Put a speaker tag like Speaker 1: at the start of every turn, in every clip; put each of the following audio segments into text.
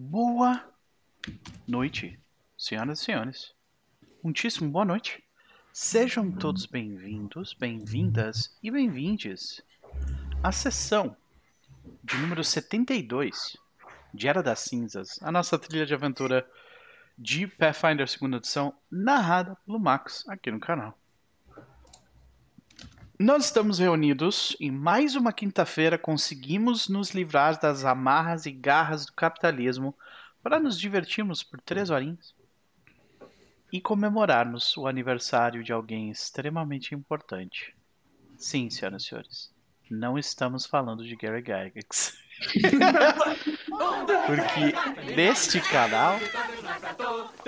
Speaker 1: Boa noite, senhoras e senhores. Muitíssimo boa noite. Sejam todos bem-vindos, bem-vindas e bem-vindes à sessão de número 72 de Era das Cinzas, a nossa trilha de aventura de Pathfinder 2 edição, narrada pelo Max aqui no canal. Nós estamos reunidos em mais uma quinta-feira, conseguimos nos livrar das amarras e garras do capitalismo para nos divertirmos por três horinhas e comemorarmos o aniversário de alguém extremamente importante. Sim, senhoras e senhores, não estamos falando de Gary Gygax. Porque neste canal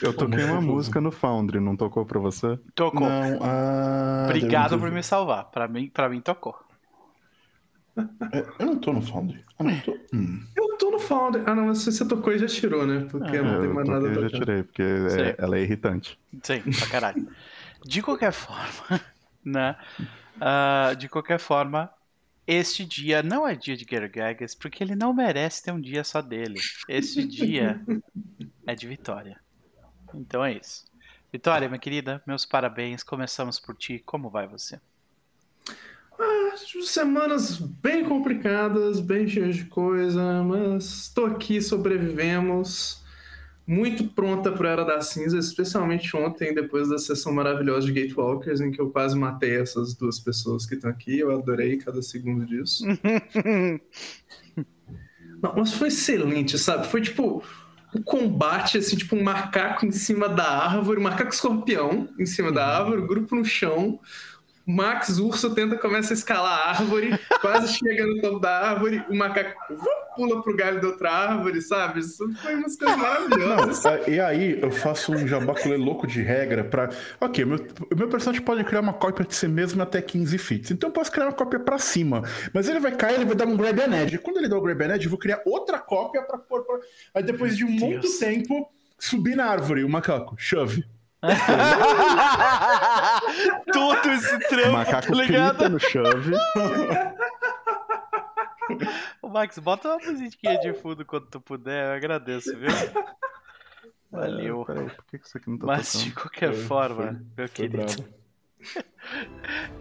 Speaker 2: Eu toquei uma música no Foundry, não tocou pra você?
Speaker 1: tocou.
Speaker 3: Não, ah,
Speaker 1: Obrigado por me salvar. Pra mim, pra mim tocou.
Speaker 3: É, Eu não tô no Foundry. Eu não tô. Hum.
Speaker 4: Eu tô no Founder. Ah, não, mas se você tocou e já tirou, né? Porque
Speaker 1: Ah,
Speaker 4: não tem
Speaker 2: eu
Speaker 4: mais nada
Speaker 2: toquei
Speaker 4: a
Speaker 2: e já tirei, porque é- ela é irritante.
Speaker 1: Sim, pra caralho. De qualquer forma, né? ah, de qualquer forma, este dia não é dia de Gary Gygax, porque ele não merece ter um dia só dele. Este dia é de Vitória. Então é isso. Vitória, minha querida, meus parabéns. Começamos por ti. Como vai você?
Speaker 4: Ah, semanas bem complicadas, bem cheias de coisa, mas tô aqui, sobrevivemos. Muito pronta para Era da Cinza, especialmente ontem, depois da sessão maravilhosa de Gatewalkers, em que eu quase matei essas duas pessoas que estão aqui. Eu adorei cada segundo disso. Não, mas foi excelente, sabe? Foi tipo um combate, assim, tipo um macaco em cima da árvore, um macaco escorpião em cima da árvore, o grupo no chão. O Max Urso tenta, começa a escalar a árvore, quase chega no topo da árvore, o macaco vum, pula pro galho da outra árvore, sabe? Isso foi umas coisas maravilhosas.
Speaker 3: Não, é, e aí eu faço um jabaculê louco de regra pra. Ok, meu, o meu personagem pode criar uma cópia de si mesmo até 15 feet. Então eu posso criar uma cópia pra cima. Mas ele vai cair, ele vai dar um grab and edge. Quando ele dá o grab and edge, eu vou criar outra cópia pra pôr. Pra... Aí depois de um
Speaker 1: Meu
Speaker 3: muito
Speaker 1: Deus.
Speaker 3: tempo, subir na árvore, o macaco, chove.
Speaker 1: Todo esse trampo,
Speaker 2: macaco
Speaker 1: tá ligado?
Speaker 2: no chove.
Speaker 1: Ô, Max, bota uma musiquinha de fundo quando tu puder, eu agradeço, viu? Valeu.
Speaker 2: É, peraí, por que isso aqui não tá
Speaker 1: Mas de
Speaker 2: tocando?
Speaker 1: qualquer
Speaker 3: Foi-
Speaker 1: forma,
Speaker 3: foi-
Speaker 1: meu
Speaker 3: Foi
Speaker 1: querido,
Speaker 3: bravo.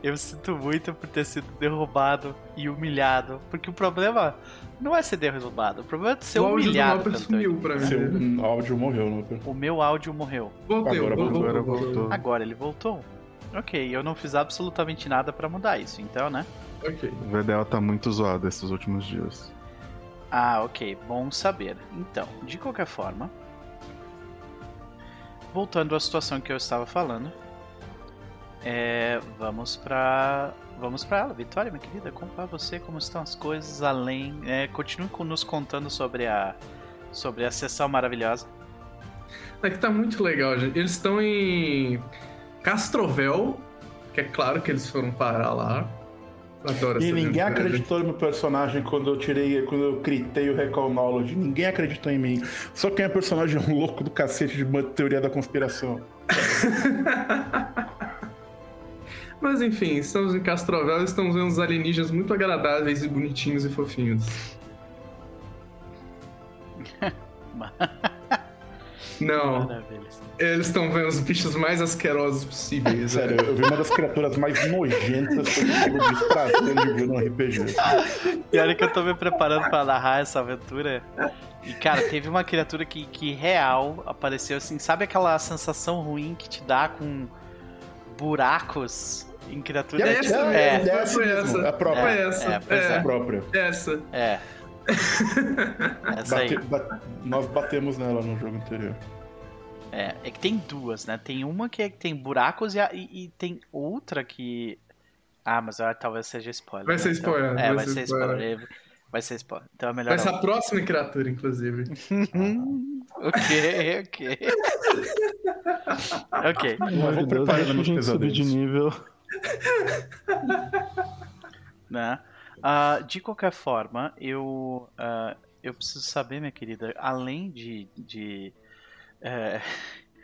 Speaker 1: eu sinto muito por ter sido derrubado e humilhado. Porque o problema não é ser derrubado, o problema é ser
Speaker 4: o
Speaker 1: humilhado. Tanto
Speaker 4: sumiu pra mim.
Speaker 3: Seu um, áudio morreu, não
Speaker 1: O meu áudio morreu.
Speaker 4: Voltei,
Speaker 3: Agora
Speaker 4: voltou,
Speaker 2: agora
Speaker 4: voltou.
Speaker 2: voltou.
Speaker 1: Agora ele voltou. Ok, eu não fiz absolutamente nada pra mudar isso, então, né?
Speaker 4: Ok.
Speaker 2: O VDL tá muito zoado esses últimos dias.
Speaker 1: Ah, ok, bom saber. Então, de qualquer forma, voltando à situação que eu estava falando, é, vamos pra vamos para ela, Vitória, minha querida, como vai você? Como estão as coisas? Além, é, continue com- nos contando sobre a sobre a sessão maravilhosa.
Speaker 4: É que tá muito legal, gente. Eles estão em Castrovel, que é claro que eles foram parar lá. Adoro
Speaker 3: E ninguém acreditou no meu personagem quando eu tirei, quando eu critei o Recall Knowledge. Ninguém acreditou em mim. Só quem é personagem é um louco do cacete de uma teoria da conspiração.
Speaker 4: Mas enfim, estamos em Castrovel e estamos vendo uns alienígenas muito agradáveis e bonitinhos e fofinhos. Não,
Speaker 1: Maravilha.
Speaker 4: eles estão vendo os bichos mais asquerosos possíveis.
Speaker 3: Sério,
Speaker 4: velho.
Speaker 3: eu vi uma das criaturas mais nojentas que eu tive desprazer de ver no RPG.
Speaker 1: E olha que eu tô me preparando pra narrar essa aventura. E, cara, teve uma criatura que, que real apareceu assim. Sabe aquela sensação ruim que te dá com buracos em
Speaker 3: E
Speaker 1: criatura?
Speaker 3: é,
Speaker 4: É essa
Speaker 3: é,
Speaker 4: mesmo,
Speaker 3: é,
Speaker 4: foi-
Speaker 3: essa
Speaker 4: foi
Speaker 3: mesmo,
Speaker 4: essa.
Speaker 3: é a própria.
Speaker 1: É,
Speaker 4: essa.
Speaker 1: é,
Speaker 3: É a
Speaker 4: é.
Speaker 3: própria.
Speaker 4: Essa.
Speaker 1: É. Essa aí.
Speaker 3: Bate- ba- nós batemos nela no jogo anterior.
Speaker 1: É, é que tem duas, né? Tem uma que, é que tem buracos e, a- e- e tem outra que. Ah, mas ah, talvez seja spoiler.
Speaker 4: Vai
Speaker 1: né?
Speaker 4: ser
Speaker 1: Então-
Speaker 4: spoiler,
Speaker 1: É,
Speaker 4: vai
Speaker 1: vai
Speaker 4: ser
Speaker 1: ser spoiler. Vai ser spoiler. Então é melhor.
Speaker 4: Vai ser a próxima criatura, inclusive.
Speaker 1: Ok, ok. ok.
Speaker 2: Amor
Speaker 3: vou preparando meus
Speaker 2: gente subir de nível.
Speaker 1: né? Ah, de qualquer forma, eu ah, eu preciso saber, minha querida, além de, de é,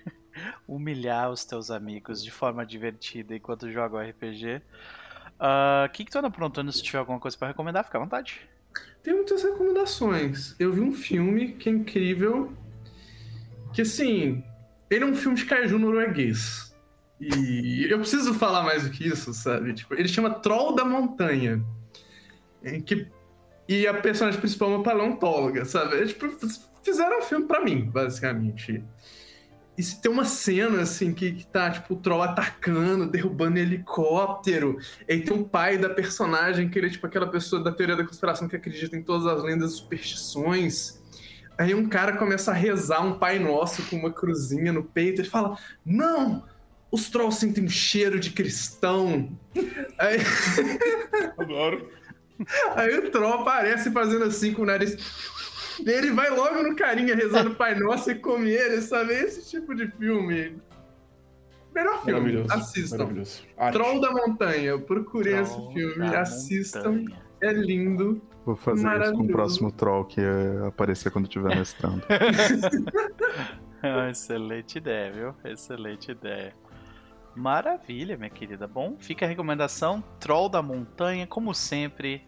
Speaker 1: humilhar os teus amigos de forma divertida enquanto jogam RPG. O que, que tu anda aprontando se tiver alguma coisa pra recomendar? Fica à vontade.
Speaker 4: Tem muitas recomendações. Eu vi um filme que é incrível. Que assim, ele é um filme de kaiju norueguês. E eu preciso falar mais do que isso, sabe? Tipo, ele chama Troll da Montanha. Em que... E a personagem principal é uma paleontóloga, sabe? É, tipo, fizeram um filme pra mim, basicamente. E se tem uma cena, assim, que, que tá, tipo, o troll atacando, derrubando helicóptero. E aí tem um pai da personagem, que ele é, tipo, aquela pessoa da teoria da conspiração que acredita em todas as lendas e superstições. Aí um cara começa a rezar um Pai Nosso com uma cruzinha no peito. Ele fala: Não! Os trolls sentem um cheiro de cristão. Aí.
Speaker 3: Adoro.
Speaker 4: Aí o troll aparece fazendo assim com o nariz. E ele vai logo no carinha rezando Pai Nosso e come ele, sabe? Esse tipo de filme. Melhor filme,
Speaker 3: Maravilhoso.
Speaker 4: assistam.
Speaker 3: Maravilhoso.
Speaker 4: Troll da Montanha, procurem esse
Speaker 1: Troll
Speaker 4: filme,
Speaker 1: da
Speaker 4: assistam.
Speaker 1: Montanha.
Speaker 4: É lindo.
Speaker 2: Vou fazer isso com o próximo troll que é aparecer quando estiver mestrando.
Speaker 1: Ah, Excelente ideia, viu? Excelente ideia. Maravilha, minha querida. Bom, fica a recomendação: Troll da Montanha, como sempre.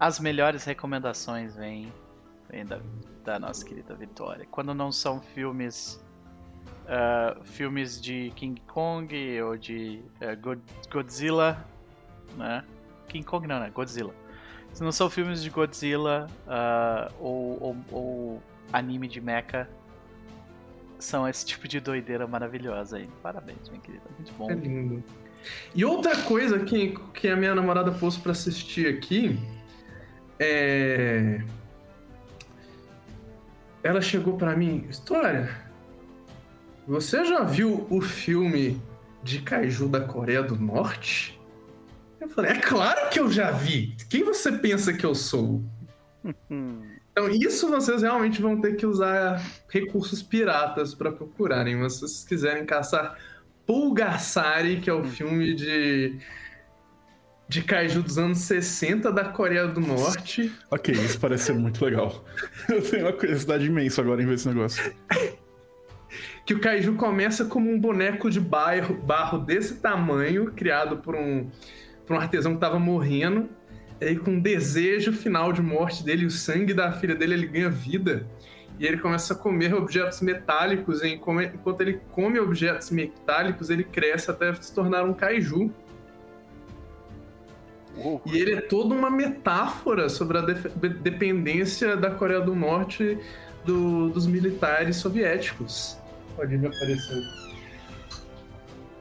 Speaker 1: As melhores recomendações vêm, vêm da, da nossa querida Vitória. Quando não são filmes. ah, filmes de King Kong ou de God- Godzilla, né? King Kong não, né? Godzilla. Se não são filmes de Godzilla ah, ou, ou- ou anime de mecha, são esse tipo de doideira maravilhosa aí. Parabéns, minha querida. Muito bom.
Speaker 4: É lindo. E outra coisa que, que a minha namorada pôs pra assistir aqui é. Ela chegou pra mim, História, você já viu o filme de Kaiju da Coreia do Norte? Eu falei, é claro que eu já vi. Quem você pensa que eu sou? Então, isso vocês realmente vão ter que usar recursos piratas pra procurarem. Mas se vocês quiserem caçar Pulgasari, que é o filme de. de kaiju dos anos 60 da Coreia do Norte.
Speaker 3: Ok, isso parece ser muito legal. Eu tenho uma curiosidade imensa agora em ver esse negócio.
Speaker 4: Que o kaiju começa como um boneco de barro, barro desse tamanho, criado por um, por um artesão que tava morrendo. E aí, com o desejo final de morte dele, o sangue da filha dele, ele ganha vida. E ele começa a comer objetos metálicos. E enquanto ele come objetos metálicos, ele cresce até se tornar um kaiju.
Speaker 1: uou.
Speaker 4: E ele é toda uma metáfora sobre a dependência da Coreia do Norte do- dos militares soviéticos. Pode me aparecer.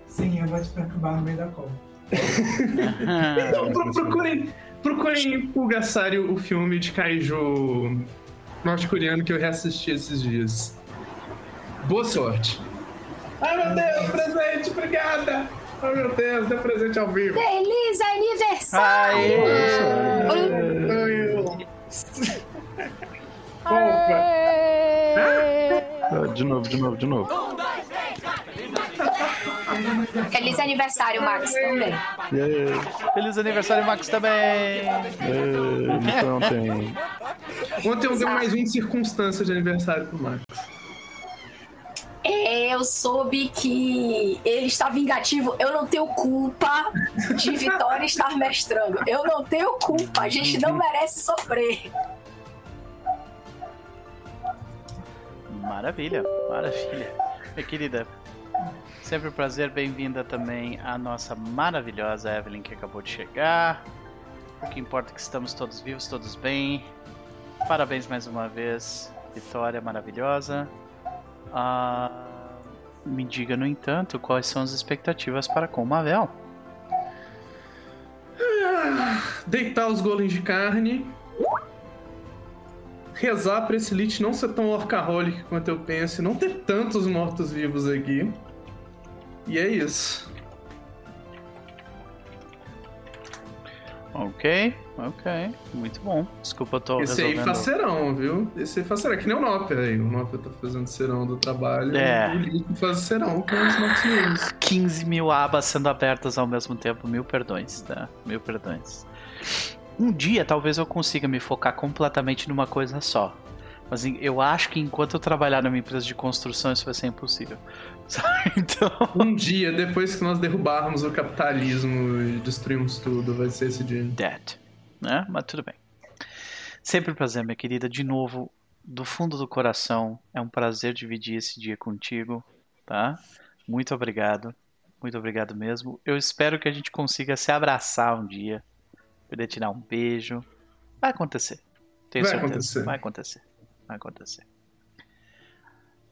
Speaker 5: Sim, eu vou te perturbar no meio da cova.
Speaker 4: Então, pro- procurem, procurem Pulgasari, o filme de kaiju norte-coreano que eu reassisti esses dias. Boa sorte. Ai meu Deus, presente, obrigada! Ai meu Deus, deu presente ao vivo.
Speaker 6: Feliz aniversário!
Speaker 1: Aê!
Speaker 4: Opa.
Speaker 2: Ah, de novo, de novo, de novo.
Speaker 6: Feliz aniversário, Max, também.
Speaker 2: Yeah,
Speaker 1: Feliz aniversário, Max, também!
Speaker 2: yeah. Então tem.
Speaker 4: Ontem eu dei mais uma circunstância de aniversário pro Marcos.
Speaker 6: É, Eu soube que ele está vingativo. Eu não tenho culpa de Vitória estar mestrando. Eu não tenho culpa. A gente não merece sofrer.
Speaker 1: Maravilha, maravilha. Minha querida, sempre um prazer, bem-vinda também a nossa maravilhosa Evelyn que acabou de chegar. O que importa é que estamos todos vivos, todos bem. Parabéns mais uma vez, vitória maravilhosa. Ah, me diga, no entanto, quais são as expectativas para com o Mavel?
Speaker 4: Deitar os golems de carne. Rezar pra esse Lich não ser tão orcaholic quanto eu penso. e Não ter tantos mortos-vivos aqui. E é isso.
Speaker 1: Ok, ok, muito bom. Desculpa, eu tô
Speaker 4: Esse aí
Speaker 1: resolvendo...
Speaker 4: faz serão, viu? Esse aí faz serão. Que nem o Nopper aí. O Nopper tá fazendo serão do trabalho.
Speaker 1: É.
Speaker 4: O Lich faz serão com os mortos-vivos.
Speaker 1: 15 mil abas sendo abertas ao mesmo tempo. Mil perdões, tá? Mil perdões. Um dia talvez eu consiga me focar completamente numa coisa só. Mas eu acho que enquanto eu trabalhar numa empresa de construção, isso vai ser impossível. Então.
Speaker 4: Um dia, depois que nós derrubarmos o capitalismo e destruirmos tudo, vai ser esse dia.
Speaker 1: Dead. Né? Mas tudo bem. Sempre um prazer, minha querida. De novo, do fundo do coração, é um prazer dividir esse dia contigo, tá? Muito obrigado. Muito obrigado mesmo. Eu espero que a gente consiga se abraçar um dia. Poder tirar um beijo. Vai acontecer. Tenho
Speaker 4: Vai
Speaker 1: certeza.
Speaker 4: acontecer.
Speaker 1: Vai acontecer. Vai acontecer.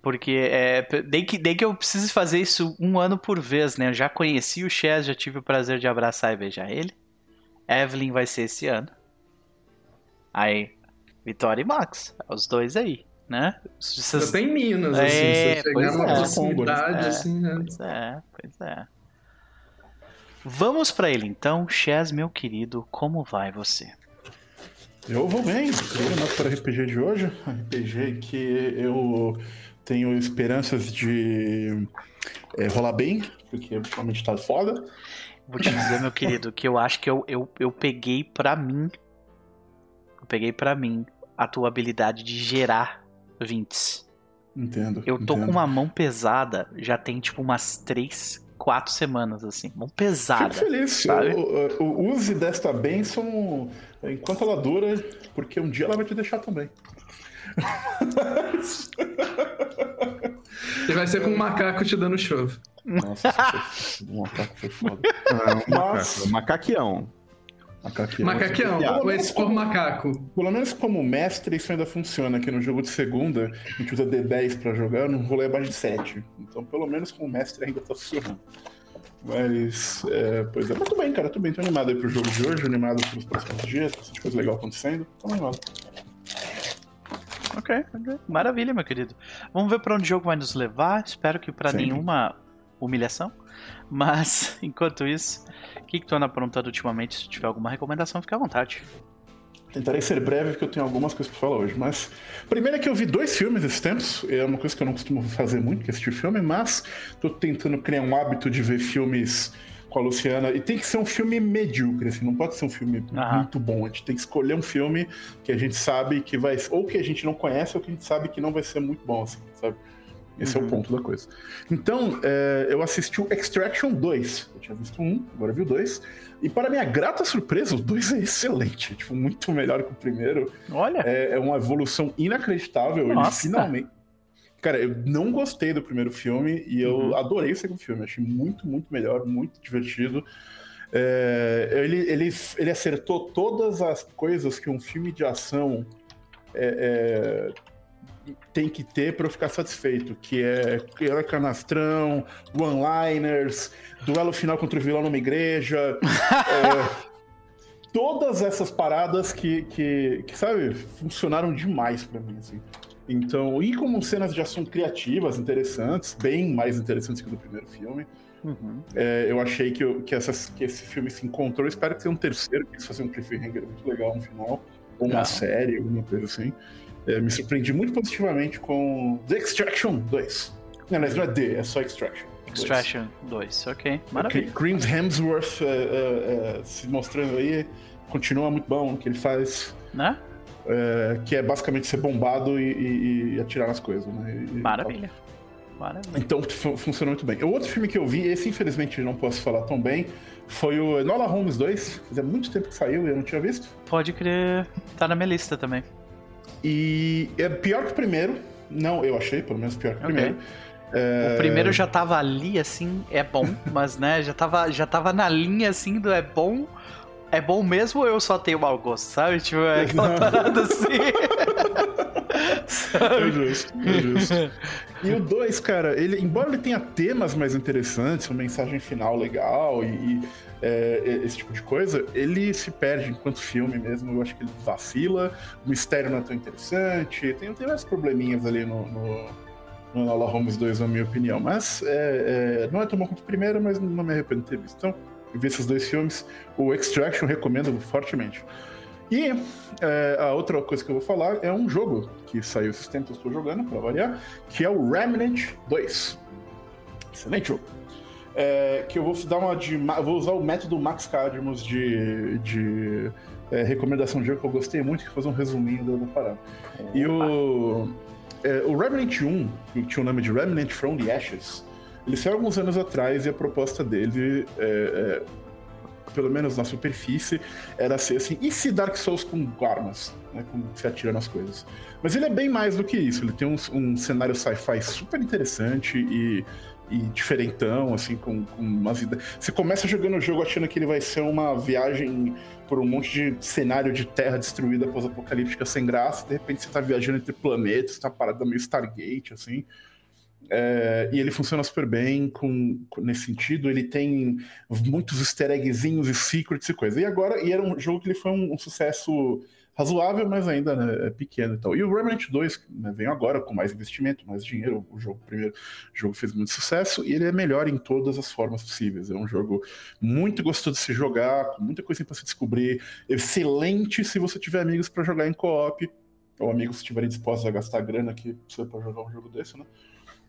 Speaker 1: Porque é, nem, que, nem que eu precise fazer isso um ano por vez, né? Eu já conheci o Chess, já tive o prazer de abraçar e beijar ele. Evelyn vai ser esse ano. Aí, Vitória e Max. Os dois aí, né?
Speaker 4: Você tá em Minas, assim,
Speaker 1: É,
Speaker 4: se você
Speaker 1: pois
Speaker 4: chegar numa
Speaker 1: é.
Speaker 4: proximidade,
Speaker 1: É.
Speaker 4: assim, né?
Speaker 1: Pois é, pois é. Vamos pra ele então. Chess, meu querido, como vai você?
Speaker 3: Eu vou bem. Primeiro nosso para RPG de hoje. RPG que eu tenho esperanças de é, rolar bem, porque ultimamente tá foda.
Speaker 1: Vou te dizer, meu querido, que eu acho que eu, eu, eu peguei pra mim. Eu peguei pra mim a tua habilidade de gerar 20.
Speaker 3: Entendo.
Speaker 1: Eu tô
Speaker 3: entendo.
Speaker 1: com uma mão pesada, já tem tipo umas 3, 4 semanas assim. Mão pesada.
Speaker 3: Fico feliz.
Speaker 1: sabe?
Speaker 3: O- o- use desta bênção enquanto ela dura, porque um dia ela vai te deixar também.
Speaker 4: E vai ser com um macaco te dando chove.
Speaker 3: Nossa, o macaco foi foda.
Speaker 2: Ah, um macaco, macaqueão.
Speaker 4: Ou
Speaker 3: menos
Speaker 4: esse por macaco.
Speaker 3: Pelo menos como mestre, isso ainda funciona. Que no jogo de segunda, a gente usa D10 pra jogar, eu não rolei abaixo de 7. Então, pelo menos como mestre, ainda tá funcionando. Mas, é, pois é. Mas tô bem, cara, tô bem. Tô animado aí pro jogo de hoje, animado pros próximos dias, bastante coisa legal acontecendo. Tô animado.
Speaker 1: Ok, ok. Maravilha, meu querido. Vamos ver pra onde o jogo vai nos levar. Espero que
Speaker 3: Sempre.
Speaker 1: nenhuma humilhação. Mas, enquanto isso, o que, que tu anda aprontando ultimamente? Se tiver alguma recomendação, fica à vontade.
Speaker 3: Tentarei ser breve, porque eu tenho algumas coisas pra falar hoje. Mas, primeiro é que eu vi dois filmes esses tempos. É uma coisa que eu não costumo fazer muito, que é assistir filme, mas tô tentando criar um hábito de ver filmes com a Luciana. E tem que ser um filme medíocre, assim, não pode ser um filme muito bom. A gente tem que escolher um filme que a gente sabe que vai. Ou que a gente não conhece, ou que a gente sabe que não vai ser muito bom, assim, sabe? Esse é
Speaker 1: Uhum.
Speaker 3: o ponto da coisa. Então, é, eu assisti o Extraction 2. Eu tinha visto um, agora vi o dois. E para minha grata surpresa, o 2 é excelente. Tipo, muito melhor que o primeiro.
Speaker 1: Olha,
Speaker 3: É, é uma evolução inacreditável.
Speaker 1: Nossa.
Speaker 3: Ele finalmente. Cara, eu não gostei do primeiro filme e eu
Speaker 1: Uhum.
Speaker 3: adorei o segundo filme. Achei muito, muito melhor, muito divertido. É, ele, ele, ele acertou todas as coisas que um filme de ação é, é, tem que ter para eu ficar satisfeito, que é herói canastrão, one-liners, duelo final contra o vilão numa igreja, é, todas essas paradas que, que, que, sabe, funcionaram demais para mim, assim. Então, e como cenas de ação criativas, interessantes, bem mais interessantes que o do primeiro filme.
Speaker 1: Uhum.
Speaker 3: É, eu achei que, eu- que, essas, que esse filme se encontrou. Espero que tenha um terceiro, que eles façam um cliffhanger muito legal no final. Ou uma
Speaker 1: Ah.
Speaker 3: série, alguma coisa assim. É, me surpreendi muito positivamente com The Extraction 2. Não, não é The, é só Extraction. 2.
Speaker 1: Extraction 2, ok. Maravilha.
Speaker 3: Chris Hemsworth é, é, é, se mostrando aí. Continua muito bom no que ele faz.
Speaker 1: Né?
Speaker 3: É, que é basicamente ser bombado e, e- e atirar nas coisas, né? E-
Speaker 1: Maravilha. Maravilha.
Speaker 3: então fu- funcionou muito bem. O outro filme que eu vi, esse infelizmente não posso falar tão bem, foi o Enola Holmes 2. Fazia muito tempo que saiu e eu não tinha visto.
Speaker 1: Pode crer. Tá na minha lista também.
Speaker 3: E é pior que o primeiro. Não, eu achei, pelo menos pior que o
Speaker 1: Ok.
Speaker 3: primeiro. É,
Speaker 1: O primeiro já tava ali, assim, é bom, mas, né, já tava, já tava na linha, assim, do é bom, é bom mesmo ou eu só tenho mau gosto, sabe? Tipo, é aquela parada assim.
Speaker 3: É justo, é justo. E o 2, cara, ele, embora ele tenha temas mais interessantes, uma mensagem final legal e, e, é, esse tipo de coisa, ele se perde enquanto filme mesmo. Eu acho que ele vacila, o mistério não é tão interessante, tem, tem vários probleminhas ali no, no, no Enola Holmes 2, na minha opinião. Mas é, é, não é tão bom quanto o primeiro, mas não me arrependo de ter visto. Então, vi esses dois filmes. O Extraction recomendo fortemente. E é, a outra coisa que eu vou falar é um jogo que saiu esses tempos, eu estou jogando, para variar, que é o Remnant 2. Excelente jogo. É, que eu vou dar uma de. Vou usar o método Max Cadmus de, de é, recomendação de jogo que eu gostei muito, que fazer um resuminho da, da parada. E o, é, o Remnant 1, que tinha o nome de Remnant from the Ashes, ele saiu alguns anos atrás e a proposta dele, é, é, pelo menos na superfície, era ser assim, e se Dark Souls com armas, né, com se atira nas coisas. Mas ele é bem mais do que isso, ele tem um, um cenário sci-fi super interessante e e diferentão, assim, com, com umas ideias. Você começa jogando o jogo achando que ele vai ser uma viagem por um monte de cenário de terra destruída pós-apocalíptica sem graça, de repente você tá viajando entre planetas, tá parada meio Stargate, assim. É, e ele funciona super bem com, nesse sentido. Ele tem muitos easter eggzinhos e secrets e coisa. E agora, e era um jogo que ele foi um, um sucesso razoável, mas ainda né, é pequeno e tal. E o Remnant 2 né, vem agora com mais investimento, mais dinheiro. O jogo, o primeiro jogo fez muito sucesso e ele é melhor em todas as formas possíveis. É um jogo muito gostoso de se jogar, com muita coisa para se descobrir. Excelente se você tiver amigos para jogar em co-op, ou amigos que estiverem dispostos a gastar grana aqui para jogar um jogo desse, né?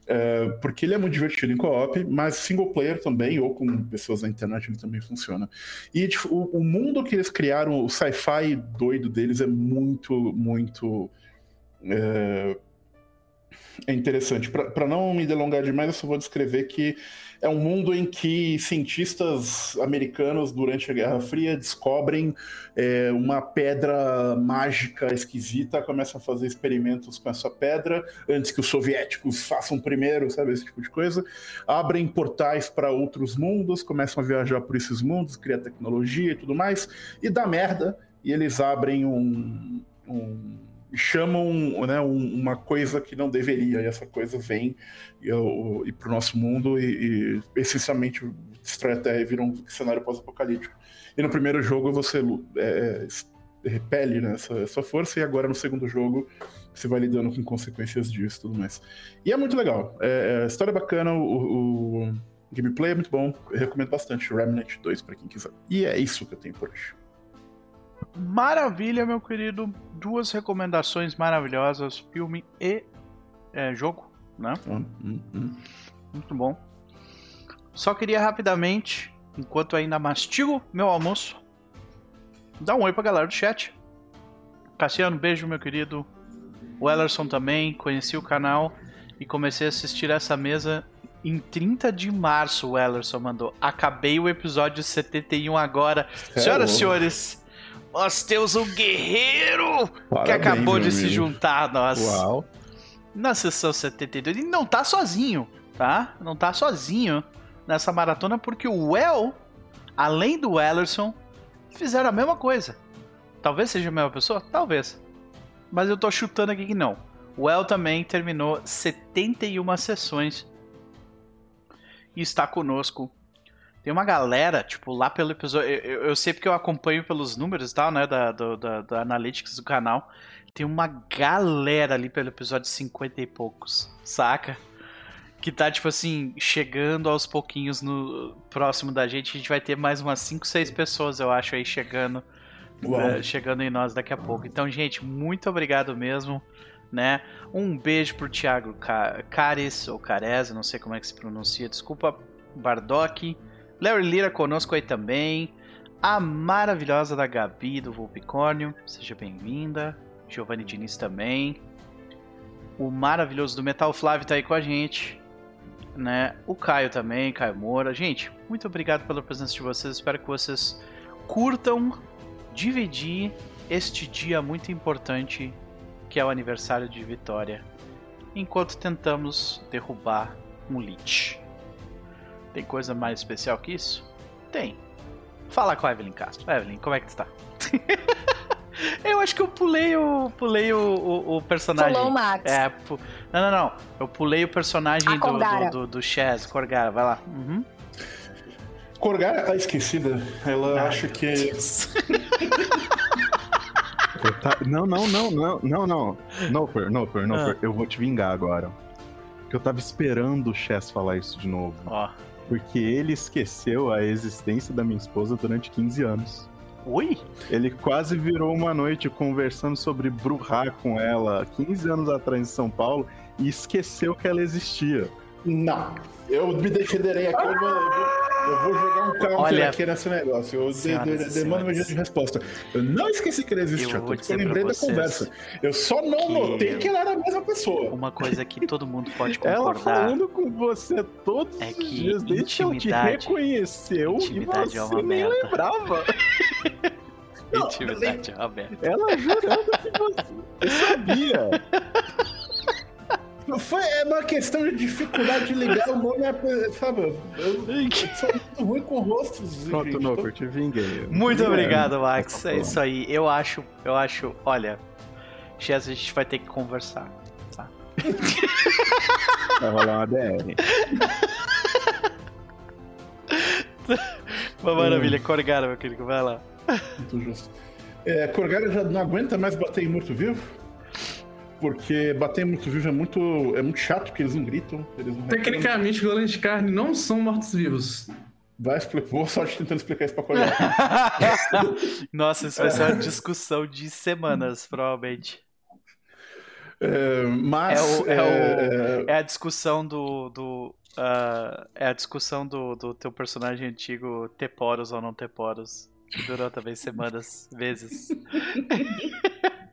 Speaker 3: É, porque ele é muito divertido em co-op, mas single player também, ou com pessoas na internet, ele também funciona. E tipo, o, o, mundo que eles criaram, o sci-fi doido deles é muito, muito. É, é interessante. Para não me delongar demais, eu só vou descrever que é um mundo em que cientistas americanos, durante a Guerra Fria, descobrem é, uma pedra mágica esquisita, começam a fazer experimentos com essa pedra, antes que os soviéticos façam primeiro, sabe? Esse tipo de coisa. Abrem portais para outros mundos, começam a viajar por esses mundos, criar tecnologia e tudo mais, e dá merda, e eles abrem um, um chamam né, uma coisa que não deveria, e essa coisa vem e, e para o nosso mundo e, e, essencialmente destrói a Terra e vira um cenário pós-apocalíptico. E no primeiro jogo você é, é, repele né, essa, força, e agora no segundo jogo você vai lidando com consequências disso e tudo mais. E é muito legal. É, é, história bacana, o, o gameplay é muito bom, recomendo bastante Remnant 2 para quem quiser. E é isso que eu tenho por hoje.
Speaker 1: Maravilha, meu querido. Duas recomendações maravilhosas: filme e é, jogo, né? Hum, hum, hum. Muito bom. Só queria rapidamente, enquanto ainda mastigo meu almoço, dar um oi pra galera do chat. Cassiano, beijo, meu querido. O Ellerson também, conheci o canal e comecei a assistir essa mesa em 30 de março. O Ellerson mandou. Acabei o episódio 71 agora. É Senhoras e senhores nós temos um guerreiro Parabéns, que acabou de amigo. se juntar a nós. Uau. Na sessão 72. E não tá sozinho, tá? Não tá sozinho nessa maratona, porque o Well, além do Ellerson, fizeram a mesma coisa. Talvez seja a mesma pessoa? Talvez. Mas eu tô chutando aqui que não. O El também terminou 71 sessões e está conosco tem uma galera, tipo, lá pelo episódio. Eu, eu sei porque eu acompanho pelos números e tal, né? Da, do, da, da Analytics do canal. Tem uma galera ali pelo episódio 50 e poucos, saca? Que tá, tipo assim, chegando aos pouquinhos no próximo da gente. A gente vai ter mais umas 5, 6 pessoas, eu acho, aí chegando. Uh, chegando em nós daqui a pouco. Então, gente, muito obrigado mesmo. Né? Um beijo pro Thiago Cares, ou Cares, não sei como é que se pronuncia, desculpa, Bardock. Larry Lira conosco aí também. A maravilhosa da Gabi do Vulpicórnio, seja bem-vinda. Giovanni Diniz também. O maravilhoso do Metal Flávio tá aí com a gente. Né? O Caio também, Caio Moura. Gente, muito obrigado pela presença de vocês. Espero que vocês curtam dividir este dia muito importante que é o aniversário de Vitória, enquanto tentamos derrubar um Lich. Tem coisa mais especial que isso? Tem. Fala com a Evelyn Castro. Evelyn, como é que tu tá? eu acho que eu pulei o. Pulei o, o, o personagem.
Speaker 6: Pulou o Max.
Speaker 1: É, pu... Não, não, não. Eu pulei o personagem do, do, do, do Chaz, Corgara. Vai lá. Uhum.
Speaker 3: Corgara tá esquecida. Ela Ai, acha que.
Speaker 2: Não, não, não, não, não, não. Noper, Noper, Noper. Ah. Eu vou te vingar agora. Porque eu tava esperando o Chess falar isso de novo. Ó. Oh porque ele esqueceu a existência da minha esposa durante 15 anos.
Speaker 1: Oi?
Speaker 2: Ele quase virou uma noite conversando sobre Bruhá com ela 15 anos atrás em São Paulo e esqueceu que ela existia.
Speaker 3: Não. Eu me defenderei aqui. Eu vou, Eu vou jogar um counter Olha, aqui nesse negócio. Eu de, de, demando meu dia de resposta. Eu não esqueci que ele existia, eu, eu lembrei da conversa. Eu só não que... notei que ela era a mesma pessoa.
Speaker 1: Uma coisa que todo mundo pode concordar.
Speaker 2: Ela falando com você todos é que os dias, desde que ela te reconheceu e você é uma nem merda. lembrava.
Speaker 1: intimidade é uma merda.
Speaker 2: Ela jurando que você eu sabia.
Speaker 3: Foi, é uma questão de dificuldade de ligar o nome, sabe? Eu, eu sou muito ruim com rostos.
Speaker 2: Pronto, Noper, te vinguei.
Speaker 1: Muito obrigado, Max. É isso aí. Eu acho, eu acho, olha, Chess, a gente vai ter que conversar, tá?
Speaker 2: Vai rolar uma DR.
Speaker 1: Uma maravilha, Corgara, meu querido, vai lá.
Speaker 3: Muito justo. É, Corgara já não aguenta mais bater em morto-vivo? Porque bater em morto-vivo é muito, é muito chato, porque eles não gritam. Eles não
Speaker 4: Tecnicamente, golems de carne não são mortos-vivos.
Speaker 3: Vai explicar. Boa sorte tentando explicar isso pra colega.
Speaker 1: Nossa, isso vai ser uma discussão de semanas, provavelmente.
Speaker 3: É, mas.
Speaker 1: É, o, é, é... O, é, a discussão do. do uh, é a discussão do, do teu personagem antigo ter poros ou não ter poros. Que durou também semanas, vezes.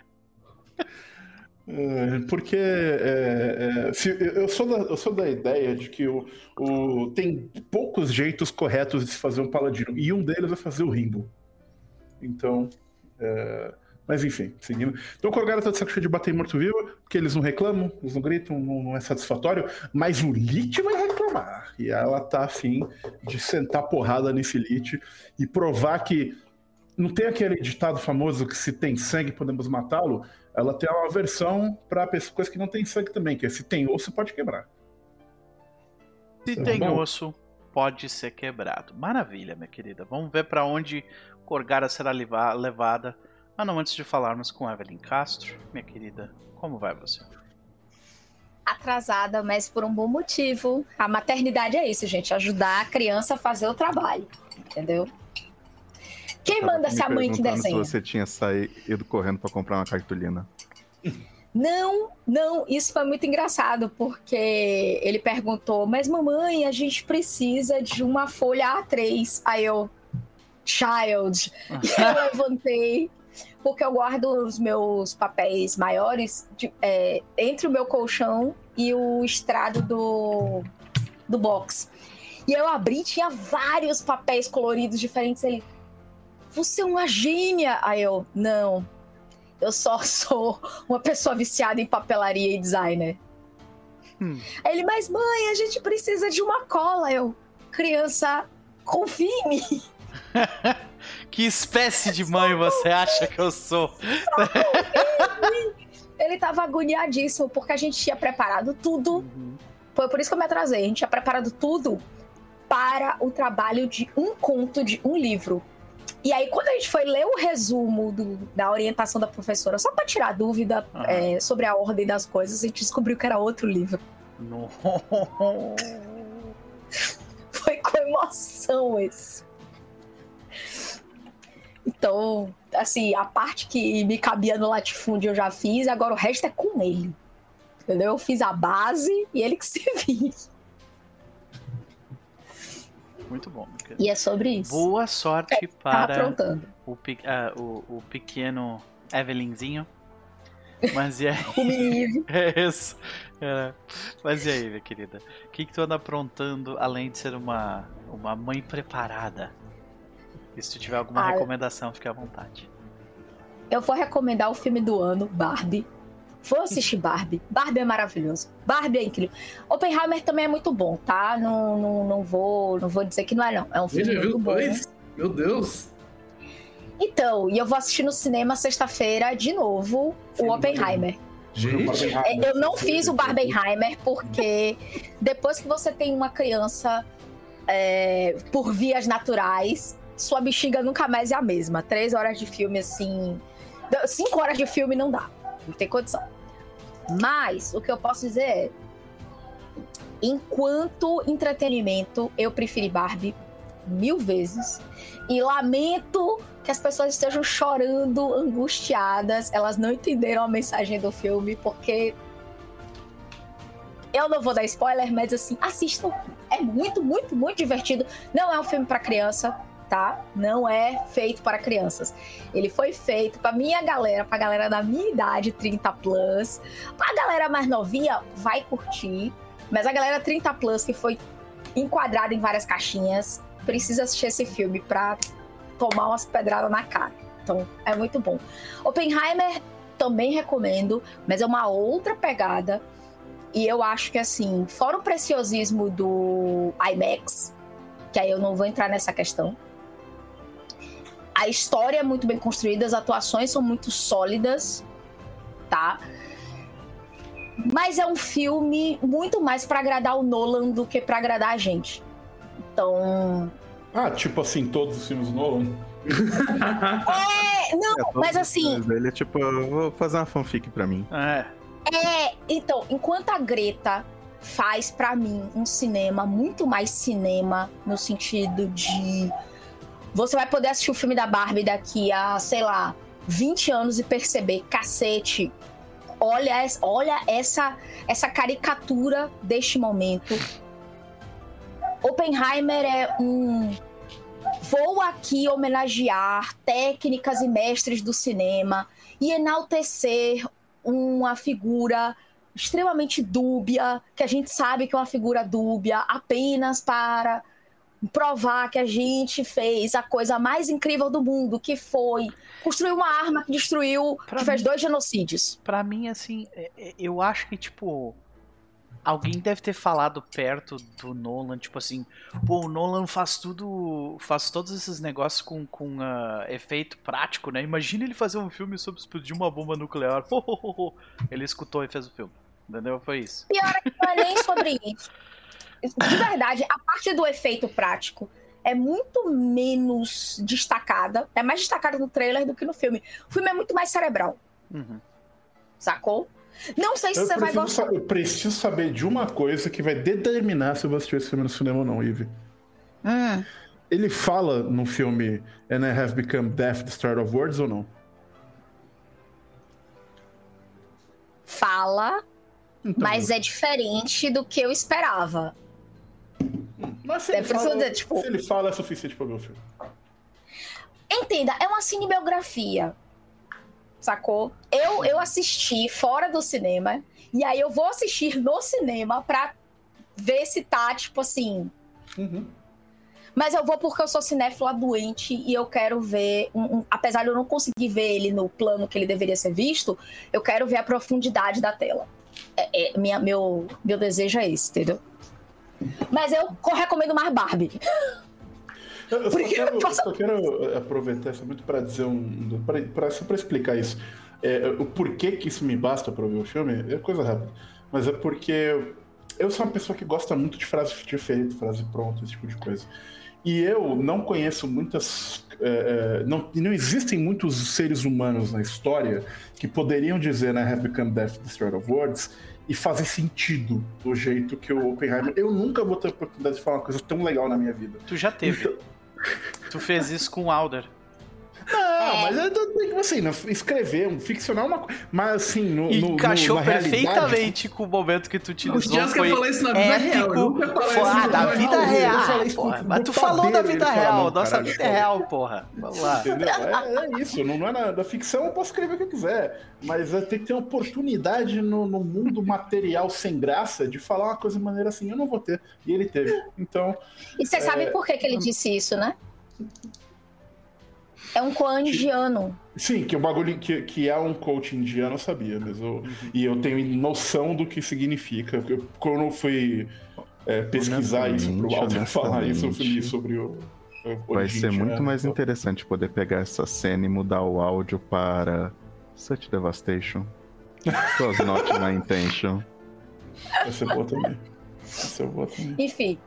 Speaker 3: É, porque é, é, eu, sou da, eu sou da ideia de que o, o, tem poucos jeitos corretos de se fazer um paladino, e um deles é fazer o Rimbo. Então. É, mas enfim, seguindo. Então o Korgara tá de saco cheio de bater morto-vivo, porque eles não reclamam, eles não gritam, não, não é satisfatório, mas o Lich vai reclamar. E ela tá afim de sentar porrada nesse Lich e provar que não tem aquele ditado famoso que se tem sangue podemos matá-lo ela tem uma versão para coisas que não tem sangue também, que é se tem osso, pode quebrar.
Speaker 1: Se tá tem bom? osso, pode ser quebrado. Maravilha, minha querida. Vamos ver para onde Corgara será levada. Mas não antes de falarmos com Evelyn Castro, minha querida, como vai você?
Speaker 6: Atrasada, mas por um bom motivo. A maternidade é isso, gente, ajudar a criança a fazer o trabalho, entendeu? Quem manda se a mãe que desenha? Se
Speaker 2: você tinha saído correndo para comprar uma cartolina.
Speaker 6: Não, não, isso foi muito engraçado, porque ele perguntou, mas mamãe, a gente precisa de uma folha A3. Aí eu, child. E eu levantei, porque eu guardo os meus papéis maiores de, é, entre o meu colchão e o estrado do, do box. E eu abri, tinha vários papéis coloridos diferentes. Ele, você é uma gênia. Aí eu, não, eu só sou uma pessoa viciada em papelaria e designer. Hum. Aí ele, mas mãe, a gente precisa de uma cola. Eu, criança, confie em mim.
Speaker 1: que espécie de mãe você acha que eu sou?
Speaker 6: ele tava agoniadíssimo, porque a gente tinha preparado tudo. Uhum. Foi por isso que eu me atrasei. A gente tinha preparado tudo para o trabalho de um conto de um livro. E aí, quando a gente foi ler o resumo do, da orientação da professora, só para tirar dúvida ah. é, sobre a ordem das coisas, a gente descobriu que era outro livro.
Speaker 1: No.
Speaker 6: foi com emoção esse. Então, assim, a parte que me cabia no latifúndio eu já fiz, agora o resto é com ele. Entendeu? Eu fiz a base e ele que se vire.
Speaker 1: Muito bom.
Speaker 6: E é sobre isso.
Speaker 1: Boa sorte é, tá para o, uh, o, o, pequeno Evelynzinho. Mas e aí?
Speaker 6: o menino.
Speaker 1: é isso. É. Mas e aí, minha querida? O que, que tu anda aprontando além de ser uma, uma mãe preparada? E se tu tiver alguma ah, recomendação, fique à vontade.
Speaker 6: Eu vou recomendar o filme do ano, Barbie. Vou assistir Barbie. Barbie é maravilhoso. Barbie é incrível. Oppenheimer também é muito bom, tá? Não, não, não, vou, não vou dizer que não é, não. É um filme muito bom. Dois?
Speaker 4: Meu Deus.
Speaker 6: Então, e eu vou assistir no cinema sexta-feira de novo o Oppenheimer.
Speaker 4: Gente,
Speaker 6: é, eu não fiz o Barbenheimer porque depois que você tem uma criança é, por vias naturais, sua bexiga nunca mais é a mesma. Três horas de filme, assim. Cinco horas de filme não dá. Não tem condição. Mas o que eu posso dizer é. Enquanto entretenimento, eu preferi Barbie mil vezes. E lamento que as pessoas estejam chorando, angustiadas. Elas não entenderam a mensagem do filme, porque. Eu não vou dar spoiler, mas assim, assistam. É muito, muito, muito divertido. Não é um filme para criança, tá? Não é feito para crianças. Ele foi feito para minha galera, pra galera da minha idade, 30 plus. Pra galera mais novinha, vai curtir. Mas a galera 30 plus que foi enquadrada em várias caixinhas, precisa assistir esse filme pra tomar umas pedradas na cara. Então, é muito bom. Oppenheimer também recomendo, mas é uma outra pegada. E eu acho que, assim, fora o preciosismo do IMAX, que aí eu não vou entrar nessa questão. A história é muito bem construída, as atuações são muito sólidas, tá? Mas é um filme muito mais para agradar o Nolan do que para agradar a gente. Então.
Speaker 3: Ah, tipo assim, todos os filmes do Nolan?
Speaker 6: é, não, é, mas assim.
Speaker 2: Ele é tipo, vou fazer uma fanfic pra mim.
Speaker 6: É. É, então, enquanto a Greta faz para mim um cinema muito mais cinema no sentido de você vai poder assistir o filme da Barbie daqui a, sei lá, 20 anos e perceber, cacete, olha, olha essa essa caricatura deste momento. Oppenheimer é um vou aqui homenagear técnicas e mestres do cinema e enaltecer uma figura extremamente dúbia, que a gente sabe que é uma figura dúbia, apenas para provar que a gente fez a coisa mais incrível do mundo, que foi construir uma arma que destruiu, pra que mim, fez dois genocídios.
Speaker 1: Para mim, assim, é, é, eu acho que, tipo, alguém deve ter falado perto do Nolan, tipo assim, pô, o Nolan faz tudo, faz todos esses negócios com, com uh, efeito prático, né? Imagina ele fazer um filme sobre explodir uma bomba nuclear. ele escutou e fez o filme. Entendeu? Foi isso.
Speaker 6: Pior é que não é nem sobre isso. De verdade, a parte do efeito prático é muito menos destacada. É mais destacada no trailer do que no filme. O filme é muito mais cerebral. Uhum. Sacou? Não sei se eu você vai gostar.
Speaker 3: Eu preciso saber de uma coisa que vai determinar se eu vou assistir esse filme no cinema ou não, Ivy. Hum. Ele fala no filme And I Have Become Deaf, The Start of Words ou não?
Speaker 6: Fala, então, mas é diferente do que eu esperava.
Speaker 3: Mas se, ele fala, tipo... se ele fala, é suficiente para o meu filme.
Speaker 6: Entenda, é uma cinebiografia sacou? Eu, eu assisti fora do cinema, e aí eu vou assistir no cinema pra ver se tá, tipo assim. Uhum. Mas eu vou porque eu sou cinéfila doente e eu quero ver. Um, um, apesar de eu não conseguir ver ele no plano que ele deveria ser visto, eu quero ver a profundidade da tela. É, é, minha, meu, meu desejo é esse, entendeu? Mas eu recomendo mais Barbie.
Speaker 3: Eu, só, quero, só quero aproveitar isso muito para dizer um. Pra, pra, só para explicar isso. É, o porquê que isso me basta para ver o filme é coisa rápida. Mas é porque eu sou uma pessoa que gosta muito de frase de feita, frase pronta, esse tipo de coisa. E eu não conheço muitas. É, é não, não existem muitos seres humanos na história que poderiam dizer, né, Have Become Death, Destroyer of Words, e fazer sentido do jeito que o Oppenheimer. Eu nunca vou ter a oportunidade de falar uma coisa tão legal na minha vida.
Speaker 1: Tu já teve. Então, Tu fez isso com o Alder.
Speaker 3: Não, é. mas é assim, escrever, um ficcional uma coisa. Mas assim, no.
Speaker 1: E
Speaker 3: no,
Speaker 1: encaixou
Speaker 3: no,
Speaker 1: perfeitamente com o momento que tu utilizou.
Speaker 4: O foi falou isso na vida épico. real.
Speaker 1: nunca falei isso ah, na vida real. Porra, mas tu falou da vida real. Nossa vida é real, porra. Vamos lá.
Speaker 3: Entendeu? É, é isso. Não, não é na, da ficção, eu posso escrever o que eu quiser. Mas tem que ter oportunidade no, no mundo material sem graça de falar uma coisa de maneira assim. Eu não vou ter. E ele teve. Então.
Speaker 6: E você é... sabe por que, que ele disse isso, né? É um coan indiano.
Speaker 3: Sim, que o bagulho que, que é um coach indiano eu sabia, mas eu, uhum. e eu tenho noção do que significa. Eu, quando eu fui é, pesquisar isso pro Walter falar isso, eu fui sobre o.
Speaker 2: Vai ser muito mais interessante poder pegar essa cena e mudar o áudio para Such Devastation. Was not my intention.
Speaker 3: Vai ser bom também. Vai ser bom também.
Speaker 6: Enfim,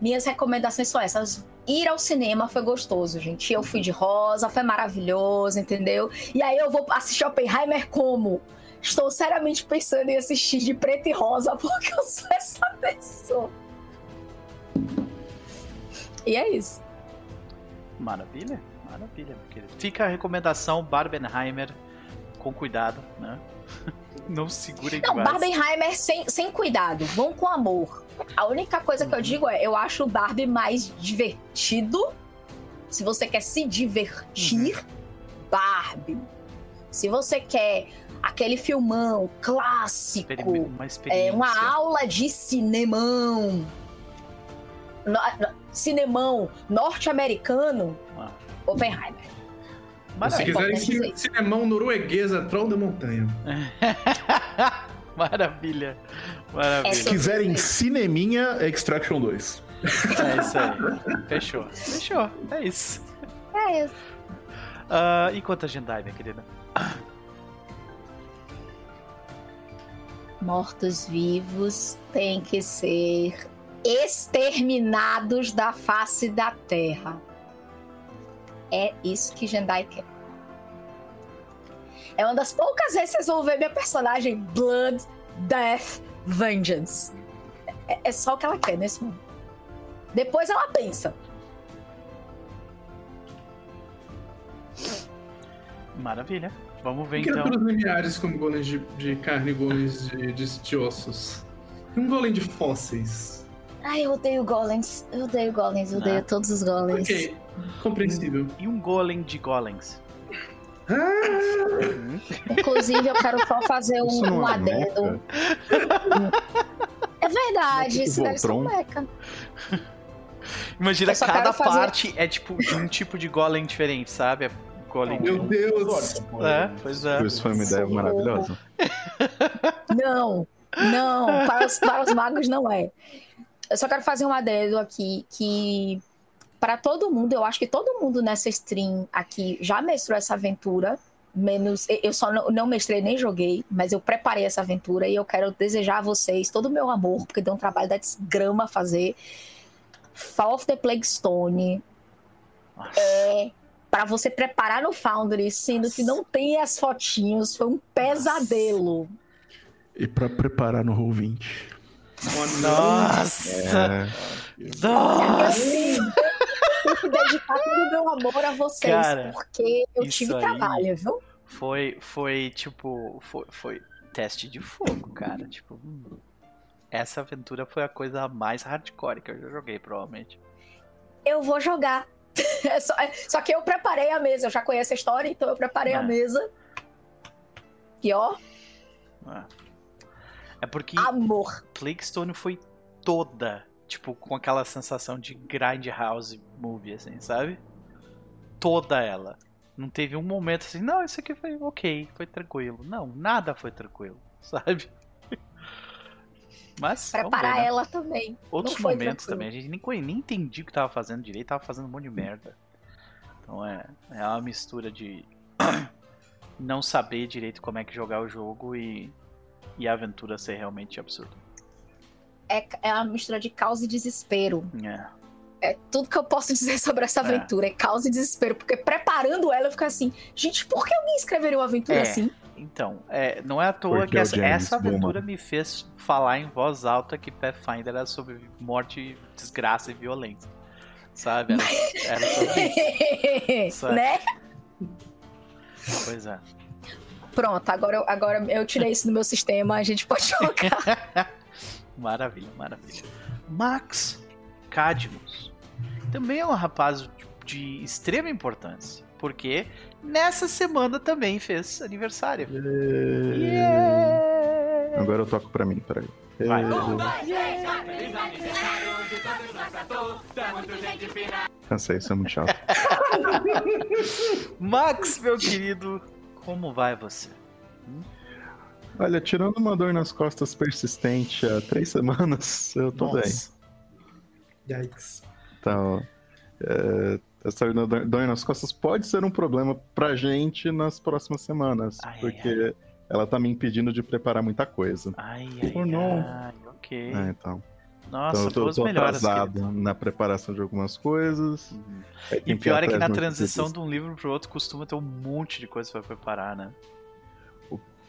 Speaker 6: minhas recomendações são essas ir ao cinema foi gostoso, gente. Eu fui de rosa, foi maravilhoso, entendeu? E aí eu vou assistir Oppenheimer como? Estou seriamente pensando em assistir de preto e rosa porque eu sou essa pessoa. E é isso.
Speaker 1: Maravilha, maravilha, meu querido. Fica a recomendação Barbenheimer com cuidado, né? Não segurem
Speaker 6: Não,
Speaker 1: demais.
Speaker 6: Barbenheimer sem, sem cuidado. Vão com amor. A única coisa que eu digo é, eu acho o Barbie mais divertido. Se você quer se divertir, Barbie. Se você quer aquele filmão clássico,
Speaker 1: Uma
Speaker 6: é, uma aula de cinemão, no- no- cinemão norte-americano,
Speaker 1: Ah.
Speaker 6: Oppenheimer.
Speaker 4: Se
Speaker 1: Maravilha.
Speaker 4: quiserem
Speaker 6: importante dizer
Speaker 4: cine- cinemão norueguês, é Troll da Montanha.
Speaker 1: Maravilha.
Speaker 6: É
Speaker 1: Maravilha.
Speaker 3: Se quiserem cineminha, é Extraction 2.
Speaker 1: É isso aí. Fechou. Fechou. É isso.
Speaker 6: É isso.
Speaker 1: Ah, e quanto a Jendai, minha querida?
Speaker 6: Mortos-vivos têm que ser exterminados da face da Terra. É isso que Jendai quer. É uma das poucas vezes que vocês vão ver minha personagem Blood, Death, Vengeance. É, é só o que ela quer nesse momento. Depois ela pensa.
Speaker 1: Maravilha. Vamos ver então.
Speaker 4: criaturas lineares como golems de, de carne e golems de, de, de ossos. E um golem de fósseis.
Speaker 6: Ai, eu odeio golems. Eu odeio golems. Eu odeio
Speaker 1: Ah.
Speaker 6: todos os golems.
Speaker 4: Ok, compreensível.
Speaker 1: E um golem de golems.
Speaker 4: Ah,
Speaker 6: Inclusive, eu quero só fazer um,
Speaker 2: não
Speaker 6: um
Speaker 2: é
Speaker 6: adendo.
Speaker 2: mecha?
Speaker 6: É verdade, isso deve ser um mecha.
Speaker 1: Imagina, cada
Speaker 6: quero fazer-
Speaker 1: parte é tipo de um tipo de golem diferente, sabe? É golem de
Speaker 4: meu
Speaker 1: um.
Speaker 4: Deus!
Speaker 1: É, pois é.
Speaker 2: Isso foi uma ideia
Speaker 6: Socorro.
Speaker 2: maravilhosa.
Speaker 6: Não, não, para os, para os magos não é. Eu só quero fazer um adendo aqui que para todo mundo, eu acho que todo mundo nessa stream aqui já mestrou essa aventura, menos eu só não, não mestrei nem joguei, mas eu preparei essa aventura e eu quero desejar a vocês todo o meu amor, porque deu um trabalho da desgrama fazer. Fall of the Plague Stone
Speaker 1: Nossa.
Speaker 6: é para você preparar no Foundry, sendo que não tem as fotinhos, foi um pesadelo.
Speaker 3: E pra preparar no Roll20.
Speaker 1: Nossa!
Speaker 2: É,
Speaker 1: Nossa!
Speaker 6: Eu que dedicar todo o meu amor a vocês,
Speaker 1: Cara,
Speaker 6: porque eu tive trabalho, viu?
Speaker 1: Foi, foi tipo, foi, foi teste de fogo, cara. Tipo, hum, essa aventura foi a coisa mais hardcore que eu já joguei, provavelmente.
Speaker 6: Eu vou jogar. É só, é- só que eu preparei a mesa, eu já conheço a história, então eu preparei a
Speaker 1: É.
Speaker 6: mesa. E ó,
Speaker 1: É, é porque
Speaker 6: amor.
Speaker 1: Plaguestone foi toda, tipo, com aquela sensação de grindhouse movie, assim, sabe? Toda ela. Não teve um momento assim, não, isso aqui foi ok, foi tranquilo. Não, nada foi tranquilo, sabe? Mas,
Speaker 6: Preparar
Speaker 1: ver, né?
Speaker 6: ela também.
Speaker 1: Outros momentos
Speaker 6: tranquilo.
Speaker 1: também, a gente nem, nem entendia o que tava fazendo direito, tava fazendo um monte de merda. Então é, é uma mistura de não saber direito como é que jogar o jogo e, e a aventura ser realmente absurda.
Speaker 6: É, é uma mistura de caos e desespero.
Speaker 1: É.
Speaker 6: É tudo que eu posso dizer sobre essa
Speaker 1: É.
Speaker 6: aventura. É caos e desespero. Porque preparando ela, eu fico assim, gente, por que alguém escreveria uma aventura
Speaker 1: É.
Speaker 6: assim?
Speaker 1: Então, é, não é à toa
Speaker 2: Porque
Speaker 1: que
Speaker 2: é
Speaker 1: essa, essa aventura me fez falar em voz alta que Pathfinder era sobre morte, desgraça e violência. Sabe? Era, era sobre isso. Sabe?
Speaker 6: né?
Speaker 1: Pois é.
Speaker 6: Pronto, agora eu, agora eu tirei isso do meu sistema, a gente pode jogar.
Speaker 1: Maravilha, maravilha. Max Cadmus também é um rapaz de, de extrema importância, porque nessa semana também fez aniversário. Yeah!
Speaker 2: Agora eu toco pra mim, peraí.
Speaker 1: Vai.
Speaker 2: Cansei, isso é muito chato.
Speaker 1: Max, meu querido, como vai você?
Speaker 2: Olha, tirando uma dor nas costas persistente há três semanas, eu tô bem.
Speaker 1: Nossa.
Speaker 4: Yikes.
Speaker 2: Então, é, essa dor nas costas pode ser um problema pra gente nas próximas semanas,
Speaker 1: Ai, ai,
Speaker 2: porque ela tá me impedindo de preparar muita coisa.
Speaker 1: Ai, ai,
Speaker 3: não.
Speaker 1: ai, ok.
Speaker 2: É, então.
Speaker 1: Nossa,
Speaker 2: então eu tô, tô
Speaker 1: melhoras,
Speaker 2: atrasado
Speaker 1: querido.
Speaker 2: na preparação de algumas coisas.
Speaker 1: Uhum. E pior é que na transição de um livro pro outro costuma ter um monte de coisa pra preparar, né?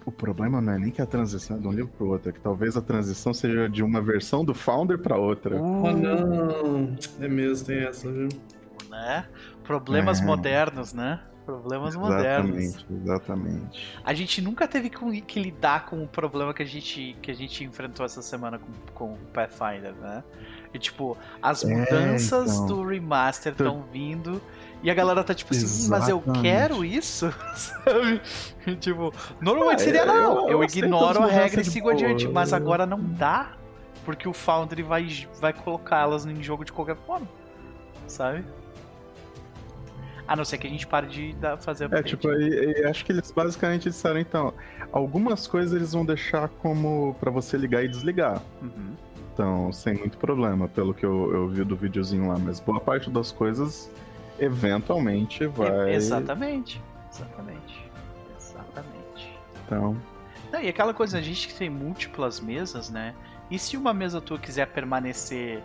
Speaker 2: O problema não é nem que a transição é de um livro pro outro, é que talvez a transição seja de uma versão do Founder pra outra.
Speaker 1: Uh,
Speaker 4: Oh não! É mesmo, tem essa, viu?
Speaker 1: né? Problemas
Speaker 2: É.
Speaker 1: modernos, né? Problemas modernos.
Speaker 2: Exatamente, exatamente.
Speaker 1: A gente nunca teve que lidar com o problema que a gente, que a gente enfrentou essa semana com, com o Pathfinder, né? E tipo, as é, mudanças é, então. do remaster estão vindo e a galera tá tipo assim, Exatamente. mas eu quero isso, sabe? E, tipo, normalmente ah, seria não, eu, eu, ignoro a regra e sigo adiante, mas agora não dá, porque o Foundry vai, vai colocá-las em jogo de qualquer forma, sabe? A não ser que a gente pare de fazer
Speaker 2: update. É, tipo, e, e acho que eles basicamente disseram, então, algumas coisas eles vão deixar como para você ligar e desligar. Uhum. Então, sem muito problema, pelo que eu, eu vi do videozinho lá. Mas boa parte das coisas, eventualmente, vai...
Speaker 1: Exatamente, exatamente, exatamente.
Speaker 2: Então...
Speaker 1: Não, e aquela coisa, a gente que tem múltiplas mesas, né? E se uma mesa tua quiser permanecer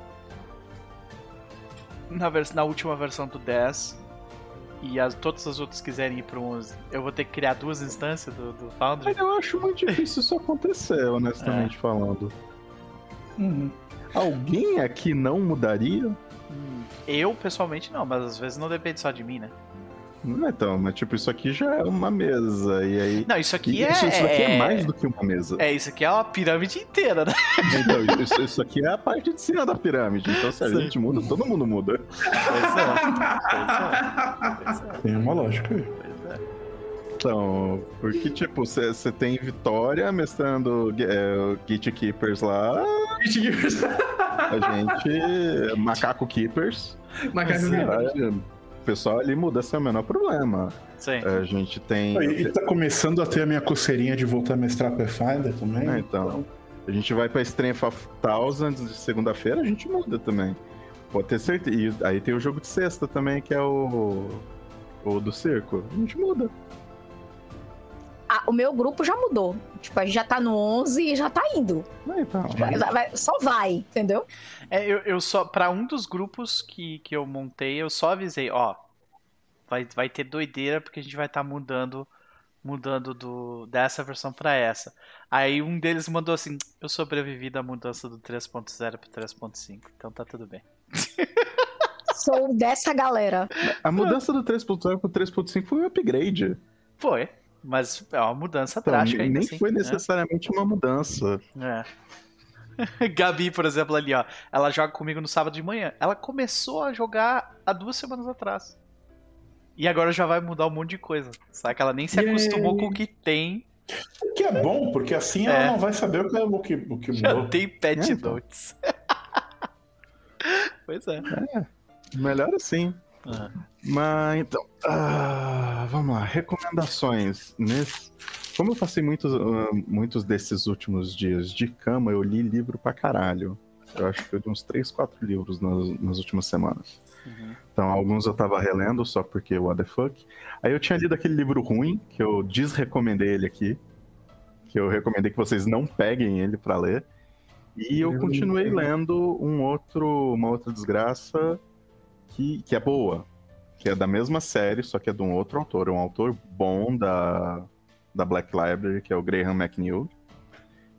Speaker 1: na, vers na última versão do 10 e as, todas as outras quiserem ir para 11, eu vou ter que criar duas instâncias do, do Foundry?
Speaker 2: Eu acho muito difícil isso acontecer, honestamente é. falando. Uhum. Alguém aqui não mudaria?
Speaker 1: Eu, pessoalmente, não, mas às vezes não depende só de mim, né?
Speaker 2: Não, então, mas tipo, isso aqui já é uma mesa, e aí...
Speaker 1: Não, isso aqui é...
Speaker 2: Isso, isso aqui é... é... mais do que uma mesa.
Speaker 1: É, isso aqui é uma pirâmide inteira, né?
Speaker 2: Então, isso, isso aqui é a parte de cima da pirâmide, então se a Sim. gente muda, todo mundo muda. Pois é.
Speaker 3: Pois é. Tem uma lógica aí. É.
Speaker 2: Então, porque, tipo, você tem Vitória mestrando é, Gatekeepers lá.
Speaker 4: Gatekeepers.
Speaker 2: A gente. Macaco Keepers.
Speaker 4: Macaco Keepers
Speaker 2: pessoal ali muda sem o menor problema.
Speaker 1: Sim.
Speaker 2: A gente tem.
Speaker 3: E tá começando a ter a minha coceirinha de voltar a mestrar Pathfinder também.
Speaker 2: É, então. então. A gente vai pra Strength of Thousands de segunda-feira, a gente muda também. Pode ter certeza. E aí tem o jogo de sexta também, que é o. O do circo. A gente muda.
Speaker 6: Ah, o meu grupo já mudou. Tipo, a gente já tá no 11 e já tá indo.
Speaker 2: É, então,
Speaker 6: tipo, vai, só vai, entendeu?
Speaker 1: É, eu, eu só. Pra um dos grupos que, que eu montei, eu só avisei, ó. Vai, vai ter doideira porque a gente vai estar tá mudando mudando do, dessa versão para essa. Aí um deles mandou assim: Eu sobrevivi da mudança do 3.0 para 3.5, então tá tudo bem.
Speaker 6: Sou dessa galera.
Speaker 2: A mudança do 3.0 para 3.5 foi um upgrade.
Speaker 1: Foi. Mas é uma mudança então, drástica
Speaker 2: Nem
Speaker 1: assim,
Speaker 2: foi né? necessariamente né? uma mudança.
Speaker 1: É. Gabi, por exemplo, ali, ó. Ela joga comigo no sábado de manhã. Ela começou a jogar há duas semanas atrás. E agora já vai mudar um monte de coisa. Sabe? Ela nem se acostumou com o que tem.
Speaker 3: O que é bom, porque assim é. ela não vai saber o que, o que, o que
Speaker 1: mudou. Já tem pet é, então. notes. pois é.
Speaker 2: é. Melhor assim. Ah. Mas então, ah, vamos lá, recomendações. Nesse, como eu passei muitos, uh, muitos desses últimos dias de cama, eu li livro pra caralho. Eu acho que eu li uns 3, 4 livros nas, nas últimas semanas. Uhum. Então, alguns eu tava relendo só porque what the fuck. Aí eu tinha lido aquele livro ruim, que eu desrecomendei ele aqui. Que eu recomendei que vocês não peguem ele para ler. E eu continuei lendo um outro, uma outra desgraça que, que é boa, que é da mesma série, só que é de um outro autor, é um autor bom da, da Black Library, que é o Graham McNeil.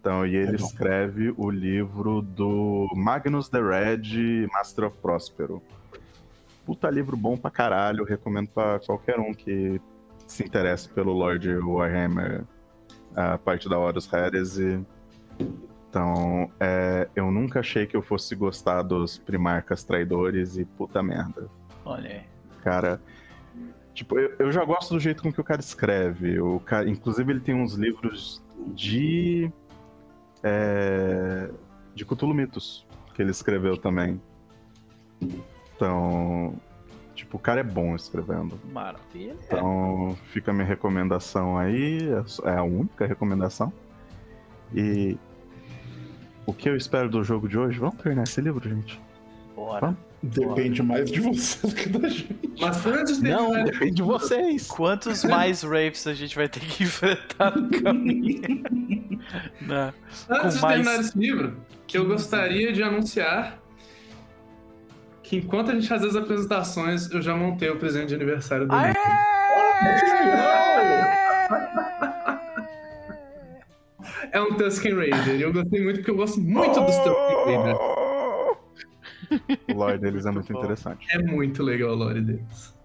Speaker 2: Então, e ele é escreve o livro do Magnus the Red, Master of Prospero. Puta livro bom pra caralho, recomendo pra qualquer um que se interesse pelo Lord Warhammer, a parte da Horus Heresy. Então, é, eu nunca achei que eu fosse gostar dos primarcas traidores e puta merda.
Speaker 1: Olha aí.
Speaker 2: Cara, tipo, eu, eu já gosto do jeito com que o cara escreve. O cara, inclusive, ele tem uns livros de. É, de Cthulhu Mitos que ele escreveu também. Então, tipo, o cara é bom escrevendo.
Speaker 1: Maravilha.
Speaker 2: Então, fica a minha recomendação aí. É a única recomendação. E o que eu espero do jogo de hoje? Vamos terminar esse livro, gente?
Speaker 1: Bora. Vamos?
Speaker 3: Depende Bora. mais de você do que da gente.
Speaker 1: Mas antes
Speaker 2: de Não, depende de vocês.
Speaker 1: Quantos mais rapes a gente vai ter que enfrentar no caminho?
Speaker 4: Não. Antes de mais... terminar esse livro, que eu gostaria de anunciar que enquanto a gente faz as apresentações, eu já montei o presente de aniversário do Aê! É um Tusken Raider. Eu gostei muito porque eu gosto muito dos Tusken Raiders.
Speaker 2: O lore deles é muito interessante.
Speaker 4: É muito legal o lore deles.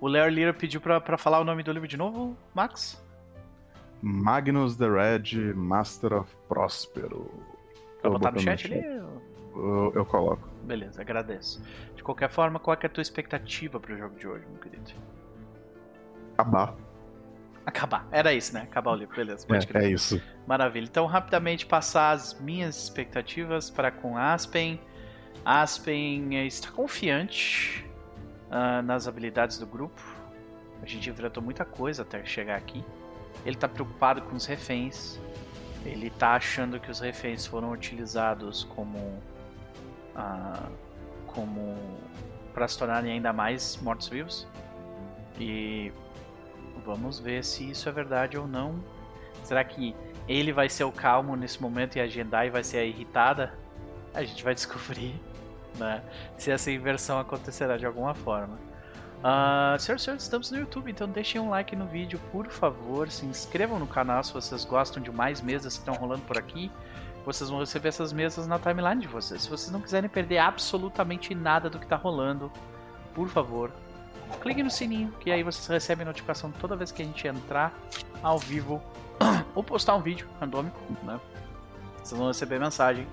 Speaker 1: O Léo Lira pediu pra, pra falar o nome do livro de novo, Max?
Speaker 2: Magnus the Red, Master of Próspero.
Speaker 1: Vai botar no chat ali?
Speaker 2: Eu, eu, coloco.
Speaker 1: Beleza, agradeço. De qualquer forma, qual é a tua expectativa pro jogo de hoje, meu querido?
Speaker 2: Acabar.
Speaker 1: Acabar. Era isso, né? Acabar o livro, beleza.
Speaker 2: É, é, isso.
Speaker 1: Maravilha. Então, rapidamente passar as minhas expectativas para com Aspen. Aspen está confiante uh, nas habilidades do grupo. A gente enfrentou muita coisa até chegar aqui. Ele está preocupado com os reféns. Ele está achando que os reféns foram utilizados como. Uh, como. para se tornarem ainda mais mortos-vivos. E Vamos ver se isso é verdade ou não. Será que ele vai ser o calmo nesse momento e a Jendai vai ser a irritada? A gente vai descobrir né, se essa inversão acontecerá de alguma forma. Uh, senhoras e senhores, estamos no YouTube, então deixem um like no vídeo, por favor. Se inscrevam no canal se vocês gostam de mais mesas que estão rolando por aqui. Vocês vão receber essas mesas na timeline de vocês. Se vocês não quiserem perder absolutamente nada do que está rolando, por favor, clique no sininho, que aí vocês recebem notificação toda vez que a gente entrar ao vivo ou postar um vídeo randômico, né? Vocês vão receber mensagem.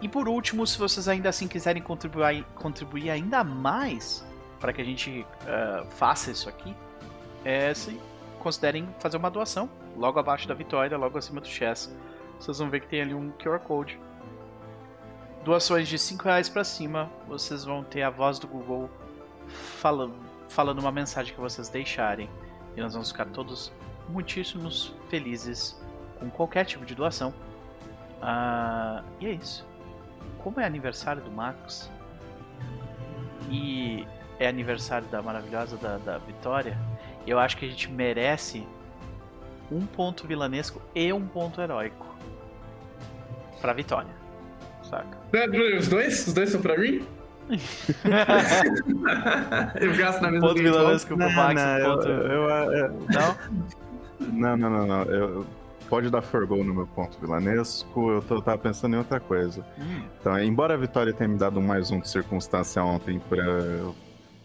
Speaker 1: E por último, se vocês ainda assim quiserem contribuir, contribuir ainda mais para que a gente uh, faça isso aqui, é se considerem fazer uma doação logo abaixo da vitória, logo acima do chess. Vocês vão ver que tem ali um QR Code. Doações de 5 reais para cima, vocês vão ter a voz do Google falando falando uma mensagem que vocês deixarem. E nós vamos ficar todos muitíssimos felizes com qualquer tipo de doação. Uh, e é isso. Como é aniversário do Marcos e é aniversário da maravilhosa da, da Vitória, eu acho que a gente merece um ponto vilanesco e um ponto heróico pra Vitória. Saca?
Speaker 4: Os dois? Os dois são pra mim? eu gasto na mesma
Speaker 1: Ponto vilanesco pro Max. Não, ponto... eu, eu,
Speaker 2: eu, não? não, não, não, não. Eu, pode dar forgol no meu ponto vilanesco, eu tô, tava pensando em outra coisa. Hum. Então, embora a Vitória tenha me dado um mais um de circunstância ontem pra,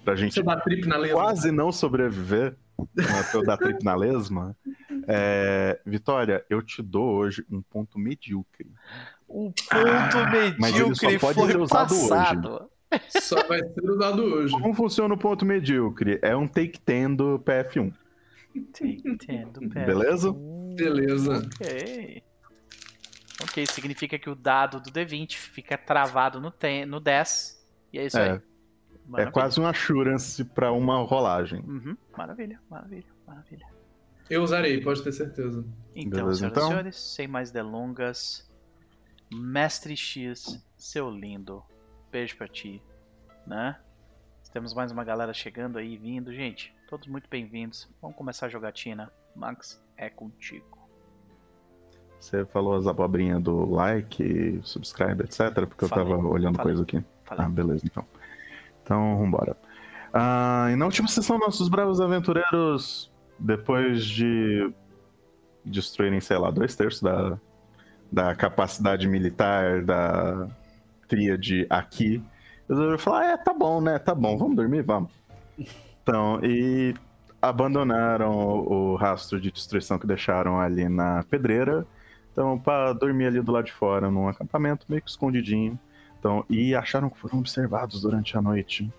Speaker 2: pra gente quase não sobreviver né, da trip na lesma, é, Vitória, eu te dou hoje um ponto medíocre.
Speaker 1: Um ponto ah, medíocre mas ele só pode foi ser usado passado.
Speaker 4: hoje. Só vai ser usado hoje.
Speaker 2: Como funciona o ponto medíocre? É um take 10 do PF1.
Speaker 1: Take 10 do PF1.
Speaker 2: Beleza?
Speaker 4: Beleza.
Speaker 1: Ok. Ok, significa que o dado do D20 fica travado no, ten, no 10. E é isso é. aí.
Speaker 2: Maravilha. É quase um assurance para uma rolagem.
Speaker 1: Uhum. Maravilha, maravilha, maravilha.
Speaker 4: Eu usarei, pode ter certeza.
Speaker 1: Então, Beleza, senhoras então? e senhores, sem mais delongas, Mestre X, seu lindo, beijo pra ti, né? Temos mais uma galera chegando aí, vindo. Gente, todos muito bem-vindos. Vamos começar a jogatina. Max, é contigo.
Speaker 2: Você falou as abobrinhas do like, subscribe, etc. Porque falei, eu tava olhando falei, coisa aqui. Falei. Ah, beleza, então. Então, vambora. Ah, e na última sessão, nossos bravos aventureiros, depois de destruírem, sei lá, dois terços da, da capacidade militar da tríade aqui, falar, ah, é, tá bom, né? Tá bom, vamos dormir, vamos. Então, e abandonaram o rastro de destruição que deixaram ali na pedreira. Então, para dormir ali do lado de fora, num acampamento meio que escondidinho. Então, e acharam que foram observados durante a noite.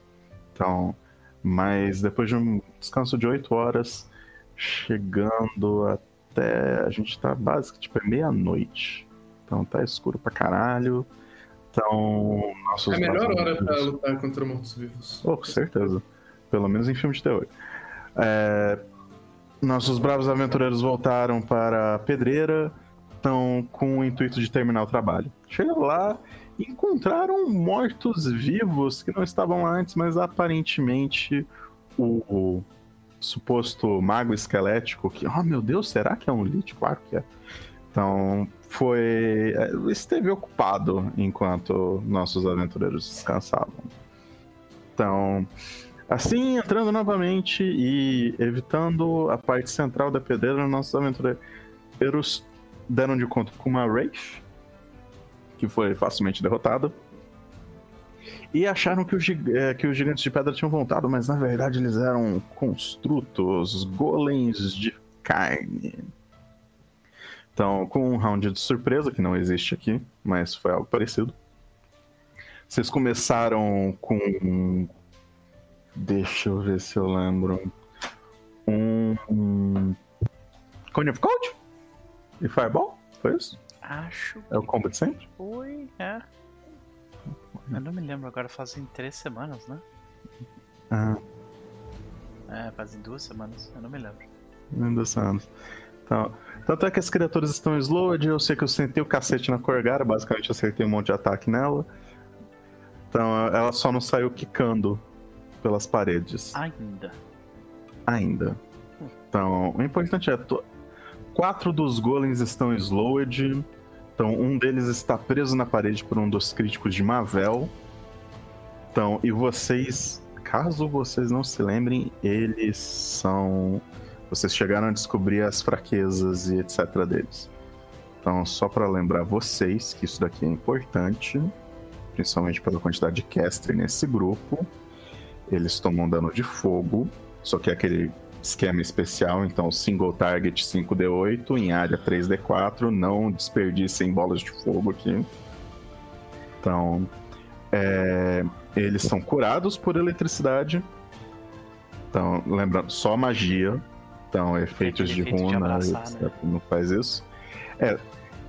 Speaker 2: Então, mas depois de um descanso de 8 horas, chegando até. A gente tá basicamente tipo, é meia-noite. Então tá escuro pra caralho. Então, nossos
Speaker 4: É a melhor hora pra lutar contra mortos-vivos.
Speaker 2: Oh, com certeza. Pelo menos em filme de terror. É... Nossos bravos aventureiros voltaram para a pedreira, estão com o intuito de terminar o trabalho. Chegam lá encontraram mortos-vivos que não estavam lá antes, mas aparentemente o, o suposto mago esquelético, que, oh meu Deus, será que é um Lich? Claro que é. Então, foi. É, esteve ocupado enquanto nossos aventureiros descansavam. Então, assim, entrando novamente e evitando a parte central da pedreira, nossos aventureiros deram de conta com uma Wraith, que foi facilmente derrotada. E acharam que, é, que os gigantes de pedra tinham voltado, mas na verdade eles eram construtos, golems de carne. Então, com um round de surpresa, que não existe aqui, mas foi algo parecido. Vocês começaram com. Deixa eu ver se eu lembro. Um. um... Cone of Cold? E Fireball? Foi isso?
Speaker 1: Acho.
Speaker 2: É o combo de sempre?
Speaker 1: Foi, é. Eu não me lembro agora, fazem três semanas, né?
Speaker 2: Ah.
Speaker 1: É, fazem duas semanas, eu não me lembro.
Speaker 2: Duas semanas. Então, tanto é que as criaturas estão slowed, eu sei que eu sentei o cacete na Corgara, basicamente acertei um monte de ataque nela. Então ela só não saiu quicando pelas paredes.
Speaker 1: Ainda.
Speaker 2: Ainda. Então, o importante é. To... Quatro dos golems estão slowed. Então, um deles está preso na parede por um dos críticos de Mavel. Então, e vocês, caso vocês não se lembrem, eles são. Vocês chegaram a descobrir as fraquezas e etc. deles. Então, só para lembrar vocês que isso daqui é importante principalmente pela quantidade de castre nesse grupo. Eles tomam dano de fogo, só que é aquele esquema especial, então single target 5d8 em área 3d4, não desperdicem bolas de fogo aqui. Então, é, eles são curados por eletricidade. Então, lembrando, só magia. Então, efeitos de runa, abraçar, né? não faz isso. É,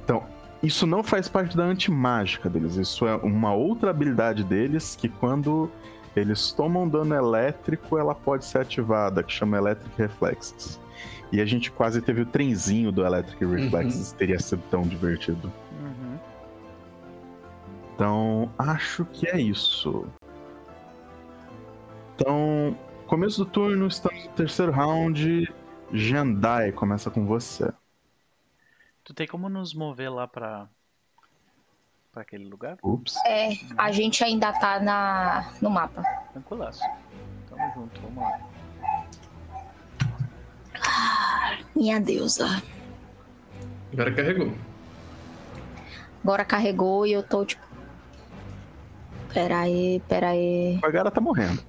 Speaker 2: então, isso não faz parte da antimágica deles. Isso é uma outra habilidade deles que quando eles tomam dano elétrico, ela pode ser ativada, que chama Electric Reflexes. E a gente quase teve o trenzinho do Electric uhum. Reflexes, uhum. teria sido tão divertido. Uhum. Então, acho que é isso. Então, começo do turno, estamos no terceiro round. Jandai, começa com você.
Speaker 1: Tu tem como nos mover lá pra, pra aquele lugar?
Speaker 2: Ups.
Speaker 6: É, a gente ainda tá na, no mapa.
Speaker 1: Tranquilaço. Tamo junto, vamos lá.
Speaker 6: Ah, minha deusa.
Speaker 4: Agora carregou.
Speaker 6: Agora carregou e eu tô tipo. Pera aí, pera aí.
Speaker 2: Corgara tá morrendo.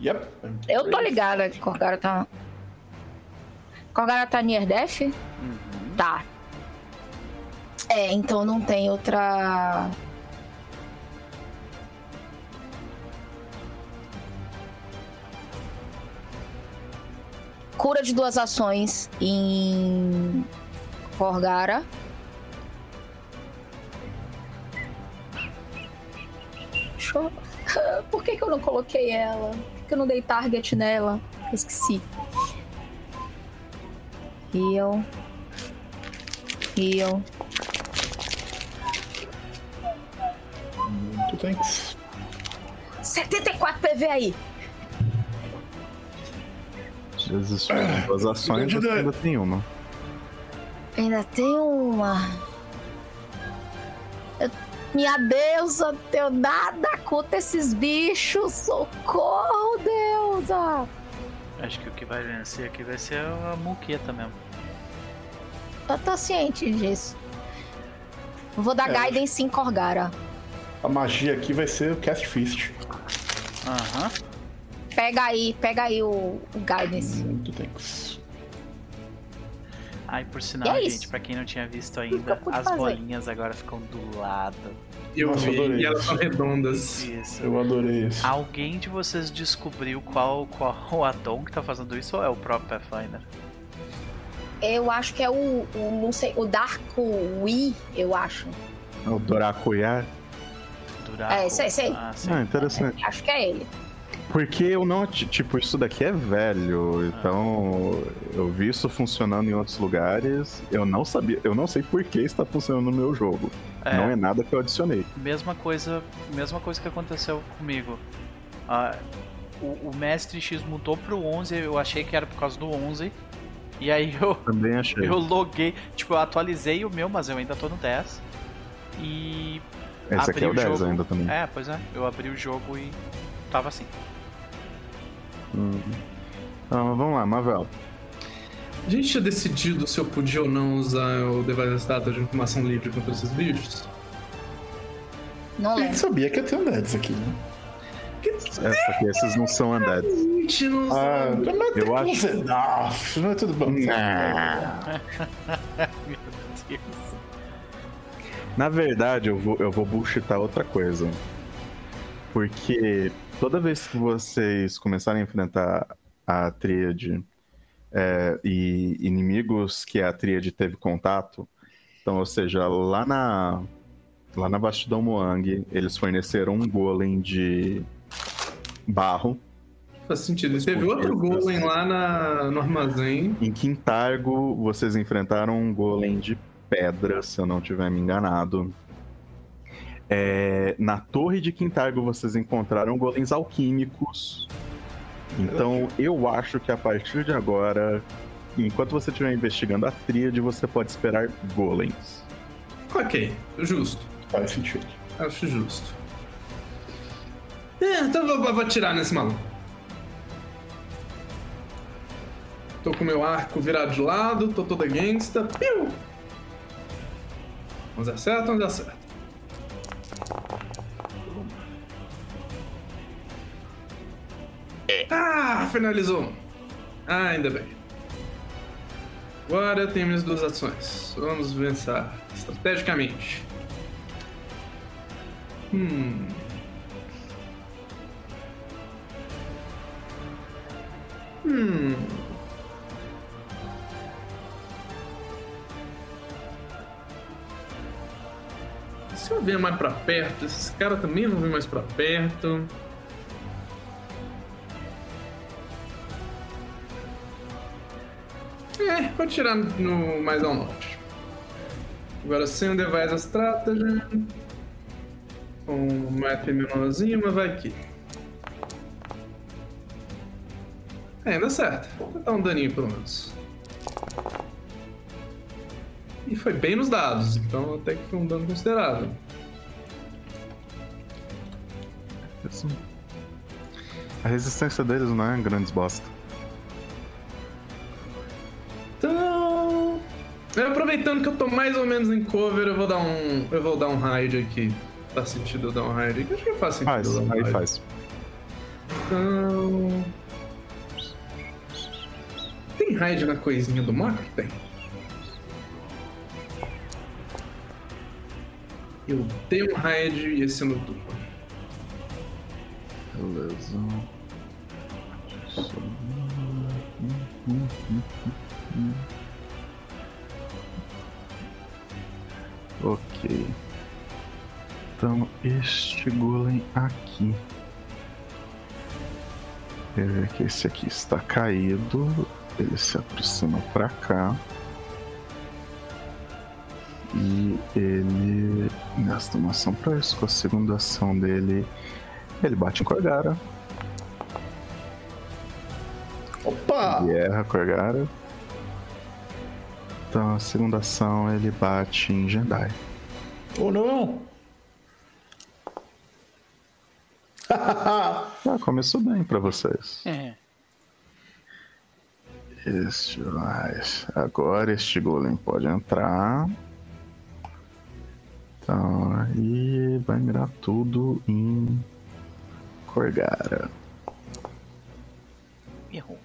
Speaker 3: Yep.
Speaker 6: Eu tô ligada que Corgara tá. Corgara tá near death?
Speaker 1: Uhum.
Speaker 6: Tá. É, então não tem outra. Cura de duas ações em Forgara. Eu... Por que, que eu não coloquei ela? Por que eu não dei target nela? Eu esqueci. Heal. Heal.
Speaker 3: thanks.
Speaker 6: 74 PV aí.
Speaker 2: Jesus, duas ações ainda tem uma.
Speaker 6: Ainda tem uma. Eu... Minha deusa, não tenho nada contra esses bichos. Socorro, deusa.
Speaker 1: Acho que o que vai vencer aqui vai ser a Muqueta mesmo.
Speaker 6: Eu tô ciente disso. Vou dar é. Guidance em Corgara.
Speaker 3: A magia aqui vai ser o Cast Fist.
Speaker 1: Aham.
Speaker 6: Pega aí, pega aí o, o Guidance.
Speaker 3: Muito thanks.
Speaker 1: Ai, por sinal, é gente, pra quem não tinha visto ainda, as fazer. bolinhas agora ficam do lado.
Speaker 4: Eu Nossa, vi, e elas são redondas.
Speaker 1: Isso.
Speaker 3: Eu adorei isso.
Speaker 1: Alguém de vocês descobriu qual, qual o addon que tá fazendo isso ou é o próprio Pathfinder?
Speaker 6: Eu acho que é o, o não sei, o Dark Wii, eu acho.
Speaker 2: É o Dorakuya?
Speaker 6: É, esse, esse aí.
Speaker 2: Ah, ah, interessante.
Speaker 6: Acho que é ele.
Speaker 2: Porque eu não. Tipo, isso daqui é velho, então eu vi isso funcionando em outros lugares. Eu não sabia, eu não sei por que está funcionando no meu jogo. É, não é nada que eu adicionei.
Speaker 1: Mesma coisa, mesma coisa que aconteceu comigo. Ah, o, o, Mestre X mudou pro 11, eu achei que era por causa do 11. E aí eu.
Speaker 2: Também achei.
Speaker 1: Eu loguei, tipo, eu atualizei o meu, mas eu ainda tô no 10. E
Speaker 2: esse aqui é o, o 10
Speaker 1: jogo...
Speaker 2: ainda também.
Speaker 1: É, pois é. Eu abri o jogo e tava assim.
Speaker 2: Hum. Então, vamos lá, Mavel.
Speaker 4: A gente tinha decidido se eu podia ou não usar o Device Data de informação livre contra esses bichos?
Speaker 6: Não
Speaker 3: A gente
Speaker 6: lembro.
Speaker 3: sabia que ia ter undeads aqui, né?
Speaker 2: É, só que esses não são undeads.
Speaker 4: Gente, não
Speaker 3: Ah, mas
Speaker 2: Eu acho-
Speaker 3: que ser- Ah, mas tudo bom.
Speaker 1: Meu Deus.
Speaker 2: Na verdade, eu vou, eu vou bullshitar outra coisa. Porque toda vez que vocês começarem a enfrentar a tríade é, e inimigos que a tríade teve contato, então, ou seja, lá na, lá na Bastidão Moang, eles forneceram um golem de barro.
Speaker 4: Faz sentido. E teve outro golem lá na, no armazém.
Speaker 2: Em Quintargo, vocês enfrentaram um golem de pedra, se eu não tiver me enganado. É, na Torre de Quintargo, vocês encontraram golems alquímicos. Então, eu acho que a partir de agora, enquanto você estiver investigando a tríade, você pode esperar golems.
Speaker 4: Ok, justo.
Speaker 3: Faz sentido.
Speaker 4: Acho justo. É, então eu vou, vou atirar nesse maluco. Tô com meu arco virado de lado, tô toda gangsta. Piu! 11 acerta, 11 acerta. Ah, finalizou. Ah, ainda bem. Agora tenho minhas duas ações. Vamos pensar estrategicamente. Hum. Hum. Se eu vier mais pra perto, esses caras também vão vir mais pra perto. É, vou tirar no mais ao norte. Agora sem o Device Strategy. Com um metro menorzinho, mas vai aqui. É, ainda certo. Vou dar um daninho pelo menos. E foi bem nos dados, então até que foi um dano considerável.
Speaker 2: A resistência deles não é grandes bosta.
Speaker 4: Aproveitando que eu tô mais ou menos em cover, eu vou dar um. Eu vou dar um raid aqui. Faz sentido eu dar um raid aqui? Acho que faz sentido
Speaker 2: Faz,
Speaker 4: um
Speaker 2: aí faz.
Speaker 4: Então. Tem raid na coisinha do macro? Tem. Eu dei um raid e esse no duplo.
Speaker 2: Beleza. Ok. Então, este golem aqui. É que esse aqui está caído. Ele se aproxima para cá. E ele gasta uma ação para isso. Com a segunda ação dele, ele bate em Corgara.
Speaker 3: Opa!
Speaker 2: Ele erra Corgara. Então a segunda ação ele bate em Jendai.
Speaker 3: Ou não?
Speaker 2: Ah, começou bem pra vocês.
Speaker 1: É.
Speaker 2: Este, mas agora este golem pode entrar. Então, aí vai mirar tudo em Corgara.
Speaker 1: Errou.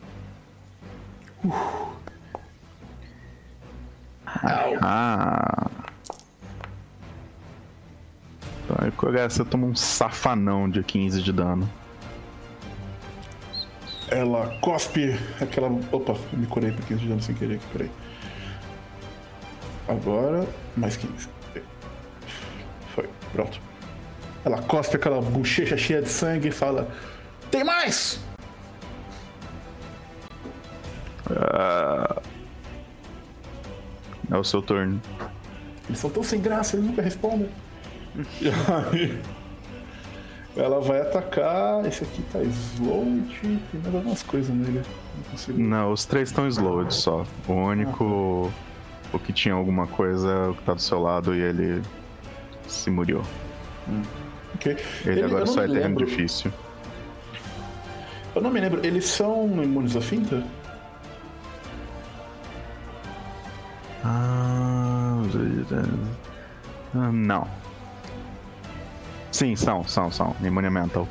Speaker 2: Ah! Então, aí Corgara você toma um safanão de 15 de dano.
Speaker 3: Ela cospe aquela. Opa, me curei por 15 de dano sem querer aqui, peraí. Agora, mais 15. Foi, pronto. Ela cospe aquela bochecha cheia de sangue e fala: Tem mais!
Speaker 2: Ah, é o seu turno.
Speaker 3: Eles são tão sem graça, eles nunca respondem. e aí. Ela vai atacar. Esse aqui tá slowed. Tem mais algumas coisas nele. Não consigo.
Speaker 2: Não, os três estão slowed só. O único. O que tinha alguma coisa, é o que tá do seu lado e ele se muriu.
Speaker 3: Ok.
Speaker 2: Ele,
Speaker 3: eu
Speaker 2: agora só é terreno difícil.
Speaker 3: Eu não me lembro, eles são imunes à finta?
Speaker 2: Ah, não. Sim, são, são, são. Imune mental.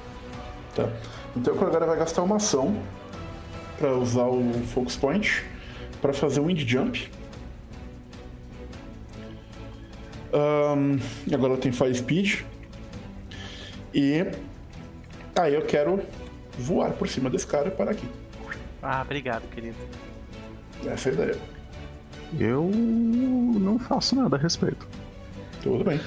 Speaker 3: Tá. Então o vai gastar uma ação para usar o Focus Point para fazer um Wind Jump. Um, agora tem Fire Speed. E aí eu quero voar por cima desse cara e parar aqui.
Speaker 1: Ah, obrigado, querido.
Speaker 3: Essa é a ideia.
Speaker 2: Eu não faço nada a respeito.
Speaker 3: Tudo bem.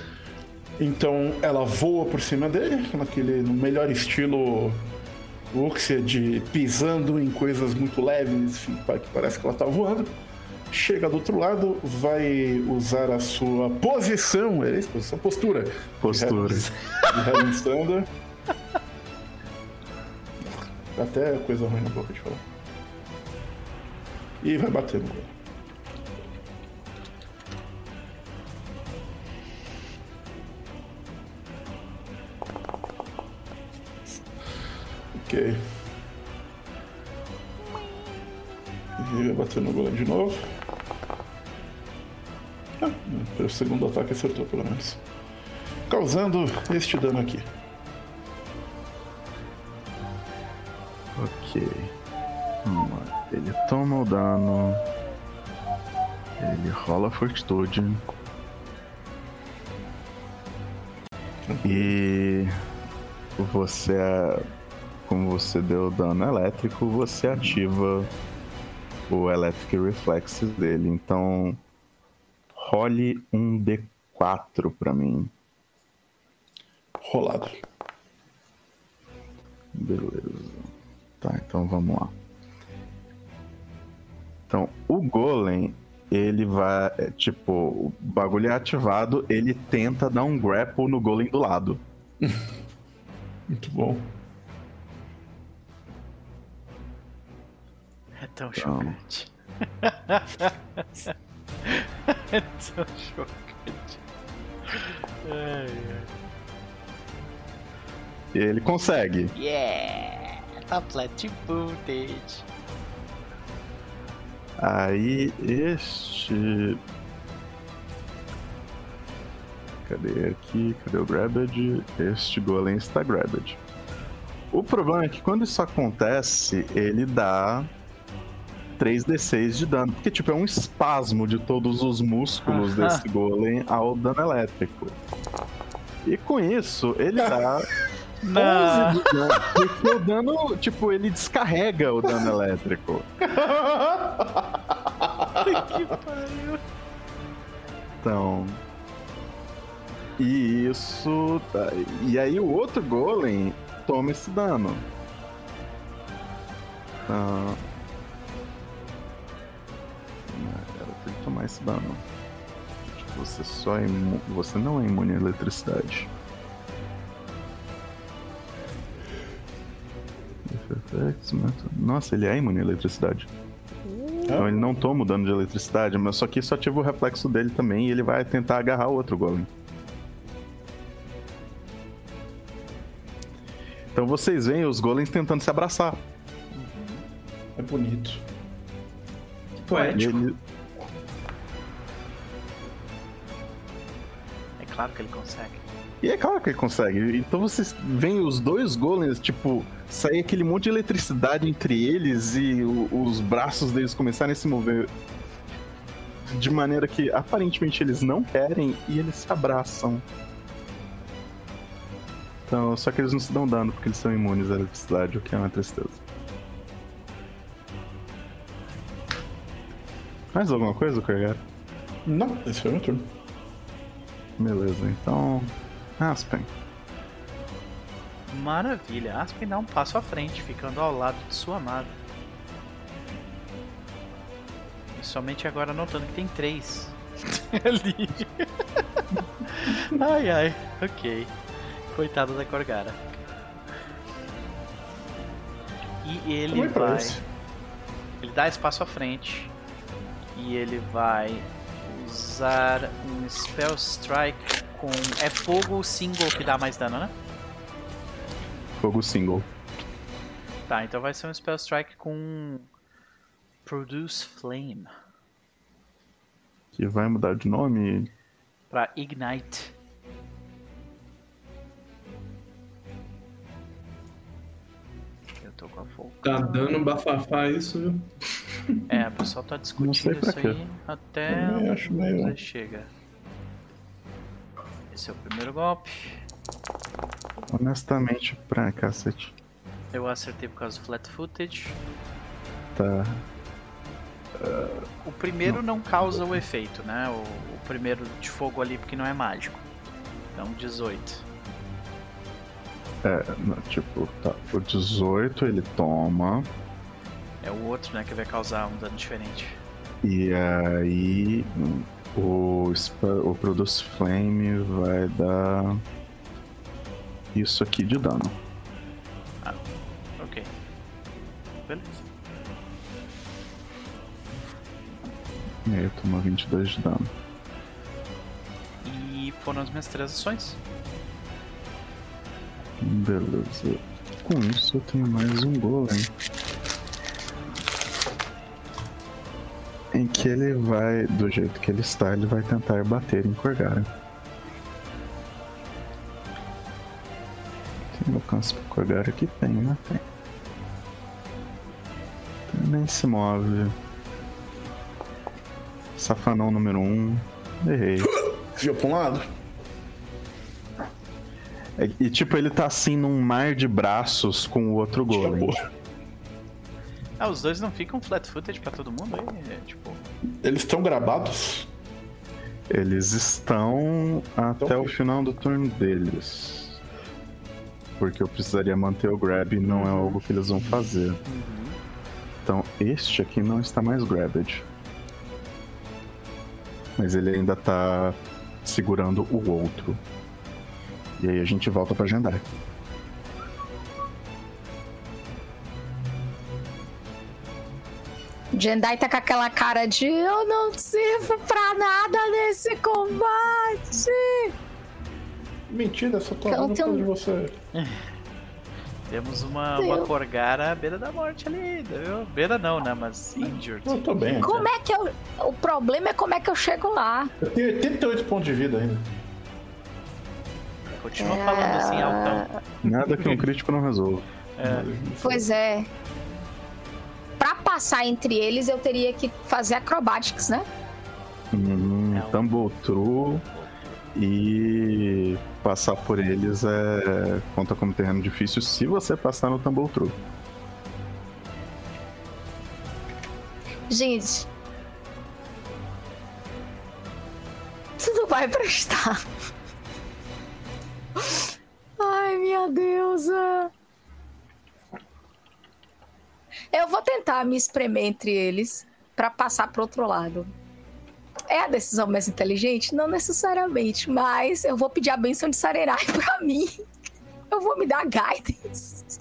Speaker 3: Então ela voa por cima dele, naquele no melhor estilo Uxia de pisando em coisas muito leves, que parece que ela tá voando. Chega do outro lado, vai usar a sua posição, é isso? Posição, postura.
Speaker 2: Postura.
Speaker 3: De Heaven Standard. Até coisa ruim na boca de falar. E vai bater no gol. Ok. E vai bater no golem de novo. Ah, o segundo ataque acertou pelo menos. Causando este dano aqui.
Speaker 2: Ok. Ele toma o dano. Ele rola a fortitude. E você, como você deu dano elétrico, você ativa o Electric Reflexes dele. Então, role um D4 pra mim.
Speaker 3: Rolado.
Speaker 2: Beleza. Tá, então vamos lá. Então, o Golem, ele vai. é, Tipo, o bagulho é ativado, ele tenta dar um grapple no Golem do lado.
Speaker 3: Muito bom.
Speaker 1: Tão
Speaker 2: Então.
Speaker 1: chocante. é tão chocante. Ai, ai.
Speaker 2: E ele consegue.
Speaker 1: Yeah! Tá flat booted.
Speaker 2: Aí este. Cadê aqui? Cadê o Grabbed? Este Golem está Grabbed. O problema é que quando isso acontece, ele dá 3d6 de dano. Porque, tipo, é um espasmo de todos os músculos desse Golem ao dano elétrico. E com isso, ele dá 11 de dano. Porque o dano, tipo, ele descarrega o dano elétrico.
Speaker 1: que pariu.
Speaker 2: Então. E isso. tá- E aí o outro golem toma esse dano. Ah. Esse dano. Você só é imu... Você não é imune à eletricidade. Nossa, ele é imune à eletricidade. Então ele não toma o dano de eletricidade, mas só que isso ativa o reflexo dele também e ele vai tentar agarrar o outro golem. Então vocês veem os golems tentando se abraçar.
Speaker 3: É bonito.
Speaker 2: E
Speaker 4: Poético.
Speaker 2: ele-
Speaker 1: claro que ele consegue.
Speaker 2: E é claro que ele consegue. Então vocês veem os dois golems, tipo, sair aquele monte de eletricidade entre eles e o- os braços deles começarem a se mover de maneira que aparentemente eles não querem e eles se abraçam. Então, só que eles não se dão dano porque eles são imunes à eletricidade, o que é uma tristeza. Mais alguma coisa, Corgara?
Speaker 3: Não, esse foi o meu turno.
Speaker 2: Beleza, então. Aspen.
Speaker 1: Maravilha. Aspen dá um passo à frente, ficando ao lado de sua amada. E somente agora notando que tem três ali. ai ai, ok. Coitada da Corgara. E ele
Speaker 3: Como
Speaker 1: vai. Ele dá espaço à frente. E ele vai usar um Spell Strike com. É fogo single que dá mais dano, né?
Speaker 2: Fogo single.
Speaker 1: Tá, então vai ser um Spell Strike com. Produce Flame.
Speaker 2: Que vai mudar de nome.
Speaker 1: Pra Ignite. Tô com a.
Speaker 4: Tá dando bafafá isso, viu?
Speaker 1: É, o pessoal tá discutindo isso
Speaker 2: quê.
Speaker 1: aí até
Speaker 3: Eu acho meio-
Speaker 1: você chega. Esse é o primeiro golpe.
Speaker 2: Honestamente, pra cacete.
Speaker 1: Eu acertei por causa do flat footage.
Speaker 2: Tá.
Speaker 1: O primeiro não, causa o efeito, né? O, o primeiro de fogo ali, porque não é mágico. Então, 18.
Speaker 2: É, tipo, tá. O 18 ele toma.
Speaker 1: É o outro, né, que vai causar um dano diferente.
Speaker 2: E aí o, o Produce Flame vai dar isso aqui de dano.
Speaker 1: Ok. Beleza.
Speaker 2: E aí eu tomo 22 de dano.
Speaker 1: E foram as minhas três ações.
Speaker 2: Beleza. Com isso eu tenho mais um golem. Em que ele vai, do jeito que ele está, ele vai tentar bater em Corgara. Tem alcance pro Corgara aqui? Tem, né? Tem. Nem se move. Safanão número 1. Um. Errei.
Speaker 3: Viu pra um lado?
Speaker 2: É, E tipo, ele tá assim num mar de braços com o outro golem.
Speaker 1: Ah, os dois não ficam flat footage pra todo mundo aí? É, tipo,
Speaker 3: Eles estão gravados?
Speaker 2: Eles estão até
Speaker 3: Então,
Speaker 2: o final do turno deles. Porque eu precisaria manter o grab e não é algo que eles vão fazer. Então este aqui não está mais grabbed. Mas ele ainda tá segurando o outro. E aí a gente volta pra Jandar.
Speaker 6: Jendai tá com aquela cara de eu não sirvo pra nada nesse combate.
Speaker 3: Mentira, só tô
Speaker 6: Então,
Speaker 3: vendo
Speaker 6: tem um-
Speaker 3: de você.
Speaker 1: temos uma,
Speaker 6: Sim,
Speaker 1: uma Corgara à beira da morte ali, viu? Beira não, né? Mas injured.
Speaker 3: Eu tô bem.
Speaker 6: Como é que eu. O problema é como é que eu chego lá.
Speaker 3: Eu tenho 88 pontos de vida ainda.
Speaker 1: Continua falando assim, altão.
Speaker 2: Nada que um crítico não resolva.
Speaker 6: Pois é. Pra passar entre eles, eu teria que fazer acrobatics, né?
Speaker 2: Hum,
Speaker 1: É um-
Speaker 2: Tumble True e passar por eles é conta como terreno difícil se você passar no Tumble True.
Speaker 6: Gente. Tudo vai prestar. Ai, minha deusa. Eu vou tentar me espremer entre eles pra passar pro outro lado. É a decisão mais inteligente? Não necessariamente, mas eu vou pedir a benção de Sarerai pra mim. Eu vou me dar guidance.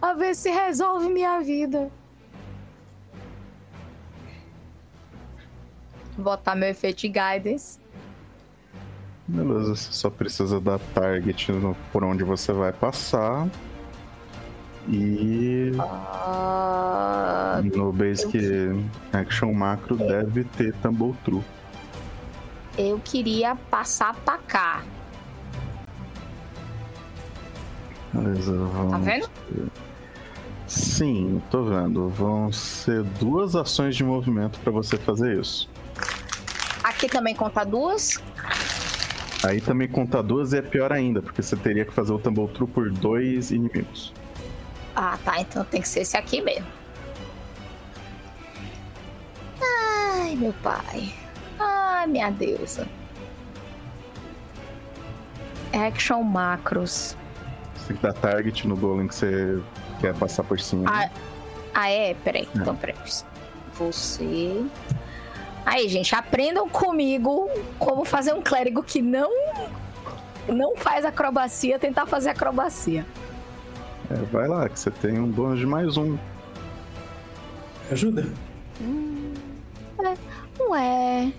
Speaker 6: A ver se resolve minha vida. botar meu efeito de guidance.
Speaker 2: Beleza, você só precisa dar target no- por onde você vai passar. E
Speaker 6: Ah,
Speaker 2: no Basic Action Macro deve ter Tumble True.
Speaker 6: eu queria passar pra cá.
Speaker 2: Beleza, vamos.
Speaker 6: Tá vendo?
Speaker 2: Sim, tô vendo. Vão ser duas ações de movimento pra você fazer isso.
Speaker 6: Aqui também conta duas.
Speaker 2: Aí também conta duas é pior ainda, porque você teria que fazer o Tumble True por dois inimigos.
Speaker 6: Ah, tá. Então tem que ser esse aqui mesmo. Ai, meu pai. Ai, minha deusa. Action macros.
Speaker 2: Você tem que dar target no golem que você quer passar por cima.
Speaker 6: Ah, ah é? Peraí. Então, peraí. Você. Aí, gente, aprendam comigo como fazer um clérigo que não não faz acrobacia, tentar fazer acrobacia.
Speaker 2: É, vai lá, que você tem um bônus de mais um.
Speaker 3: Ajuda.
Speaker 6: Ué.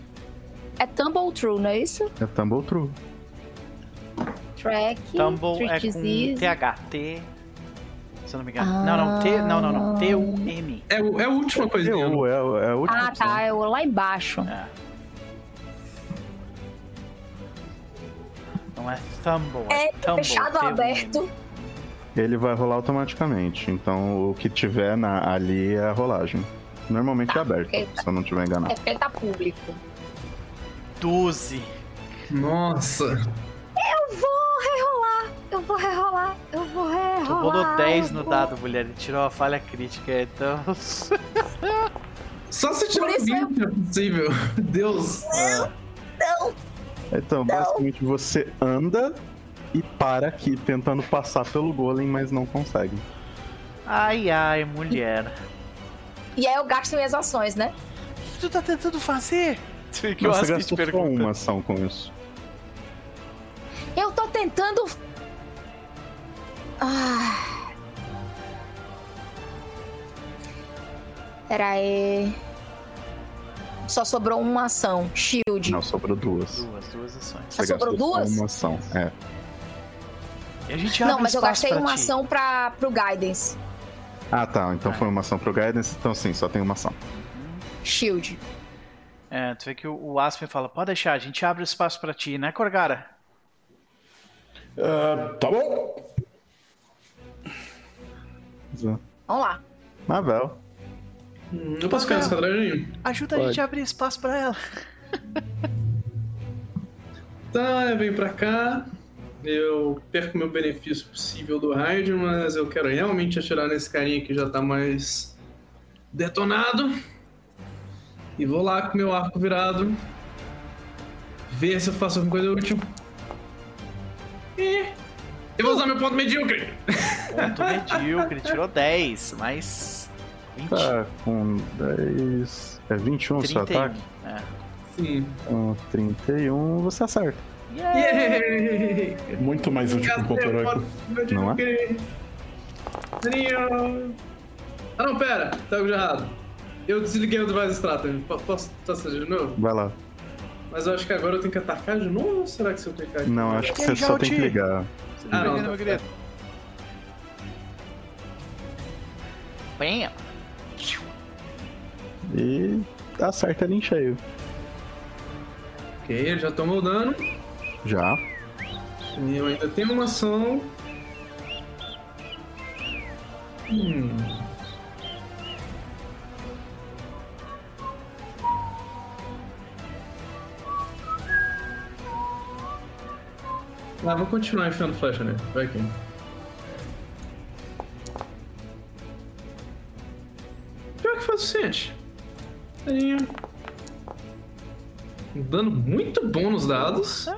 Speaker 6: É Tumble True, não é isso?
Speaker 2: É Tumble True.
Speaker 6: Track.
Speaker 1: Tumble é com
Speaker 6: Disease.
Speaker 1: Se eu não me engano. Não, não, T. Não, não, não. T-U-M.
Speaker 4: É, o- é a última coisa.
Speaker 2: É, o- é, o- é a última
Speaker 6: Ah,
Speaker 2: opção.
Speaker 6: tá. É o lá embaixo.
Speaker 1: É. Não é Tumble, é,
Speaker 6: É,
Speaker 1: Tumble.
Speaker 6: fechado ou aberto.
Speaker 2: Ele vai rolar automaticamente. Então o que tiver na, ali é a rolagem. Normalmente
Speaker 6: Tá,
Speaker 2: é aberto,
Speaker 6: tá.
Speaker 2: se eu não tiver enganado.
Speaker 6: É porque ele tá público.
Speaker 1: 12.
Speaker 4: Nossa.
Speaker 6: Eu vou rerolar. Eu vou rerolar. Eu vou rerolar.
Speaker 1: Tu rolou 10
Speaker 6: eu
Speaker 1: no
Speaker 6: vou-
Speaker 1: dado, mulher. Ele tirou a falha crítica, então.
Speaker 4: Só se
Speaker 6: isso
Speaker 4: 20 é possível. Deus.
Speaker 2: Então, basicamente você anda e para aqui tentando passar pelo golem, mas não consegue.
Speaker 1: Ai, ai, mulher.
Speaker 6: E aí eu gasto minhas ações, né?
Speaker 1: O que tu tá tentando fazer? Que
Speaker 2: Não,
Speaker 1: Aspen te
Speaker 2: gastou só uma ação com isso.
Speaker 6: Eu tô tentando. Ah. Pera aí. Só sobrou uma ação. Shield.
Speaker 2: Não, sobrou duas.
Speaker 1: Duas, duas ações.
Speaker 6: Só
Speaker 2: Você
Speaker 6: sobrou
Speaker 2: só
Speaker 6: duas?
Speaker 2: uma ação, é.
Speaker 1: E a gente abre
Speaker 6: Não, mas eu gastei
Speaker 1: pra
Speaker 6: uma
Speaker 1: ti.
Speaker 6: ação pra, pro Guidance.
Speaker 2: Ah, tá. Então foi uma ação pro Guidance, então sim, só tem uma ação.
Speaker 6: Shield.
Speaker 1: É, tu vê que o, o Aspen fala, pode deixar, a gente abre espaço pra ti, né, Corgara?
Speaker 3: Ah, tá bom.
Speaker 6: Vamos lá.
Speaker 2: Mavel.
Speaker 4: Hum, Eu posso ficar nesse quadradinho?
Speaker 1: Ajuda a
Speaker 2: Pode.
Speaker 1: gente a abrir espaço pra ela.
Speaker 4: Tá, eu venho pra cá. Eu perco meu benefício possível do raid, mas eu quero realmente atirar nesse carinha que já tá mais detonado. E vou lá com meu arco virado. Ver se eu faço alguma coisa útil. E eu vou usar meu ponto medíocre.
Speaker 1: Ponto medíocre, tirou 10, mais 20.
Speaker 2: Tá com 10. É 21 o seu
Speaker 1: 31.
Speaker 2: ataque?
Speaker 1: É.
Speaker 4: Sim.
Speaker 2: Então, 31, você acerta.
Speaker 4: Yay!
Speaker 3: Muito mais útil que um ponto heróico.
Speaker 2: Não é?
Speaker 4: Ah não, pera, tá algo de errado. Eu desliguei o Device Strategy. Po- Posso testar de novo?
Speaker 2: Vai lá.
Speaker 4: Mas eu acho que agora eu tenho que atacar de novo ou será que se eu clicar aqui?
Speaker 2: Não, acho que você só tem que ligar.
Speaker 4: Ah,
Speaker 1: tá
Speaker 4: não, tá
Speaker 1: meu querido? Bam!
Speaker 2: E acerta ele em cheio.
Speaker 4: Ok, ele já tomou dano.
Speaker 2: Já.
Speaker 4: E eu ainda tenho uma ação. Hum. Ah, vou continuar enfiando flecha nele. Vai aqui. Pior que foi o suficiente. Um dano muito bom nos dados.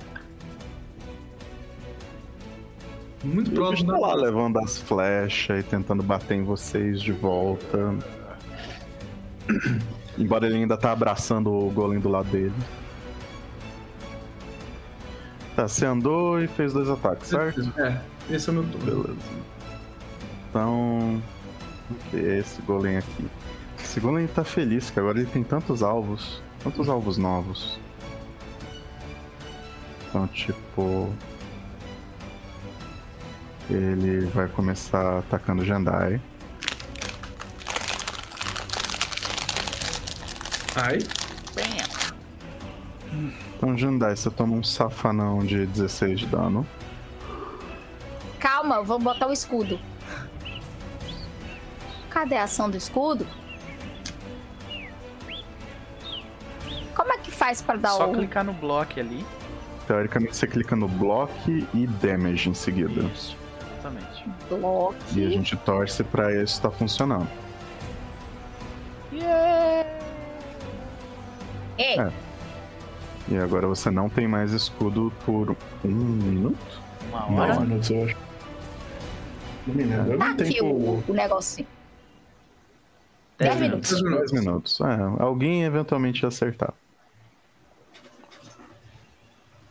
Speaker 4: Muito próximo
Speaker 2: tá lá levando as flechas e tentando bater em vocês de volta. Embora ele ainda tá abraçando o golem do lado dele. Tá, você andou e fez dois ataques, certo?
Speaker 4: É, esse é o meu turno.
Speaker 2: Beleza. Então. O que é esse golem aqui? Esse golem tá feliz, que agora ele tem tantos alvos. Tantos alvos novos. Então, tipo. Ele vai começar atacando o Jandai.
Speaker 4: Ai.
Speaker 1: Bam!
Speaker 2: Então, Jandai, você toma um safanão de 16 de dano.
Speaker 6: Calma, vou botar o escudo. Cadê a ação do escudo? Como é que faz pra dar
Speaker 1: Só
Speaker 6: o.
Speaker 1: clicar no bloco ali.
Speaker 2: Teoricamente, você clica no block e damage em seguida.
Speaker 1: Isso, exatamente.
Speaker 6: bloco?
Speaker 2: E a gente torce pra isso estar funcionando.
Speaker 6: Ei,
Speaker 2: É. E agora você não tem mais escudo por um minuto?
Speaker 1: Uma
Speaker 2: Não,
Speaker 1: hora.
Speaker 3: Minutos, eu acho. Não me lembro. Eu
Speaker 6: tá aqui o, o negocinho.
Speaker 1: Dez
Speaker 6: 10 minutos.
Speaker 4: Dez
Speaker 2: 10 minutos. É, alguém eventualmente acertar.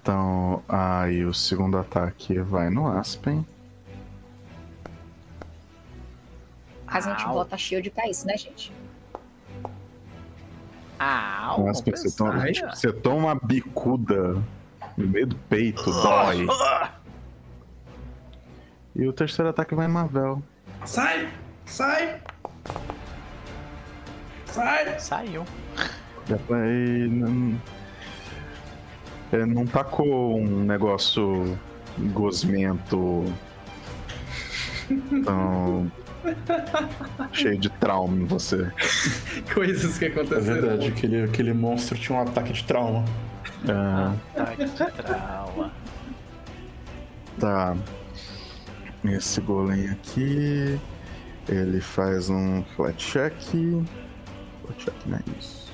Speaker 2: Então, aí o segundo ataque vai no Aspen.
Speaker 6: A gente
Speaker 1: Au.
Speaker 6: bota shield pra isso, né, gente?
Speaker 2: O Aspen, você toma, tipo, você toma uma bicuda no meio do peito, dói. E o terceiro ataque vai em Mavel.
Speaker 4: Sai! Sai! Sai!
Speaker 1: Saiu.
Speaker 2: E não, é, não tacou um negócio gosmento Então. Cheio de trauma em você.
Speaker 4: Coisas que
Speaker 3: É
Speaker 4: aconteceram.
Speaker 3: verdade, aquele, aquele monstro tinha um ataque de trauma.
Speaker 2: Ah,
Speaker 1: Ataque de trauma.
Speaker 2: tá. Esse golem aqui. Ele faz um flat check. Flat check, não é isso.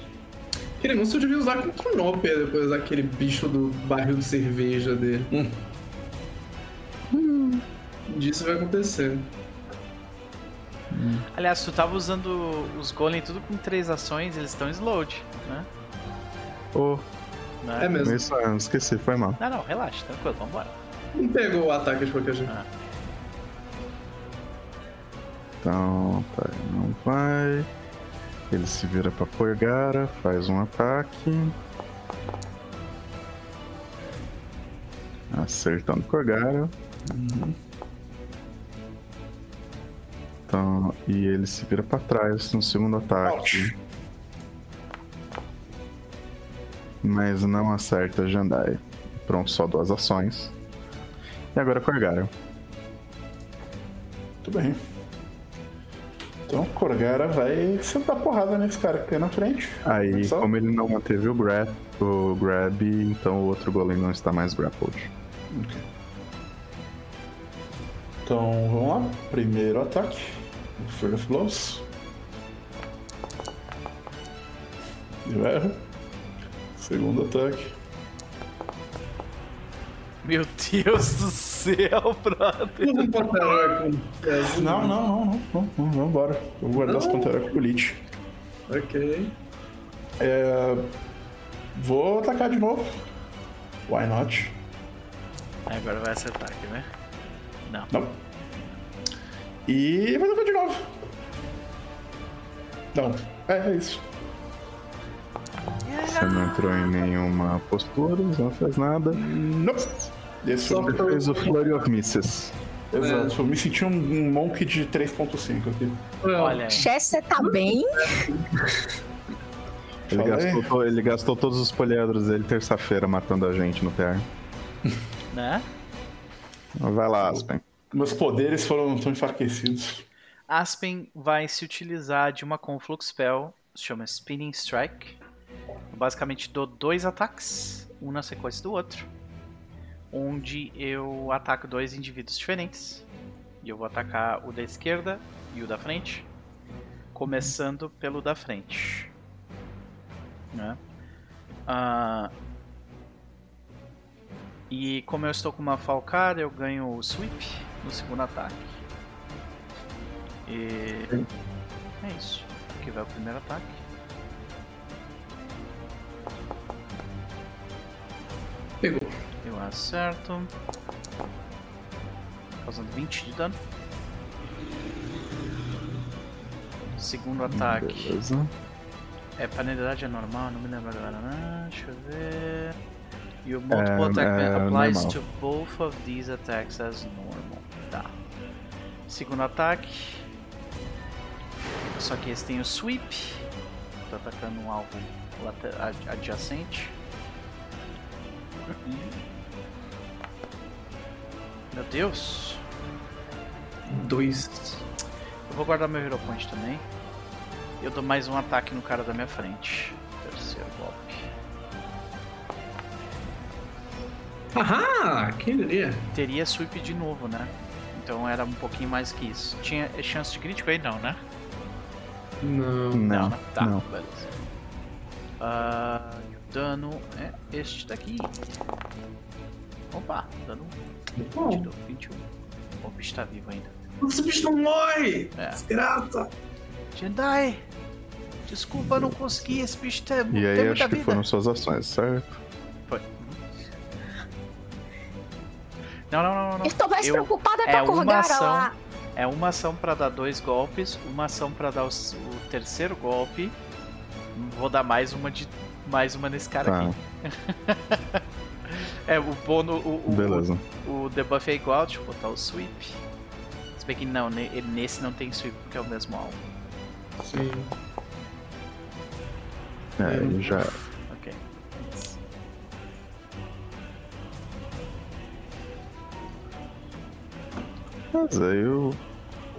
Speaker 4: Aquele monstro eu devia usar com Cronopia depois daquele bicho do barril de cerveja dele. Hum. Disso vai acontecer.
Speaker 1: Aliás, tu tava usando os golem tudo com três ações, eles estão slowed, né?
Speaker 2: Oh,
Speaker 1: Né?
Speaker 4: É mesmo.
Speaker 2: isso, ah, esqueci, foi mal.
Speaker 1: Não, não, relaxa, tranquilo, vambora.
Speaker 4: Não pegou o ataque de qualquer jeito.
Speaker 2: Então, tá, não vai. Ele se vira pra Porgara, faz um ataque. Acertando Porgara. Então, e ele se vira pra trás no segundo ataque. Mas não acerta Jandai. Pronto, só duas ações. E agora Porgara.
Speaker 3: Tudo bem. Então, Corgara vai sentar porrada nesse cara que tem na frente.
Speaker 2: Aí,
Speaker 3: Só?
Speaker 2: como ele não manteve o grab, o grab, então o outro golem não está mais grappled.
Speaker 3: Então, vamos lá. Primeiro ataque. Fury of Blows. Eu erro. Segundo ataque.
Speaker 1: Meu Deus do céu, brother.
Speaker 4: Não botar com essa.
Speaker 3: Não, não, não, não. não, não vamos embora. Eu vou guardar as Pantera com o Lich.
Speaker 4: Ok.
Speaker 3: É... Vou atacar de novo. Why not?
Speaker 1: Agora vai acertar aqui, né? Não.
Speaker 3: Não. E vai atacar de novo. Não. É, é isso.
Speaker 2: Você não entrou em nenhuma postura, não fez nada.
Speaker 3: Não. Esse foi
Speaker 2: Você fez o Flurry of Misses.
Speaker 3: Exato. Eu me senti um, um monk de 3.5 aqui.
Speaker 1: Olha
Speaker 6: você tá bem?
Speaker 2: Ele gastou, to- ele gastou todos os poliedros dele terça-feira matando a gente no PR.
Speaker 1: Né?
Speaker 2: Vai lá, Aspen.
Speaker 3: Meus poderes foram tão enfraquecidos.
Speaker 1: Aspen vai se utilizar de uma Conflux Spell, se chama Spinning Strike. Eu basicamente dou dois ataques, um na sequência do outro, onde eu ataco dois indivíduos diferentes. E eu vou atacar o da esquerda e o da frente, começando pelo da frente. Né? Ah, e como eu estou com uma falcada, eu ganho o sweep no segundo ataque. E é isso. Aqui vai o primeiro ataque.
Speaker 4: Pegou.
Speaker 1: Eu acerto. Causando 20 de dano. Segundo ataque.
Speaker 2: Beleza.
Speaker 1: É, penalidade é normal, não me lembro agora, né? Deixa eu ver. Your multiple
Speaker 2: É,
Speaker 1: attack
Speaker 2: é
Speaker 1: applies
Speaker 2: normal.
Speaker 1: to both of these attacks as normal. Tá. Segundo ataque. Só que esse tem o sweep. Tô atacando um alvo adjacente. Meu Deus.
Speaker 4: Dois.
Speaker 1: Eu vou guardar meu Hero Point também. Eu dou mais um ataque no cara da minha frente. Terceiro golpe.
Speaker 4: Ahá! Quem diria?
Speaker 1: Teria sweep de novo, né? Então era um pouquinho mais que isso. Tinha chance de crítico aí? Não, né?
Speaker 4: Não.
Speaker 2: Não?
Speaker 1: Tá,
Speaker 2: não.
Speaker 1: beleza. Ah, e o dano é este daqui. Opa, dano 20,
Speaker 4: Bom.
Speaker 1: deu 21. O bicho tá vivo ainda.
Speaker 4: Esse bicho não morre!
Speaker 1: É.
Speaker 4: Desgraça!
Speaker 1: Jendai! Desculpa, eu não consegui. Esse bicho tem,
Speaker 2: E
Speaker 1: tem
Speaker 2: aí
Speaker 1: muita
Speaker 2: acho que
Speaker 1: vida.
Speaker 2: foram suas ações, certo?
Speaker 1: Não, não, não, não.
Speaker 6: Tô mais
Speaker 1: Eu-
Speaker 6: preocupada
Speaker 1: é
Speaker 6: com a
Speaker 1: uma
Speaker 6: Corgara
Speaker 1: ação.
Speaker 6: lá.
Speaker 1: É uma ação pra dar dois golpes, uma ação pra dar o, o terceiro golpe. Vou dar mais uma de mais uma nesse cara
Speaker 2: Tá,
Speaker 1: aqui. É, o bônus, o, o,
Speaker 2: beleza.
Speaker 1: o, o debuff é igual, deixa eu botar o sweep. Se bem que não, nesse não tem sweep porque é o mesmo alvo.
Speaker 4: Sim.
Speaker 2: É, ele já. Mas é, eu...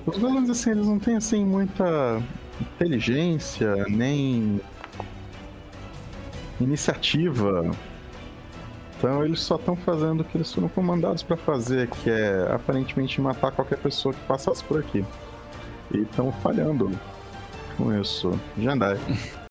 Speaker 2: Os golems, assim, eles não têm, assim, muita inteligência, nem iniciativa. Então eles só estão fazendo o que eles foram comandados para fazer, que é aparentemente matar qualquer pessoa que passasse por aqui. E estão falhando com isso. Jandai.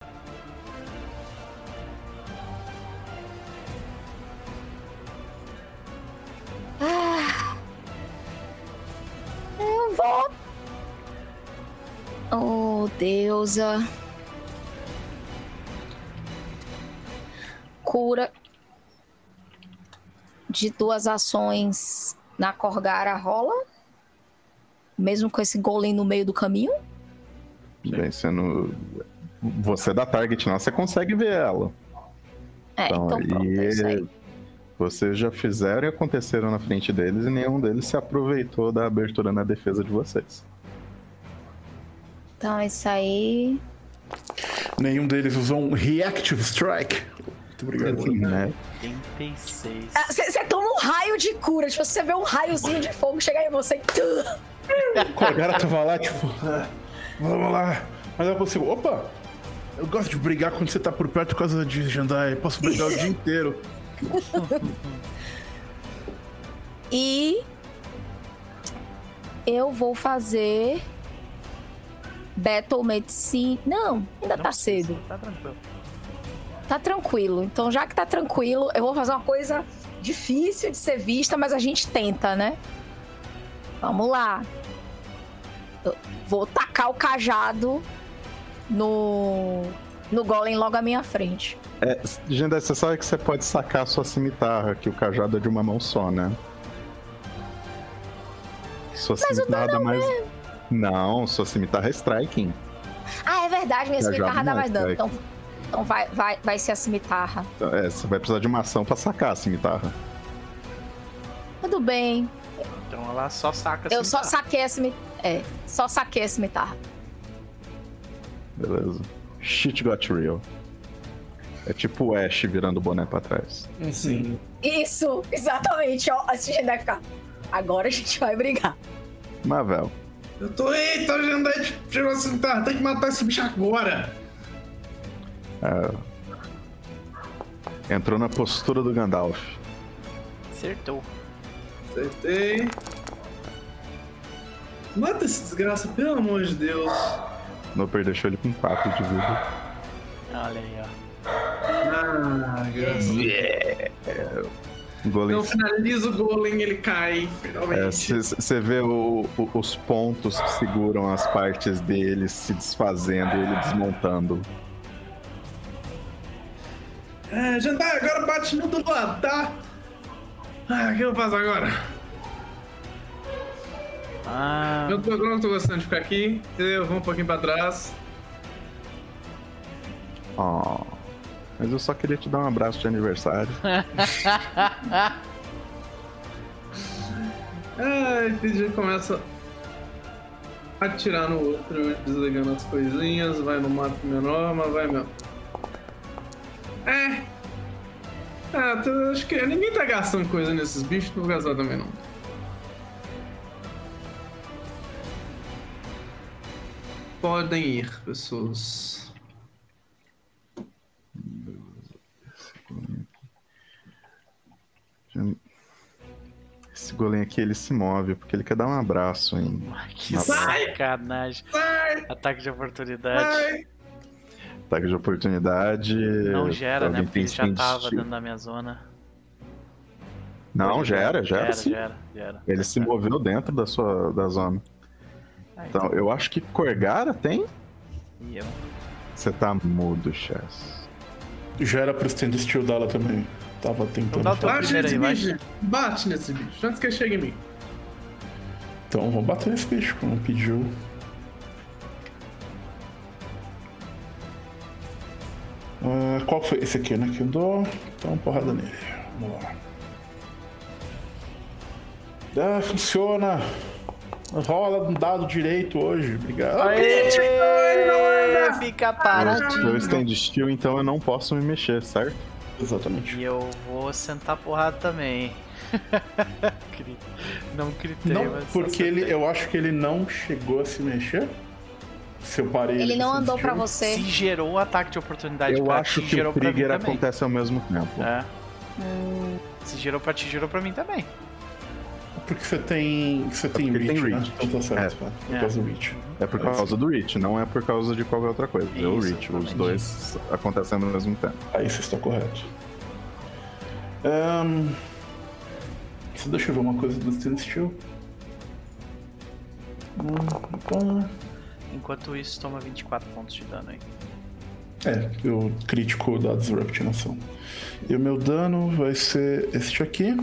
Speaker 6: Cura de duas ações na Corgara rola? Mesmo com esse golem no meio do caminho?
Speaker 2: Bem, sendo. Você dá target não, você consegue ver ela.
Speaker 6: É, então, então pronto, e... é.
Speaker 2: Vocês já fizeram e aconteceram na frente deles e nenhum deles se aproveitou da abertura na defesa de vocês.
Speaker 6: Então, isso aí.
Speaker 3: Nenhum deles usou um Reactive Strike.
Speaker 2: Muito obrigado. Né?
Speaker 6: 86. Você ah, toma um raio de cura. Tipo, você vê um raiozinho de fogo chegar em você.
Speaker 3: O cara tava lá, tipo. Ah, vamos lá. Mas eu consigo. Opa! Eu gosto de brigar quando você tá por perto por causa de Jandai. Posso brigar o dia inteiro.
Speaker 6: e eu vou fazer Battle Medicine. Não, ainda Não, tá cedo. Tá tranquilo. Tá tranquilo. Então, já que tá tranquilo, eu vou fazer uma coisa difícil de ser vista, mas a gente tenta, né? Vamos lá. Eu vou tacar o cajado no no golem logo à minha frente.
Speaker 2: É, gente, você sabe que você pode sacar a sua cimitarra, que o cajado é de uma mão só, né? Sua Mas cimitarra dá mais. É... Não, sua cimitarra é striking.
Speaker 6: Ah, é verdade, minha cimitarra dá é mais dano. Então, então vai, vai, vai ser a cimitarra.
Speaker 2: Então, é, você vai precisar de uma ação pra sacar a cimitarra.
Speaker 6: Tudo bem.
Speaker 1: Então ela só saca
Speaker 6: a Eu só saquei a cimitarra. É, só saquei a cimitarra.
Speaker 2: Beleza. Shit got real. É tipo o Ash virando o boné pra trás.
Speaker 6: Sim. Isso, exatamente. Ó, a gente vai ficar. Agora a gente vai brigar.
Speaker 2: Mavel.
Speaker 3: Eu tô. Eita, Jandete tirou a cimitarra. Tem que matar esse bicho agora.
Speaker 2: É... Entrou na postura do Gandalf.
Speaker 1: Acertou.
Speaker 3: Acertei. Mata esse desgraça, pelo amor de Deus.
Speaker 2: Noper deixou ele com 4 de vida.
Speaker 1: Olha aí, ó.
Speaker 3: Ah, graças yeah. Golem... Então finaliza o golem, ele cai, finalmente.
Speaker 2: Você é, vê o, o, os pontos que seguram as partes dele se desfazendo e ele desmontando.
Speaker 3: É, Jandai, agora bate no do lado, tá? Ah, o que eu faço agora?
Speaker 1: Ah.
Speaker 3: Eu, tô, eu não tô gostando de ficar aqui. Eu vou um pouquinho pra trás.
Speaker 2: Oh, mas eu só queria te dar um abraço de aniversário.
Speaker 3: Ai, já começa a atirar no outro, desligando as coisinhas, vai no mato menor, mas vai mesmo. É. Ah, acho que ninguém tá gastando coisa nesses bichos, não vou gastar também não. Podem ir, pessoas.
Speaker 2: Esse golem aqui, ele se move, porque ele quer dar um abraço em...
Speaker 1: Que sacanagem. Sai! Ataque de oportunidade. Sai!
Speaker 2: Ataque de oportunidade.
Speaker 1: Não gera, né? Porque ele já tava dentro da minha zona.
Speaker 2: Não, gera, gera,
Speaker 1: gera
Speaker 2: sim.
Speaker 1: Gera, gera,
Speaker 2: ele se moveu dentro da sua da zona. Então, então, eu acho que Corgara tem.
Speaker 1: E eu?
Speaker 2: Você tá mudo, Chess.
Speaker 3: Já era pro stand steel dela também. Tava tentando. Bate nesse bicho! Bate nesse bicho, antes que ele chegue em mim. Então vamos bater nesse bicho, como pediu. Uh, qual foi esse aqui, né? Que eu dou. Então, porrada nele. Vamos lá. Ah, funciona. Rola um dado direito hoje. Obrigado.
Speaker 1: Aê, fica paradinho.
Speaker 2: Eu stand still, então eu não posso me mexer, certo?
Speaker 3: Exatamente.
Speaker 1: E eu vou sentar porrada também. não gritei,
Speaker 3: não, porque ele, eu acho que ele não chegou a se mexer. Se eu parei.
Speaker 6: Ele não andou para você.
Speaker 1: Se gerou o ataque de oportunidade
Speaker 2: eu
Speaker 1: pra
Speaker 2: acho
Speaker 1: ti,
Speaker 2: que
Speaker 1: gerou
Speaker 2: o trigger
Speaker 1: pra mim também.
Speaker 2: acontece ao mesmo tempo.
Speaker 1: É. Hum. Se gerou pra ti, gerou pra mim também.
Speaker 3: Porque você tem. Você tem
Speaker 2: porque
Speaker 3: reach,
Speaker 2: tem
Speaker 3: né?
Speaker 2: reach.
Speaker 3: Então tá certo,
Speaker 2: É.
Speaker 3: é. por
Speaker 1: É.
Speaker 3: causa do reach.
Speaker 2: É por causa do Reach, não é por causa de qualquer outra coisa. é o
Speaker 1: Isso,
Speaker 2: Reach, os dois acontecendo ao mesmo tempo.
Speaker 3: Aí você está correto. Ahn, só deixa eu ver uma coisa do Stand Steel. Hum.
Speaker 1: Enquanto isso, toma 24 pontos de dano aí.
Speaker 3: É, o crítico da Disruptinação. E o meu dano vai ser este aqui.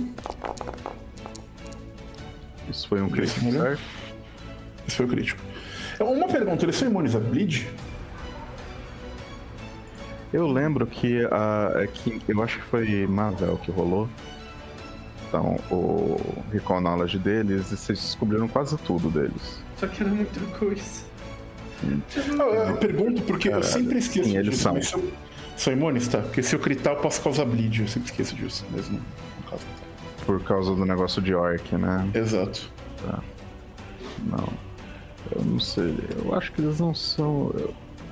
Speaker 2: Isso foi um crítico,
Speaker 3: Uhum.
Speaker 2: certo?
Speaker 3: Esse foi o crítico. Uma pergunta, eles são imunes a bleed?
Speaker 2: Eu lembro que, a, é que eu acho que foi Mavel que rolou. Então, o Recall Knowledge deles, e vocês descobriram quase tudo deles.
Speaker 4: Só que era muita coisa.
Speaker 3: Não, eu pergunto porque eu
Speaker 2: Caralho.
Speaker 3: sempre esqueço
Speaker 2: Sim, eles
Speaker 3: disso.
Speaker 2: são.
Speaker 3: eu- São imunes, tá? Porque se eu critar, eu posso causar bleed. Eu sempre esqueço disso, mesmo no caso.
Speaker 2: Por causa do negócio de Orc, né?
Speaker 3: Exato.
Speaker 2: Não. Eu não sei. Eu acho que eles não são.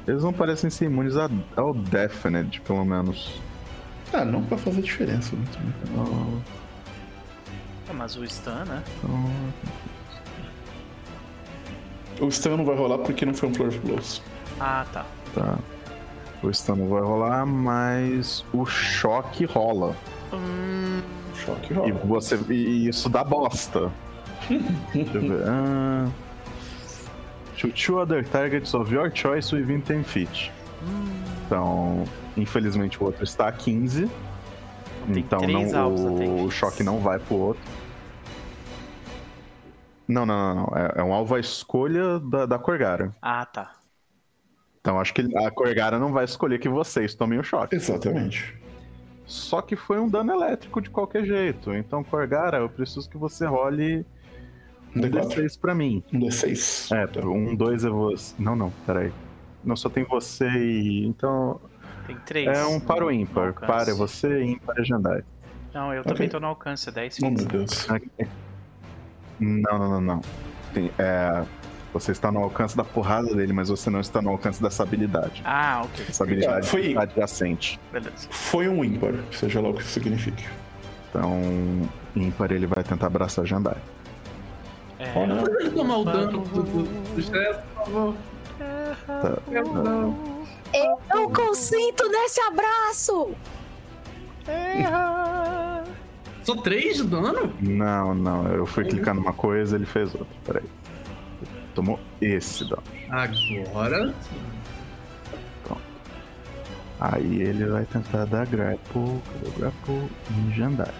Speaker 2: Eles não parecem ser imunes ao Definite, pelo menos.
Speaker 3: Ah, não vai fazer diferença, né? também.
Speaker 2: Não,
Speaker 1: Ah, mas o stun, né?
Speaker 2: não.
Speaker 3: O stun não vai rolar porque não foi um of Blows.
Speaker 1: Ah, tá.
Speaker 2: Tá. O stun não vai rolar, mas o choque rola.
Speaker 1: Hum,
Speaker 3: Choque
Speaker 2: E
Speaker 3: rola.
Speaker 2: você. E isso dá bosta. Deixa eu ver. Ah, to two other targets of your choice within 10 feet. Então, infelizmente o outro está a 15.
Speaker 1: tem
Speaker 2: então não,
Speaker 1: alvos a 10
Speaker 2: o
Speaker 1: feet.
Speaker 2: choque não vai pro outro. Não, não, não, não. É, é um alvo à escolha da, da Corgara.
Speaker 1: Ah, tá.
Speaker 2: Então acho que a Corgara não vai escolher que vocês tomem o choque.
Speaker 3: Exatamente.
Speaker 2: Só que foi um dano elétrico de qualquer jeito. Então, Corgara, eu preciso que você role um
Speaker 3: D4.
Speaker 2: D6 pra mim.
Speaker 3: Um D6.
Speaker 2: É, um, dois é você. Não, não, peraí. Não, só tem você e. Então.
Speaker 1: Tem três.
Speaker 2: É um par ou
Speaker 1: no
Speaker 2: ímpar.
Speaker 1: alcance.
Speaker 2: Par é você e ímpar é Jandai.
Speaker 1: Não, eu
Speaker 3: Ok.
Speaker 1: também tô no alcance, é 10
Speaker 3: Oh,
Speaker 1: feet.
Speaker 3: meu Deus.
Speaker 2: Não, não, não, não. Tem- é, você está no alcance da porrada dele, mas você não está no alcance dessa habilidade.
Speaker 1: Ah, ok.
Speaker 2: Essa habilidade
Speaker 3: Ah, foi-
Speaker 2: adjacente.
Speaker 1: Beleza.
Speaker 3: Foi um ímpar, seja lá o que isso signifique.
Speaker 2: Então, ímpar ele vai tentar abraçar Jandai.
Speaker 1: É,
Speaker 3: Oh, não.
Speaker 4: Pode tomar o dano do, do, do gesto, por favor. Não.
Speaker 6: Eu não consinto nesse abraço!
Speaker 4: Só 3 de dano?
Speaker 2: Não, não. Eu fui clicar numa coisa ele fez outra. Peraí. Tomou esse dano.
Speaker 4: Agora.
Speaker 2: Aí ele vai tentar dar grapple. Cadê o grapple? Em Jandai.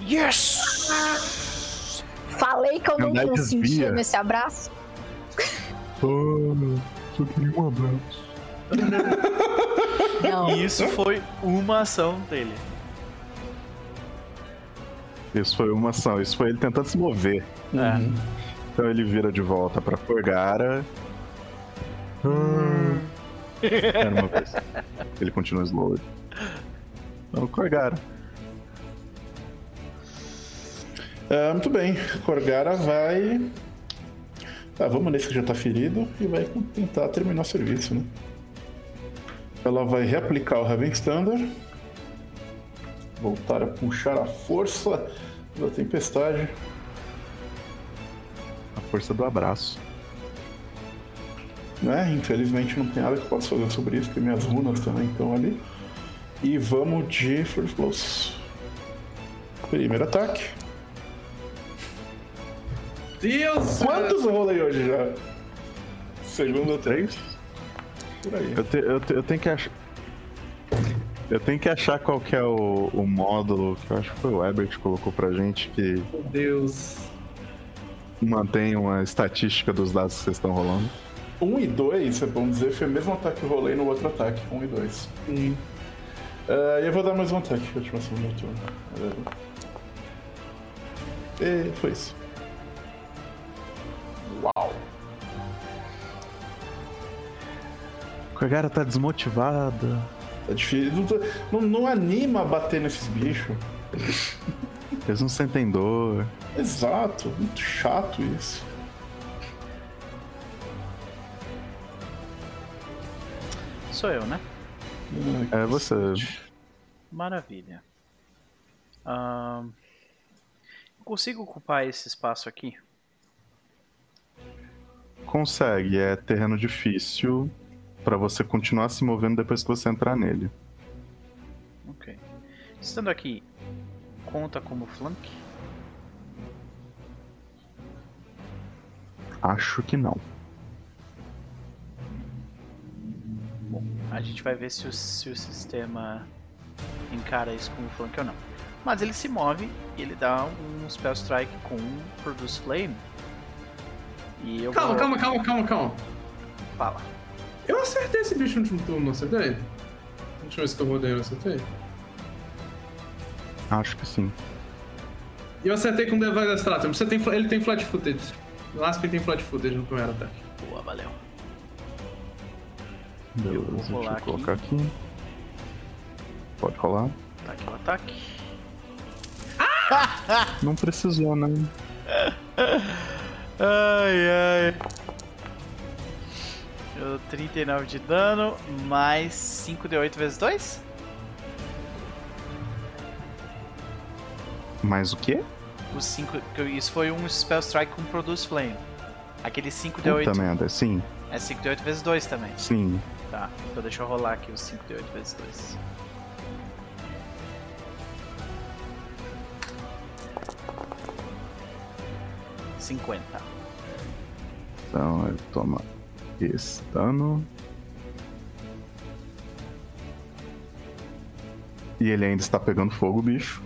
Speaker 1: Yes!
Speaker 6: Falei que eu não consentia nesse abraço.
Speaker 2: Oh, só queria um abraço.
Speaker 6: Não.
Speaker 1: E isso foi uma ação dele.
Speaker 2: Isso foi uma ação, isso foi ele tentando se mover.
Speaker 3: Uhum.
Speaker 2: Então ele vira de volta pra Forgara.
Speaker 1: Hum.
Speaker 2: Era uma vez. Ele continua slow. Então, Corgara.
Speaker 3: Ah, muito bem. Corgara vai. Ah, vamos nesse que já tá ferido e vai tentar terminar o serviço, né? Ela vai reaplicar o Heaven Standard. Voltar a puxar a força da tempestade.
Speaker 2: A força do abraço.
Speaker 3: Né? Infelizmente não tem nada que eu possa fazer sobre isso, porque minhas runas também estão ali. E vamos de First Blows. Primeiro ataque.
Speaker 4: Deus!
Speaker 3: Quantos eu rolei hoje já? Segundo três? Por aí.
Speaker 2: Eu, te- eu te- eu tenho que achar. Eu tenho que achar qual que é o, o módulo que eu acho que foi o Ebert que colocou pra gente que
Speaker 4: Meu Deus.
Speaker 2: mantém uma estatística dos dados que vocês estão rolando.
Speaker 3: 1 e 2, é bom dizer, foi o mesmo ataque que eu rolei no outro ataque. 1 e 2.
Speaker 4: Hum.
Speaker 3: Uh, e eu vou dar mais um ataque, última ação do meu turno. E foi isso. Uau!
Speaker 2: Corgara tá desmotivada.
Speaker 3: Tá difícil. Não, não anima a bater nesses bichos.
Speaker 2: Eles não sentem dor.
Speaker 3: Exato, muito chato isso.
Speaker 1: Sou eu, né?
Speaker 2: É você.
Speaker 1: Maravilha. consigo ocupar esse espaço aqui?
Speaker 2: Consegue, é terreno difícil para você continuar se movendo depois que você entrar nele.
Speaker 1: Ok. Estando aqui, conta como flank?
Speaker 2: Acho que não.
Speaker 1: Bom, a gente vai ver se o, se o sistema encara isso como flank ou não. Mas ele se move e ele dá um Spell Strike com Produce Flame.
Speaker 4: E eu calma, vou... calma, calma, calma, calma.
Speaker 1: Fala.
Speaker 4: Eu acertei esse bicho no último turno, não acertei? A última vez que eu rodei, eu acertei?
Speaker 2: Acho que sim.
Speaker 4: E eu acertei com o Device Stratum. Você tem, ele tem flat footage. Lasp tem flat footage no primeiro ataque.
Speaker 1: Boa, valeu.
Speaker 2: Beleza, deixa eu colocar aqui. aqui. Pode rolar.
Speaker 1: Tá aqui o ataque.
Speaker 2: Ah! Não precisou, né?
Speaker 1: ai, ai. Eu 39 de dano, mais 5 de 8 vezes 2?
Speaker 2: Mais o quê?
Speaker 1: Os 5. Isso foi um Spell Strike com Produce Flame. Aquele 5 de 8.
Speaker 2: Puta merda, sim.
Speaker 1: É 5 de 8 vezes 2 também.
Speaker 2: Sim.
Speaker 1: Tá, então deixa eu rolar aqui os 5 de 8 vezes 2. Cinquenta.
Speaker 2: Então ele toma esse dano. E ele ainda está pegando fogo, bicho.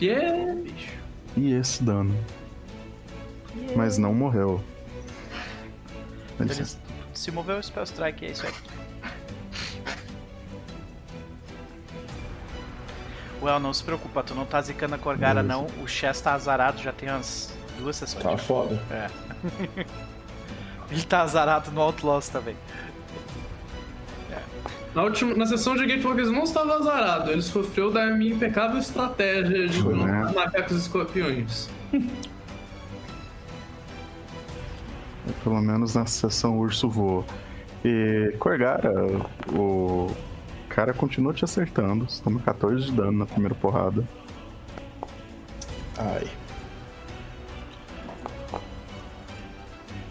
Speaker 1: Yeah. bicho.
Speaker 2: E esse dano. Yeah. Mas não morreu.
Speaker 1: Ele se moveu o Spell Strike, é isso aí. Well, não se preocupa, tu não tá zicando a Corgara não. O Chess tá azarado, já tem umas duas sessões.
Speaker 3: Tá foda.
Speaker 1: É. Ele tá azarado no Outlaws também.
Speaker 4: É. Na, última, na sessão de Gatewalkers não estava azarado, ele sofreu da minha impecável estratégia de né? macacos escorpiões.
Speaker 2: Pelo menos na sessão urso voou. E Corgara, o cara continua te acertando. Você toma 14 de dano na primeira porrada.
Speaker 3: Ai.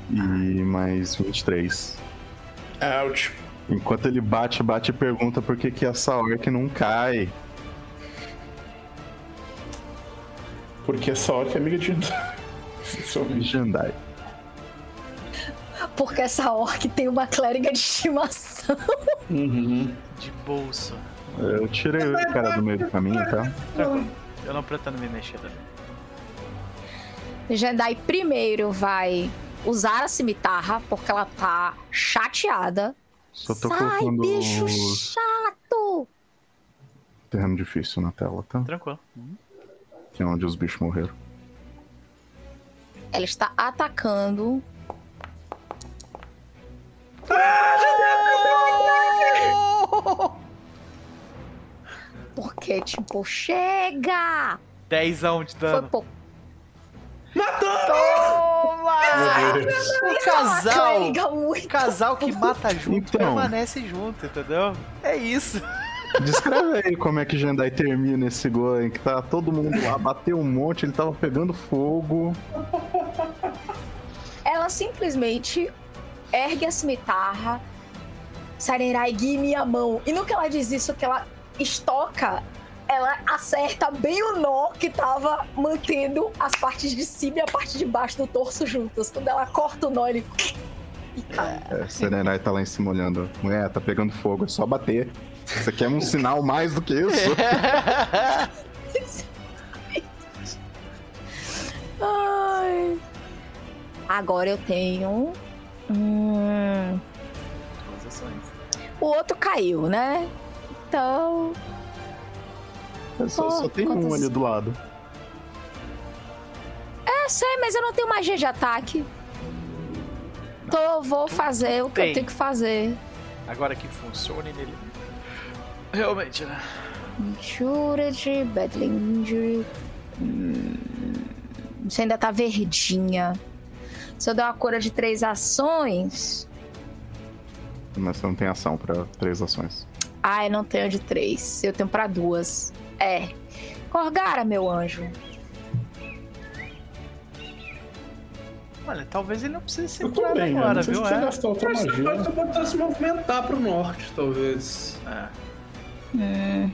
Speaker 2: E mais 23.
Speaker 3: Ouch.
Speaker 2: Enquanto ele bate, bate e pergunta por que, que essa orc não cai.
Speaker 3: Porque essa orc é amiga de
Speaker 2: Jandai.
Speaker 6: Porque essa orc tem uma clériga de estimação.
Speaker 3: Uhum.
Speaker 1: De bolso.
Speaker 2: Eu tirei o cara do meio do caminho, tá?
Speaker 1: Eu não pretendo me mexer também.
Speaker 6: Jandai primeiro vai usar a cimitarra porque ela tá chateada.
Speaker 2: Só tô
Speaker 6: Sai,
Speaker 2: colocando
Speaker 6: bicho chato!
Speaker 2: Terreno difícil na tela, tá?
Speaker 1: Tranquilo. Uhum.
Speaker 2: Que é onde os bichos morreram.
Speaker 6: Ela está atacando. Porque, tipo, chega!
Speaker 1: Dezão de dano.
Speaker 6: Foi pouco.
Speaker 1: Matou! O casal, o casal que mata junto então, permanece junto, entendeu? É isso.
Speaker 2: Descreve aí como é que Jandai termina esse gol em que tá todo mundo lá, bateu um monte, ele tava pegando fogo.
Speaker 6: Ela simplesmente ergue a cimitarra, Sarerai, guie minha mão. E no que ela diz isso, que ela estoca ela acerta bem o nó que tava mantendo as partes de cima e a parte de baixo do torso juntas. Quando ela corta o nó, ele. E cai.
Speaker 2: É, Serenai tá lá em cima olhando. Mulher, tá pegando fogo, é só bater. Isso aqui é um sinal mais do que isso.
Speaker 6: Ai. Agora eu tenho. Hum... O outro caiu, né? Então.
Speaker 2: Só, só tem um ali do lado.
Speaker 6: É, sei, mas eu não tenho magia de ataque. Então eu vou fazer o que tem. eu tenho que fazer.
Speaker 1: Agora que funcione nele. Realmente, né?
Speaker 6: Injured, Badly Injury. Hum, você ainda tá verdinha. Se eu der uma cura de três ações.
Speaker 2: Mas você não tem ação pra três ações.
Speaker 6: Ah, eu não tenho de três. Eu tenho pra duas. É. Corgara, meu anjo.
Speaker 1: Olha, talvez ele não precise ser
Speaker 3: Eu tô bem,
Speaker 1: agora,
Speaker 3: não sei
Speaker 1: viu?
Speaker 3: se você
Speaker 1: É.
Speaker 3: gastar outra
Speaker 4: Acho que
Speaker 3: magia.
Speaker 4: pode, pode tentar se movimentar pro norte, talvez.
Speaker 1: É.
Speaker 6: Hum.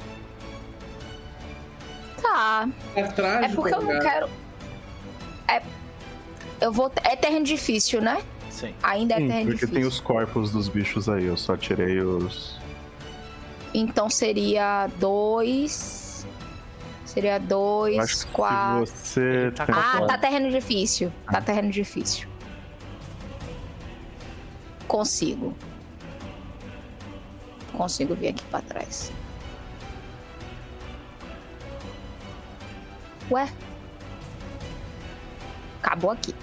Speaker 6: Tá. É
Speaker 4: de
Speaker 6: porque eu não quero. É. Eu vou. É terreno difícil, né?
Speaker 1: Sim.
Speaker 6: Ainda é
Speaker 2: Sim,
Speaker 6: terreno
Speaker 2: porque
Speaker 6: difícil.
Speaker 2: tem os corpos dos bichos aí, eu só tirei os.
Speaker 6: Então seria dois. Seria dois,
Speaker 2: Acho
Speaker 6: quatro.
Speaker 2: você
Speaker 1: tá
Speaker 6: Ah, tá terreno difícil. Tá terreno difícil. Consigo. Consigo vir aqui pra trás. Ué? Acabou aqui.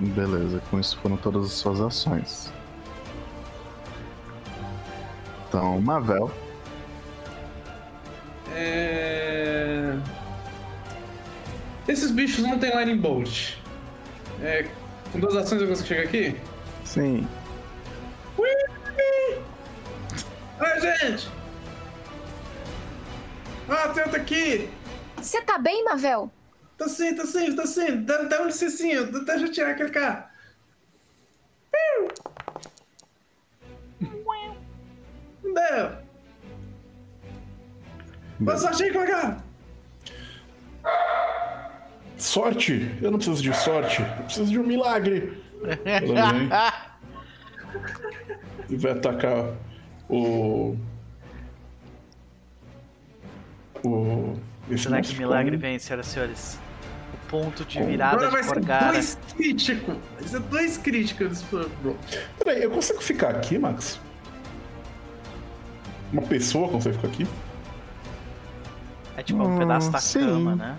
Speaker 2: Beleza, com isso foram todas as suas ações. Então, Mavel,
Speaker 4: É... Esses bichos não tem Lightning Bolt. É... Com duas ações eu consigo chegar aqui?
Speaker 2: sim,
Speaker 4: Ai, gente! Ah, tenta aqui!
Speaker 6: Você tá bem, Mavel?
Speaker 4: Tá sim, tá sim, tá sim. Dá, dá um licencinha, deixa eu tirar aquele carro. Não sorte aí, Cogá.
Speaker 3: Sorte? Eu não preciso de sorte. Eu preciso de um milagre. E vai atacar o. O. Esse
Speaker 1: Será que milagre vem, senhoras e senhores? O ponto de virada
Speaker 4: Agora vai
Speaker 1: de
Speaker 4: ser dois críticos. Vai ser dois críticos. bro.
Speaker 3: Peraí, eu consigo ficar aqui, Max? Uma pessoa consegue ficar aqui?
Speaker 1: É tipo um
Speaker 2: Hum,
Speaker 1: pedaço da
Speaker 2: sim.
Speaker 1: cama, né?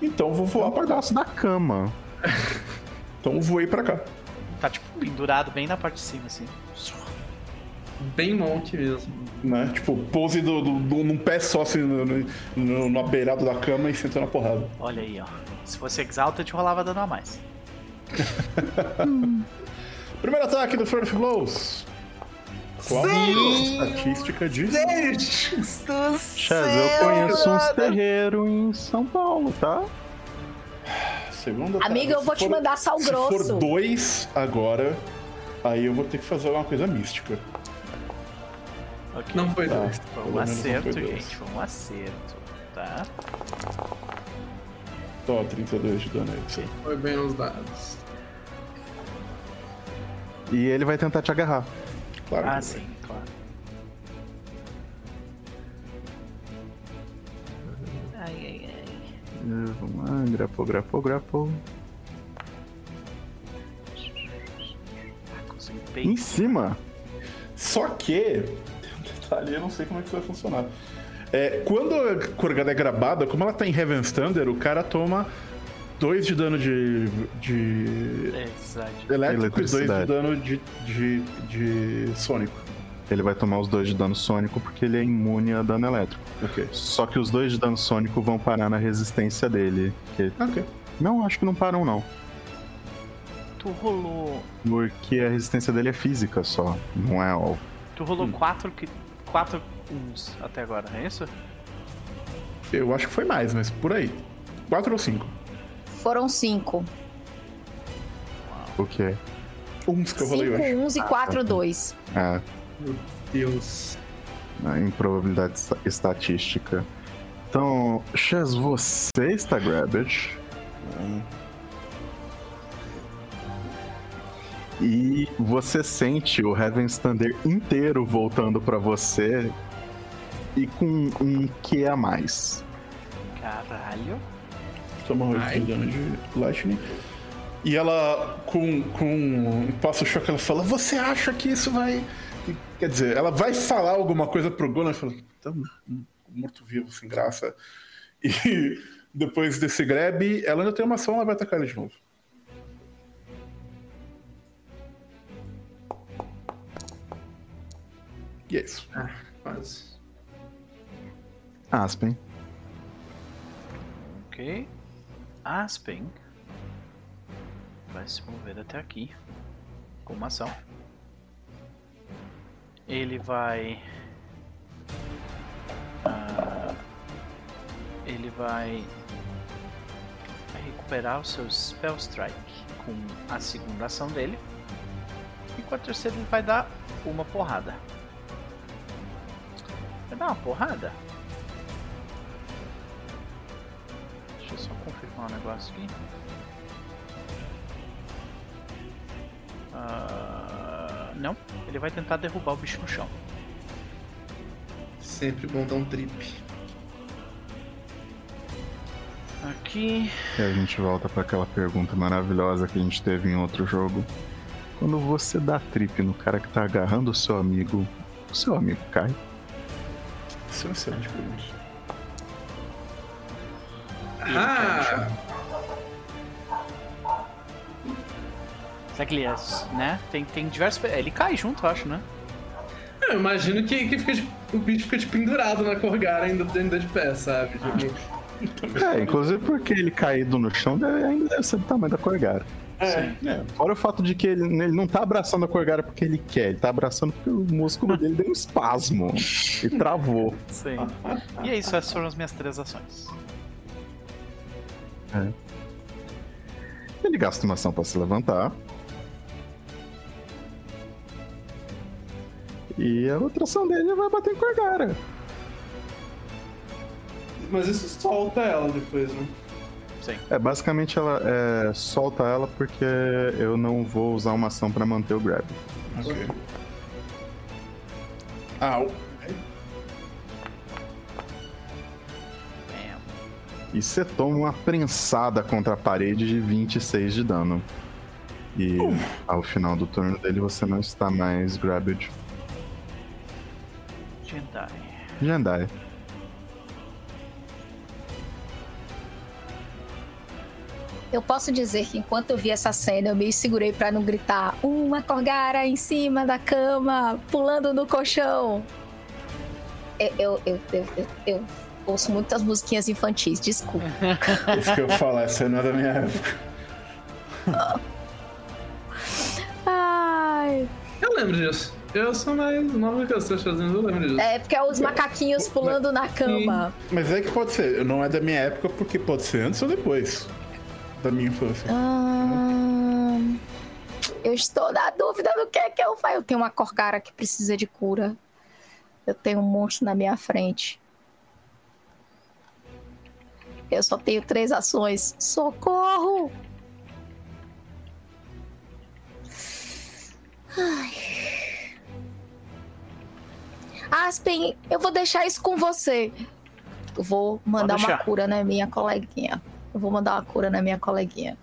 Speaker 3: Então eu vou voar pra cá.
Speaker 2: pedaço da cama.
Speaker 3: Então eu voei pra cá.
Speaker 1: Tá tipo pendurado bem na parte de cima, assim.
Speaker 4: Bem monte mesmo.
Speaker 3: Né? Tipo, pose do, do, do- num pé só assim, no, no, no, na beirada da cama e sentando a porrada.
Speaker 1: Olha aí, ó. Se fosse Exalta, te rolava dano a mais.
Speaker 3: Primeiro ataque do Furnace Blows. Qual a estatística de.
Speaker 2: Chaz, eu conheço uns terreiros em São Paulo, tá?
Speaker 3: Segundo
Speaker 6: Amiga, eu vou te mandar sal
Speaker 3: Se
Speaker 6: grosso.
Speaker 3: for dois agora, aí eu vou ter que fazer alguma coisa mística.
Speaker 1: Ok.
Speaker 4: Não foi
Speaker 3: Tá.
Speaker 4: dois.
Speaker 1: Foi um acerto,
Speaker 3: foi
Speaker 1: gente. Foi um acerto. Tá?
Speaker 3: Só 32 de dano aí. Sim.
Speaker 4: Foi bem nos dados.
Speaker 2: E ele vai tentar te agarrar.
Speaker 3: Claro.
Speaker 1: Ah,
Speaker 3: que
Speaker 1: sim, claro. Ai, ai, ai.
Speaker 2: Eh, Vamos lá, grapou, grapou, grapou.
Speaker 1: Ah, consegui
Speaker 2: Em cima.
Speaker 3: Só que, tem um detalhe, eu não sei como é que isso vai funcionar. É, quando a Corgada é grabada, como ela tá em Heaven's Thunder, o cara toma 2 de dano de, de
Speaker 1: Exato.
Speaker 3: elétrico e 2 de dano de, de, de sônico.
Speaker 2: Ele vai tomar os dois de dano sônico porque ele é imune a dano elétrico.
Speaker 3: Ok.
Speaker 2: Só que os dois de dano sônico vão parar na resistência dele. Que...
Speaker 3: Ok.
Speaker 2: Não, acho que não param, não.
Speaker 1: Tu rolou.
Speaker 2: Porque a resistência dele é física só, não é all.
Speaker 1: Tu
Speaker 3: Hum.
Speaker 1: rolou quatro, que- quatro uns até agora, é isso?
Speaker 3: Eu acho que foi mais, mas por aí. 4 ou 5?
Speaker 6: Foram cinco.
Speaker 2: O quê?
Speaker 3: Uns que eu
Speaker 6: Cinco,
Speaker 3: hoje.
Speaker 6: uns e quatro, dois.
Speaker 2: É,
Speaker 4: Meu Deus.
Speaker 2: a improbabilidade esta- estatística. Então, Chaz, você está grabbed. E você sente o Heaven's Thunder inteiro voltando pra você e com um Q a mais.
Speaker 1: Caralho.
Speaker 3: Toma 8 de dano de Lightning. E ela, com, com um passo choque, ela fala: Você acha que isso vai. Quer dizer, ela vai falar alguma coisa pro Gunnar e fala: Tá morto-vivo, sem graça. E depois desse grab, ela ainda tem uma ação, ela vai atacar ele de novo. E é isso.
Speaker 4: Ah, quase.
Speaker 2: Aspen.
Speaker 1: Ok. Aspen vai se mover até aqui com uma ação. Ele vai. Uh, ele vai, recuperar o seu Spell Strike com a segunda ação dele. E com a terceira ele vai dar uma porrada. Vai dar uma porrada? Deixa eu só confirmar um negócio aqui. Uh, não, ele vai tentar derrubar o bicho no chão.
Speaker 4: Sempre bom dar um trip.
Speaker 1: Aqui.
Speaker 2: E a gente volta para aquela pergunta maravilhosa que a gente teve em outro jogo. Quando você dá trip no cara que tá agarrando o seu amigo, o seu amigo cai?
Speaker 3: Isso é uma excelente pergunta.
Speaker 4: Ah!
Speaker 1: Será que ele é, né? Tem, tem diversos. Ele cai junto, eu acho, né?
Speaker 4: Eu imagino que, que fica de, o bicho fica de pendurado na Corgara ainda, ainda de pé, sabe?
Speaker 2: Ah. É, inclusive porque ele caído no chão deve, ainda deve ser do tamanho da Corgara.
Speaker 3: É, é.
Speaker 2: Fora o fato de que ele, ele não tá abraçando a Corgara porque ele quer, ele tá abraçando porque o músculo dele deu um espasmo e travou.
Speaker 1: Sim. E é isso, essas foram as minhas três ações.
Speaker 2: É. Ele gasta uma ação pra se levantar. E a outra ação dele vai bater em Corgara.
Speaker 4: Mas isso solta ela depois, né?
Speaker 1: Sim.
Speaker 2: É, basicamente ela é, solta ela porque eu não vou usar uma ação pra manter o grab.
Speaker 3: Ok. Au.
Speaker 2: E você toma uma prensada contra a parede de 26 de dano. E ao final do turno dele você não está mais grabbed.
Speaker 1: Jendai.
Speaker 2: Jendai.
Speaker 6: Eu posso dizer que enquanto eu vi essa cena, eu me segurei pra não gritar uma corgara em cima da cama, pulando no colchão. Eu, eu, eu, eu, eu, eu ouço muitas musiquinhas infantis, desculpa.
Speaker 3: Isso que eu falar, essa não é da minha época.
Speaker 6: Ai.
Speaker 4: Eu lembro disso. Eu sou mais nova que vocês fazendo, eu lembro disso.
Speaker 6: É porque é os macaquinhos pulando na cama.
Speaker 3: Mas é que pode ser, não é da minha época porque pode ser antes ou depois da minha infância.
Speaker 6: Ah, eu estou na dúvida do que é que eu faço. Eu tenho uma corcara que precisa de cura. Eu tenho um monstro na minha frente. Eu só tenho três ações. Socorro! Ai. Aspen, eu vou deixar isso com você. Eu vou mandar uma cura na minha coleguinha. Eu vou mandar uma cura na minha coleguinha.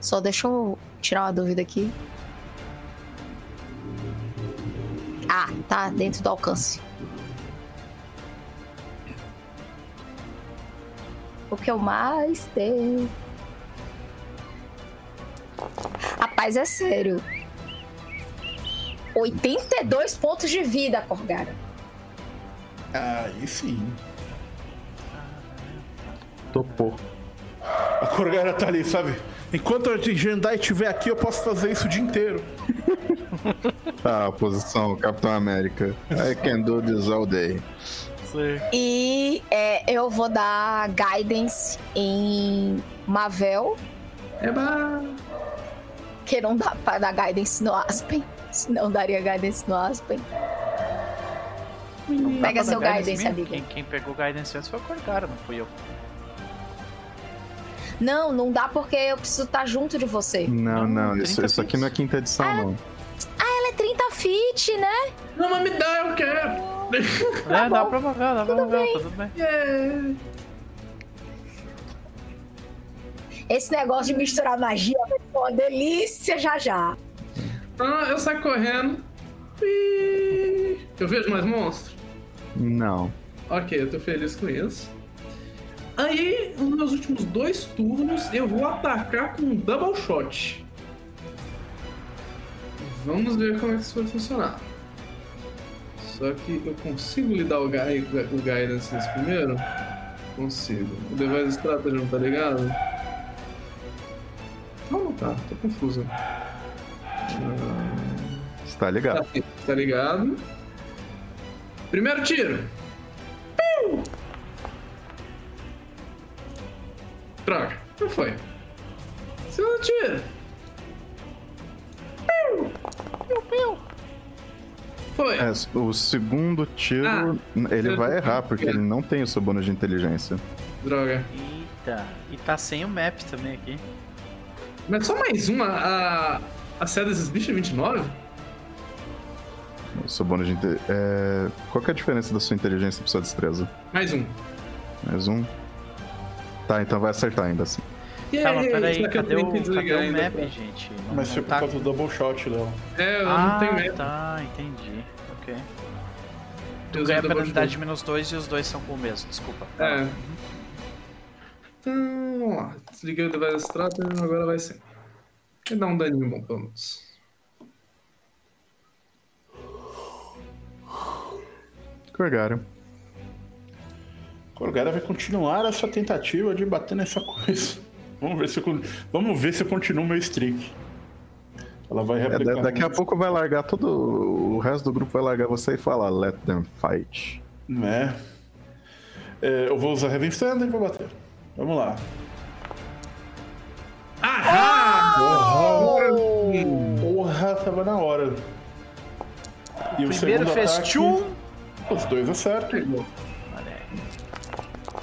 Speaker 6: Só deixa eu tirar uma dúvida aqui. Ah, tá dentro do alcance. O que eu mais tenho. Rapaz, é sério. 82 pontos de vida, Corgara.
Speaker 3: Aí sim.
Speaker 2: Topou.
Speaker 3: A Corgara tá ali, sabe? Enquanto a Jendai estiver aqui, eu posso fazer isso o dia inteiro.
Speaker 2: Tá, a posição Capitão América. I can do this all day.
Speaker 6: E é, eu vou dar guidance em Mavel,
Speaker 4: Eba!
Speaker 6: que não dá pra dar guidance no Aspen. Senão daria guidance no Aspen. Pega
Speaker 1: Dá pra
Speaker 6: seu guidance,
Speaker 1: mesmo?
Speaker 6: amiga.
Speaker 1: Quem, quem pegou guidance antes foi o Corgara, não fui eu.
Speaker 6: Não, não dá porque eu preciso estar junto de você.
Speaker 2: Não,
Speaker 1: Não,
Speaker 2: não, isso,
Speaker 1: 30
Speaker 2: isso aqui não é quinta edição, não.
Speaker 6: Ela é 30 feet, né?
Speaker 4: Não, mas me dá, eu quero!
Speaker 1: é, dá pra mover, dá pra mover, tudo bem.
Speaker 4: Yeah.
Speaker 6: Esse negócio de misturar magia vai ser uma delícia já já.
Speaker 4: Ah, eu saio correndo. Eu vejo mais monstros?
Speaker 2: Não.
Speaker 4: Ok, eu tô feliz com isso. Aí, nos meus últimos dois turnos, eu vou atacar com um double shot. Vamos ver como é que isso vai funcionar. Só que eu consigo lhe dar o, gui o guidance nesse primeiro? Consigo. O device strategy não tá ligado? Não, não tá. Tô confuso.
Speaker 2: Está ligado.
Speaker 4: Tá, tá ligado. Primeiro tiro. Piu! Droga, não foi. Segundo tiro. Piu! Piu, piu. Foi.
Speaker 2: É, o segundo tiro, ah, ele vai errar, porque ele não tem o seu bônus de inteligência.
Speaker 4: Droga.
Speaker 1: Eita, e tá sem o map também aqui.
Speaker 4: Mas só mais uma, a, a série desses bichos é 29?
Speaker 2: O seu bônus de inteligência. É... Qual que é a diferença da sua inteligência pra sua destreza?
Speaker 4: Mais um.
Speaker 2: Mais um? Tá, então vai acertar ainda assim.
Speaker 1: Tá, mas peraí, cadê, o, cadê o map, pra... gente?
Speaker 3: Não, mas foi por tá... causa do double shot, Léo.
Speaker 4: É, eu
Speaker 1: ah,
Speaker 4: não tenho map.
Speaker 1: tá, entendi. Ok. Tu ganha a penalidade de menos 2 e os dois são com o mesmo, desculpa.
Speaker 4: É. Então, vamos lá. Desliguei o device strategy, agora vai ser. Vai dar um daninho bom, pelo menos.
Speaker 2: Corgário.
Speaker 3: Corgário vai continuar a sua tentativa de bater nessa coisa. Vamos ver se eu, vamos ver se eu continuo meu streak. Ela vai
Speaker 2: é, replicar. É, daqui a pouco vai largar todo. O resto do grupo vai largar você e falar Let them fight.
Speaker 3: Né? É, eu vou usar Heaven Standard pra bater. Vamos lá.
Speaker 4: Ah!
Speaker 3: Oh! Porra, tava na hora.
Speaker 1: E o Primeiro fez ataque, tchum.
Speaker 3: Os dois acertam.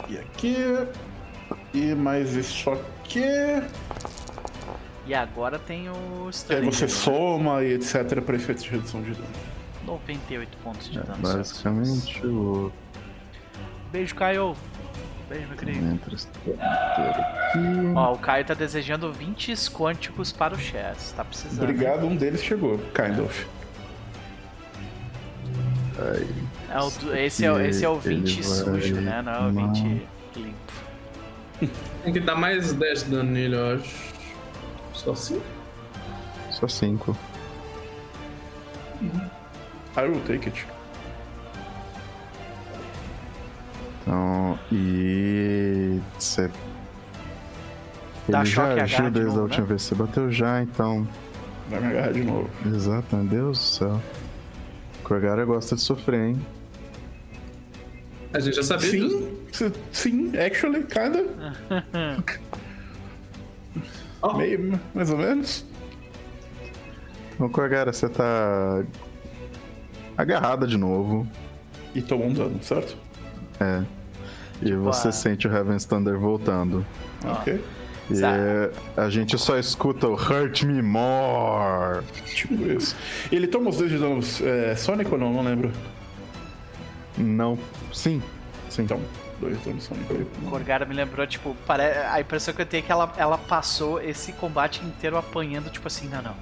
Speaker 3: E aqui. E mais isso aqui.
Speaker 1: E agora tem o
Speaker 3: E aí você soma e etc para efeitos de redução de dano.
Speaker 1: 98 pontos de
Speaker 2: é,
Speaker 1: dano.
Speaker 2: Basicamente o.
Speaker 1: Beijo, Caio. Beijo, meu querido. Ó, o Caio tá desejando 20 quânticos para o Chess. Tá precisando.
Speaker 3: Obrigado, um deles chegou. Kind of.
Speaker 2: Aí,
Speaker 1: é o, esse, é, esse é o 20 sujo, né? Não é o 20 limpo.
Speaker 4: Tem que dar mais 10 dano nele, eu acho. Só 5?
Speaker 2: Só 5.
Speaker 3: I will take it.
Speaker 2: Então, e. Você.
Speaker 1: Ele
Speaker 2: já agiu desde novo, a última
Speaker 1: né?
Speaker 2: vez. Você bateu já, então.
Speaker 3: Vai me agarrar de novo.
Speaker 2: Exato, meu Deus do céu. Corgara gosta de sofrer, hein?
Speaker 4: A gente já sabia.
Speaker 3: Sim, sim, actually, kinda. oh. Meio, mais ou menos.
Speaker 2: Então, Corgara, você tá agarrada de novo.
Speaker 3: E tomou um dano, certo?
Speaker 2: É. E tipo, você a... sente o Heaven's Thunder voltando.
Speaker 3: Ok.
Speaker 2: E a gente só escuta o Hurt Me More.
Speaker 3: Tipo isso. Ele toma os dois de danos é, Sonic ou não? Não lembro.
Speaker 2: Não. Sim. Sim.
Speaker 3: Então, dois danos Sonic.
Speaker 1: Gorgara me lembrou, tipo, pare... a impressão que eu tenho é que ela, ela passou esse combate inteiro apanhando, tipo assim, não, não.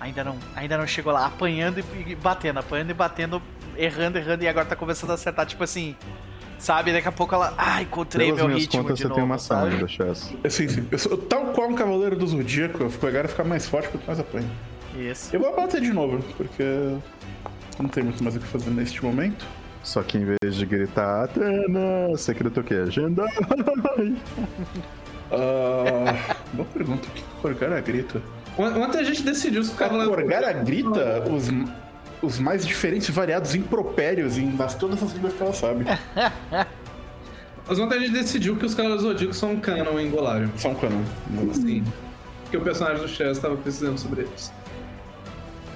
Speaker 1: Ainda não, ainda não chegou lá, apanhando e batendo, apanhando e batendo, errando, errando, e agora tá começando a acertar, tipo assim. Sabe, daqui a pouco ela. Ah, encontrei
Speaker 2: Pelas
Speaker 1: meu ritmo.
Speaker 2: Contas,
Speaker 1: de
Speaker 2: você
Speaker 1: novo,
Speaker 2: tem uma
Speaker 1: sabe?
Speaker 2: ainda, Chess.
Speaker 3: Sim, sim. Eu sou, tal qual um cavaleiro do Zodíaco, eu pegar e ficar mais forte quanto mais apanho.
Speaker 1: Isso.
Speaker 3: Eu vou bater de novo, porque não tem muito mais o que fazer neste momento.
Speaker 2: Só que em vez de gritar Atena, você grita o quê? Agenda!
Speaker 3: uh, boa pergunta, o que o Corgara grita?
Speaker 4: Ontem a gente decidiu se. O
Speaker 3: Corgara grita os os mais diferentes, variados impropérios em nas, todas as línguas que ela sabe.
Speaker 4: Mas ontem a gente decidiu que os Cavaleiros Zodíacos são canon em Golarion.
Speaker 3: São canon.
Speaker 4: Sim. Porque o personagem do Chess estava precisando sobre eles.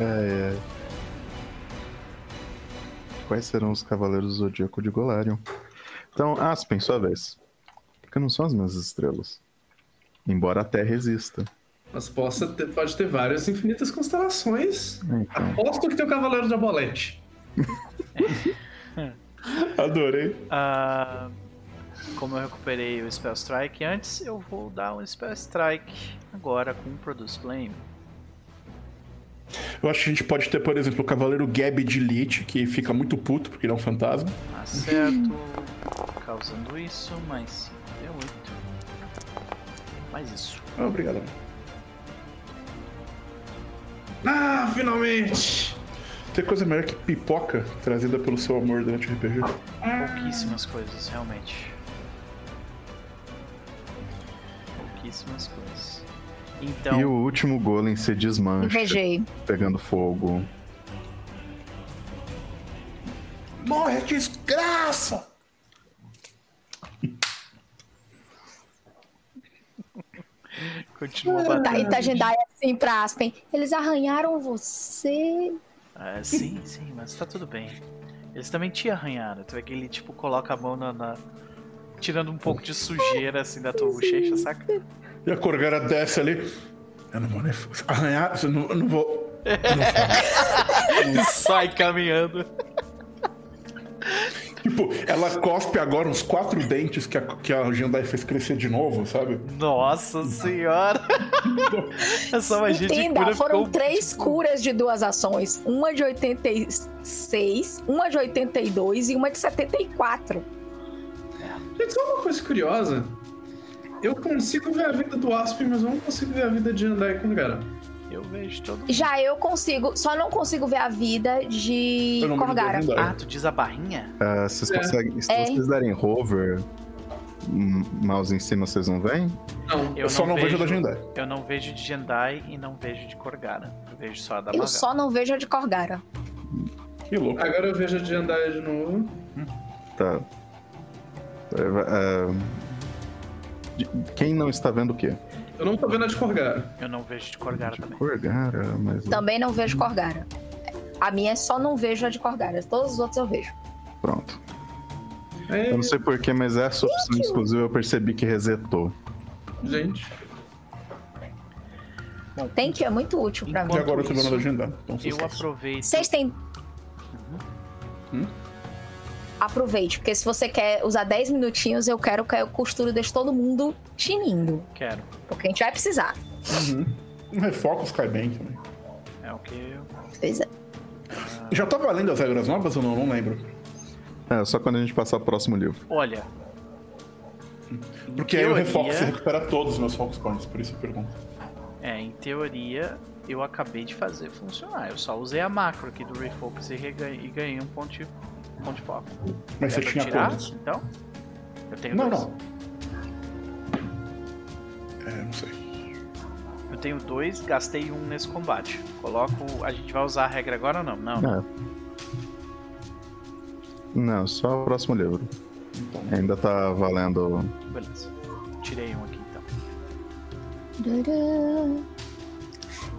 Speaker 2: É, é. Quais serão os Cavaleiros do Zodíaco de Golarion? Então, Aspen, sua vez. Porque não são as mesmas estrelas. Embora a Terra exista.
Speaker 4: Mas possa ter, pode ter várias infinitas constelações. Então. Aposto que tem o Cavaleiro de Abolete.
Speaker 3: Adorei.
Speaker 1: Uh, como eu recuperei o Spell Strike antes, eu vou dar um Spell Strike agora com o Produce Flame.
Speaker 3: Eu acho que a gente pode ter, por exemplo, o Cavaleiro Gab de Elite, que fica muito puto porque ele é um fantasma.
Speaker 1: Acerto, causando isso, mais 5 D8. Mais isso.
Speaker 3: Ah, obrigado.
Speaker 4: Ah, finalmente!
Speaker 3: Tem coisa melhor que pipoca trazida pelo seu amor durante o RPG?
Speaker 1: Pouquíssimas coisas, realmente. Pouquíssimas coisas. Então.
Speaker 2: E o último golem se desmancha.
Speaker 6: Invejei.
Speaker 2: Pegando fogo.
Speaker 3: Morre, desgraça!
Speaker 1: Continua
Speaker 6: Tá,
Speaker 1: batendo.
Speaker 6: e Tajendai assim pra Aspen. Eles arranharam você.
Speaker 1: É, sim, sim, mas tá tudo bem. Eles também te arranharam. Tu vê que ele, tipo, coloca a mão na. na- Tirando um pouco de sujeira, assim, da tua bochecha, saca?
Speaker 3: E a Corgara desce ali. Eu não vou nem arranhar, eu não, eu não vou.
Speaker 1: Sai caminhando.
Speaker 3: Tipo, ela cospe agora uns quatro dentes que a, que a Jandai fez crescer de novo, sabe?
Speaker 1: Nossa senhora! Essa magia de
Speaker 6: Entenda,
Speaker 1: cura
Speaker 6: foram
Speaker 1: ficou,
Speaker 6: três curas de duas ações. Uma de 86, uma de 82 e uma de 74.
Speaker 4: Gente, só uma coisa curiosa. Eu consigo ver a vida do Aspen, mas eu não consigo ver a vida de Andai com o cara.
Speaker 1: Eu vejo todo
Speaker 6: Já eu consigo, só não consigo ver a vida de
Speaker 3: Eu não me
Speaker 6: Corgara.
Speaker 3: lembro
Speaker 1: Ah,
Speaker 3: Jandai.
Speaker 1: tu diz a barrinha?
Speaker 2: Ah, vocês
Speaker 4: É.
Speaker 2: conseguem. Se
Speaker 6: É.
Speaker 2: vocês derem hover, hum, mouse em cima, vocês não veem?
Speaker 4: Não.
Speaker 3: Eu só não vejo a da Jandai.
Speaker 1: Eu não vejo de Jendai e não vejo de Korgara. Eu vejo só a da
Speaker 6: Eu
Speaker 1: Magal.
Speaker 6: só não vejo a de Corgara.
Speaker 3: Que louco.
Speaker 4: Agora eu vejo a de Andai de novo.
Speaker 2: Tá. É, é, Quem não está vendo o quê?
Speaker 4: Eu não tô vendo a de Corgara.
Speaker 1: Eu não vejo de Korgara também.
Speaker 2: Corgara, mas.
Speaker 6: Também não vejo Corgara. A minha é só não vejo a de Corgara. Todos os outros eu vejo.
Speaker 2: Pronto.
Speaker 4: É,
Speaker 2: Eu não sei porquê, mas essa opção exclusiva eu percebi que resetou.
Speaker 4: gente.
Speaker 6: Tem que é muito útil pra mim.
Speaker 3: E agora eu tô vendo. Então,
Speaker 1: Eu
Speaker 3: sucesso.
Speaker 1: aproveito.
Speaker 6: Vocês têm.
Speaker 3: Hum?
Speaker 6: Aproveite, porque se você quer usar 10 minutinhos, eu quero que eu costuro e deixe todo mundo tinindo.
Speaker 1: Quero.
Speaker 6: Porque a gente vai precisar.
Speaker 3: Um refocus cai bem também.
Speaker 1: É o que eu.
Speaker 6: Pois é.
Speaker 3: Já tá valendo as regras novas ou não? Não lembro.
Speaker 2: É, só quando a gente passar pro próximo livro.
Speaker 1: Olha.
Speaker 3: Porque aí o
Speaker 1: teoria-
Speaker 3: refocus você recupera todos os meus focus points, por isso eu pergunto.
Speaker 1: É, em teoria, eu acabei de fazer funcionar. Eu só usei a macro aqui do Refocus e, e ganhei um ponto de, ponto de foco.
Speaker 3: Mas
Speaker 1: É
Speaker 3: você tinha
Speaker 1: tirar,
Speaker 3: todos.
Speaker 1: Então? Eu tenho
Speaker 3: Não,
Speaker 1: dois.
Speaker 3: não. É, não sei.
Speaker 1: Eu tenho dois, gastei um nesse combate. Coloco. A gente vai usar a regra agora ou não? Não. não.
Speaker 2: É. Não, só o próximo livro. Ainda tá valendo.
Speaker 1: Beleza. Tirei um aqui então.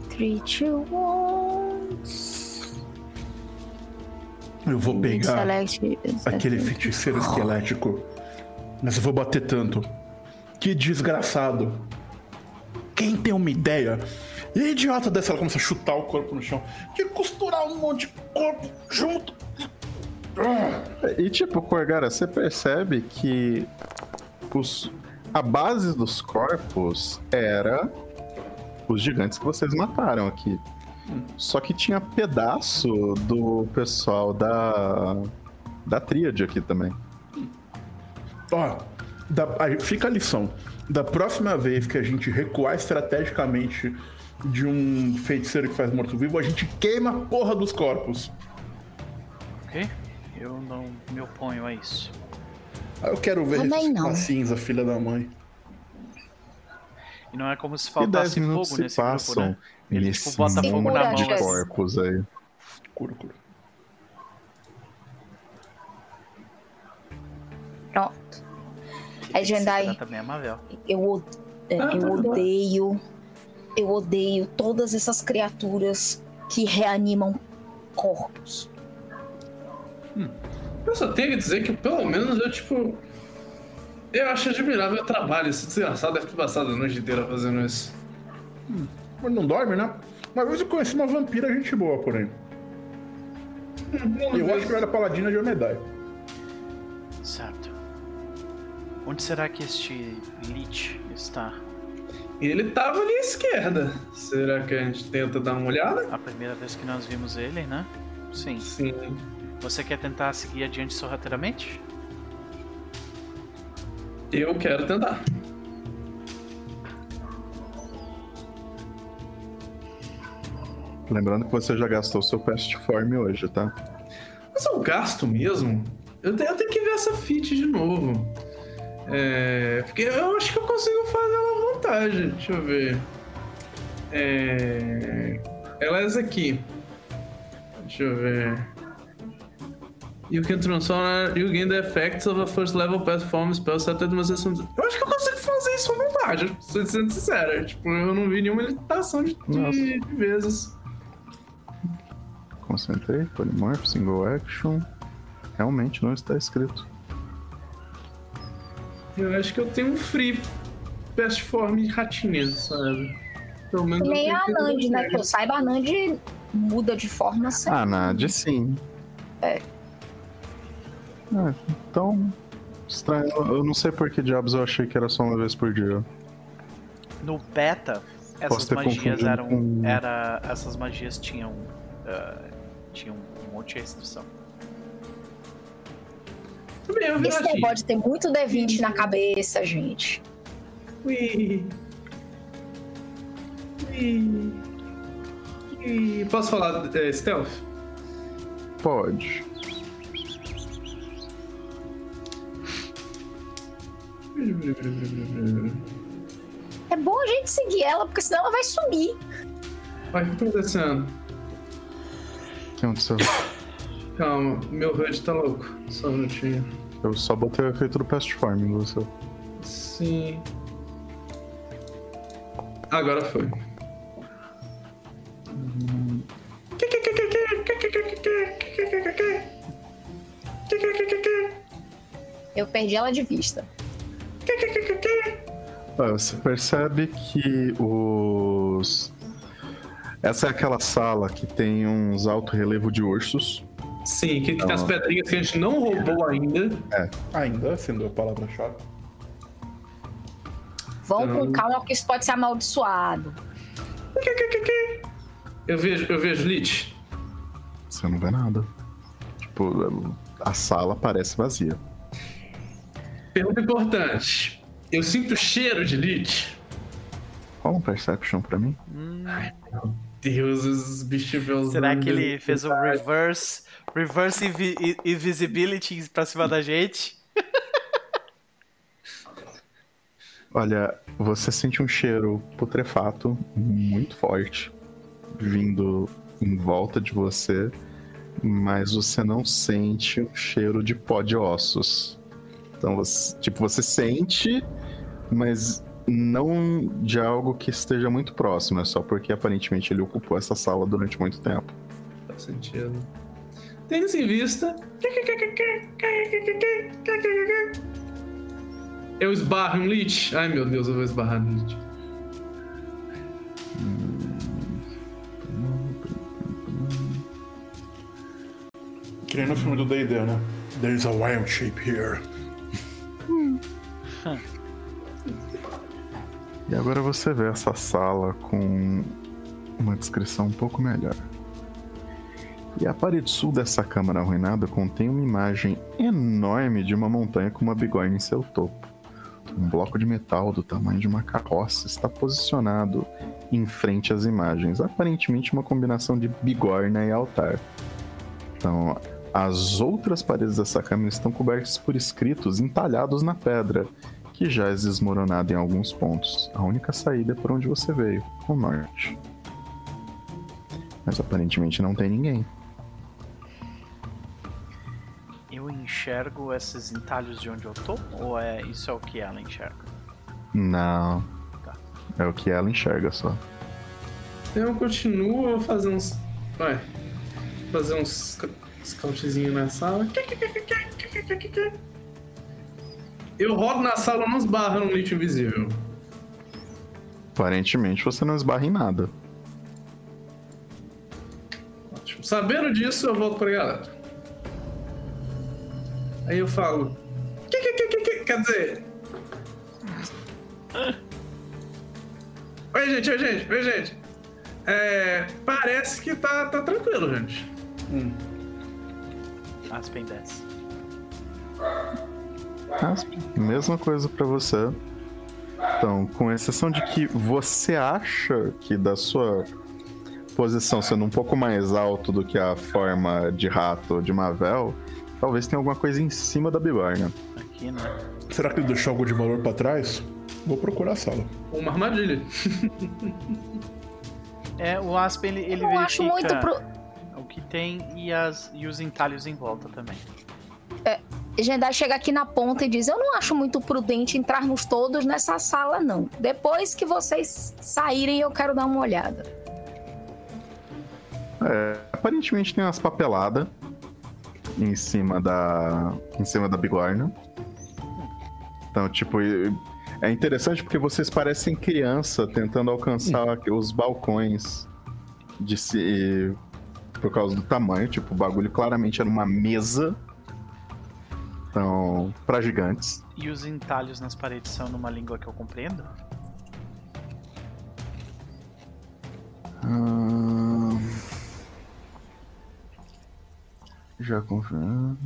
Speaker 6: Three, two, one.
Speaker 3: Eu vou pegar aquele feiticeiro esquelético. Mas eu vou bater tanto. Que desgraçado. Quem tem uma ideia? E a idiota dessa, ela começa a chutar o corpo no chão. De costurar um monte de corpo junto.
Speaker 2: E tipo, Corgara, você percebe que os... a base dos corpos era os gigantes que vocês mataram aqui. Só que tinha pedaço do pessoal da. da tríade aqui também.
Speaker 3: Ó, da- aí fica a lição. Da próxima vez que a gente recuar estrategicamente de um feiticeiro que faz morto-vivo, a gente queima a porra dos corpos.
Speaker 1: Ok? Eu não me oponho a isso.
Speaker 3: Ah, Eu quero ver a cinza, filha da mãe.
Speaker 1: E não é como se
Speaker 2: E 10
Speaker 1: faltasse
Speaker 2: minutos
Speaker 1: fogo
Speaker 2: se
Speaker 1: nesse grupo,
Speaker 2: passam
Speaker 1: né? Ele,
Speaker 2: nesse
Speaker 1: tipo, bota fogo na
Speaker 2: de
Speaker 1: mão.
Speaker 6: Jess.
Speaker 1: assim.
Speaker 2: corpos aí.
Speaker 3: Cura, cura.
Speaker 6: Pronto. É Jendai.
Speaker 1: a Mavel.
Speaker 6: Eu, o- é,
Speaker 4: Ah,
Speaker 6: eu
Speaker 4: tá
Speaker 6: odeio. Eu odeio todas essas criaturas que reanimam corpos.
Speaker 4: Eu só tenho que dizer que pelo menos eu, tipo. Eu acho admirável o trabalho. Esse desgraçado deve ter passado a noite inteira fazendo isso.
Speaker 3: Mas não dorme, né? Uma vez eu conheci uma vampira gente boa, porém. Eu acho que eu era paladina de Omedai.
Speaker 1: Certo. Onde será que este Lich está?
Speaker 4: Ele tava ali à esquerda. Será que a gente tenta dar uma olhada?
Speaker 1: A primeira vez que nós vimos ele, né? Sim.
Speaker 4: Sim.
Speaker 1: Você quer tentar seguir adiante sorrateiramente?
Speaker 4: Eu quero tentar.
Speaker 2: Lembrando que você já gastou seu Pest Form hoje, tá?
Speaker 4: Mas eu gasto mesmo? Eu tenho, eu tenho que ver essa fit de novo. É, porque eu acho que eu consigo fazer ela à vontade. Deixa eu ver. É, ela é essa aqui. Deixa eu ver. You can transform you gain the effects of a first level platform spell set at uma sessão. Eu acho que eu consigo fazer isso à vontade, sendo sincero. Tipo, eu não vi nenhuma limitação de, de, de vezes.
Speaker 2: Concentrei, polymorph, single action. Realmente não está escrito.
Speaker 4: Eu acho que eu tenho um free best form ratinha, sabe?
Speaker 6: Pelo menos. Nem a Nand, né? Que eu saiba, a Nand muda de forma
Speaker 2: sempre. A Nand, sim.
Speaker 6: É.
Speaker 2: É, então. Estranho. Eu não sei por que diabos eu achei que era só uma vez por dia.
Speaker 1: No beta, essas magias eram. Com... Era, essas magias tinham. Uh, tinham um monte de restrição.
Speaker 6: Esse negócio pode ter muito D20 na cabeça, gente.
Speaker 4: Ui. Ui. Ui. Posso falar é, stealth?
Speaker 2: Pode.
Speaker 6: É bom a gente seguir ela, porque senão ela vai sumir.
Speaker 4: Vai, o que tá acontecendo?
Speaker 2: Que aconteceu?
Speaker 4: Calma, meu HUD tá louco. Só um minutinho.
Speaker 2: Eu só botei o efeito do Past Farm em você.
Speaker 4: Sim. Agora foi.
Speaker 6: Eu perdi ela de vista.
Speaker 2: Você percebe que os. Essa é aquela sala que tem uns alto relevo de ursos.
Speaker 4: Sim, que, que tem as pedrinhas que a gente não roubou ainda.
Speaker 2: É.
Speaker 3: Ainda, sendo a palavra-chave.
Speaker 6: Vão então... com calma, porque isso pode ser amaldiçoado.
Speaker 4: Eu vejo, eu vejo Lich.
Speaker 2: Você não vê nada. Tipo, a sala parece vazia.
Speaker 4: Pergunta importante. Eu sinto cheiro de Lich.
Speaker 2: Qual um Perception pra mim?
Speaker 4: Hum. Ai, Deus, os bichos
Speaker 1: Será que ele fez um reverse Reverse invi invisibility pra cima da gente.
Speaker 2: Olha, você sente um cheiro putrefato muito forte vindo em volta de você, mas você não sente um cheiro de pó de ossos. Então, você, tipo, você sente, mas não de algo que esteja muito próximo, é só porque aparentemente ele ocupou essa sala durante muito tempo.
Speaker 4: Faz sentido. Tendo isso em vista. Eu esbarro um Lich. Ai meu Deus, eu vou esbarrar no Lich.
Speaker 3: Que nem no filme do D&D, né? There's a wild shape here.
Speaker 2: E agora você vê essa sala com uma descrição um pouco melhor. E a parede sul dessa câmara arruinada contém uma imagem enorme de uma montanha com uma bigorna em seu topo. Um bloco de metal do tamanho de uma carroça está posicionado em frente às imagens, aparentemente uma combinação de bigorna e altar. Então, as outras paredes dessa câmara estão cobertas por escritos entalhados na pedra, que já é desmoronada em alguns pontos. A única saída é por onde você veio, o norte. Mas aparentemente não tem ninguém.
Speaker 1: enxergo esses entalhos de onde eu tô? Ou é isso é o que ela enxerga?
Speaker 2: Não. Tá. É o que ela enxerga só.
Speaker 4: Eu continuo a fazer uns. Vai. Fazer uns scoutzinho na sala. Eu rodo na sala, não esbarro no lixo invisível.
Speaker 2: Aparentemente você não esbarra em nada.
Speaker 4: Ótimo. Sabendo disso, eu volto pra galera. Aí eu falo. Que, que, que, que, que? Quer dizer. Oi, gente, oi, gente, oi, gente. É, parece que tá, tá tranquilo, gente. Hum.
Speaker 1: Aspen 10.
Speaker 2: Tá, Asp, mesma coisa para você. Então, com exceção de que você acha que da sua posição sendo um pouco mais alto do que a forma de rato de Mavel, talvez tenha alguma coisa em cima da Bibarna.
Speaker 1: Aqui, né?
Speaker 3: Será que ele deixou algo de valor para trás? Vou procurar a sala.
Speaker 4: Uma armadilha.
Speaker 1: é, o Aspen, ele, ele
Speaker 6: Eu acho muito pro...
Speaker 1: o que tem e, as, e os entalhos em volta também.
Speaker 6: É, Jendai chega aqui na ponta e diz: Eu não acho muito prudente entrarmos todos nessa sala, não. Depois que vocês saírem, eu quero dar uma olhada.
Speaker 2: É, aparentemente tem umas papeladas em cima da. em cima da bigorna. Então, tipo, é interessante porque vocês parecem criança tentando alcançar os balcões de si. Por causa do tamanho, tipo, o bagulho claramente era uma mesa. Então, pra gigantes.
Speaker 1: E os entalhos nas paredes são numa língua que eu compreendo?
Speaker 2: Ahn, Já confirmado.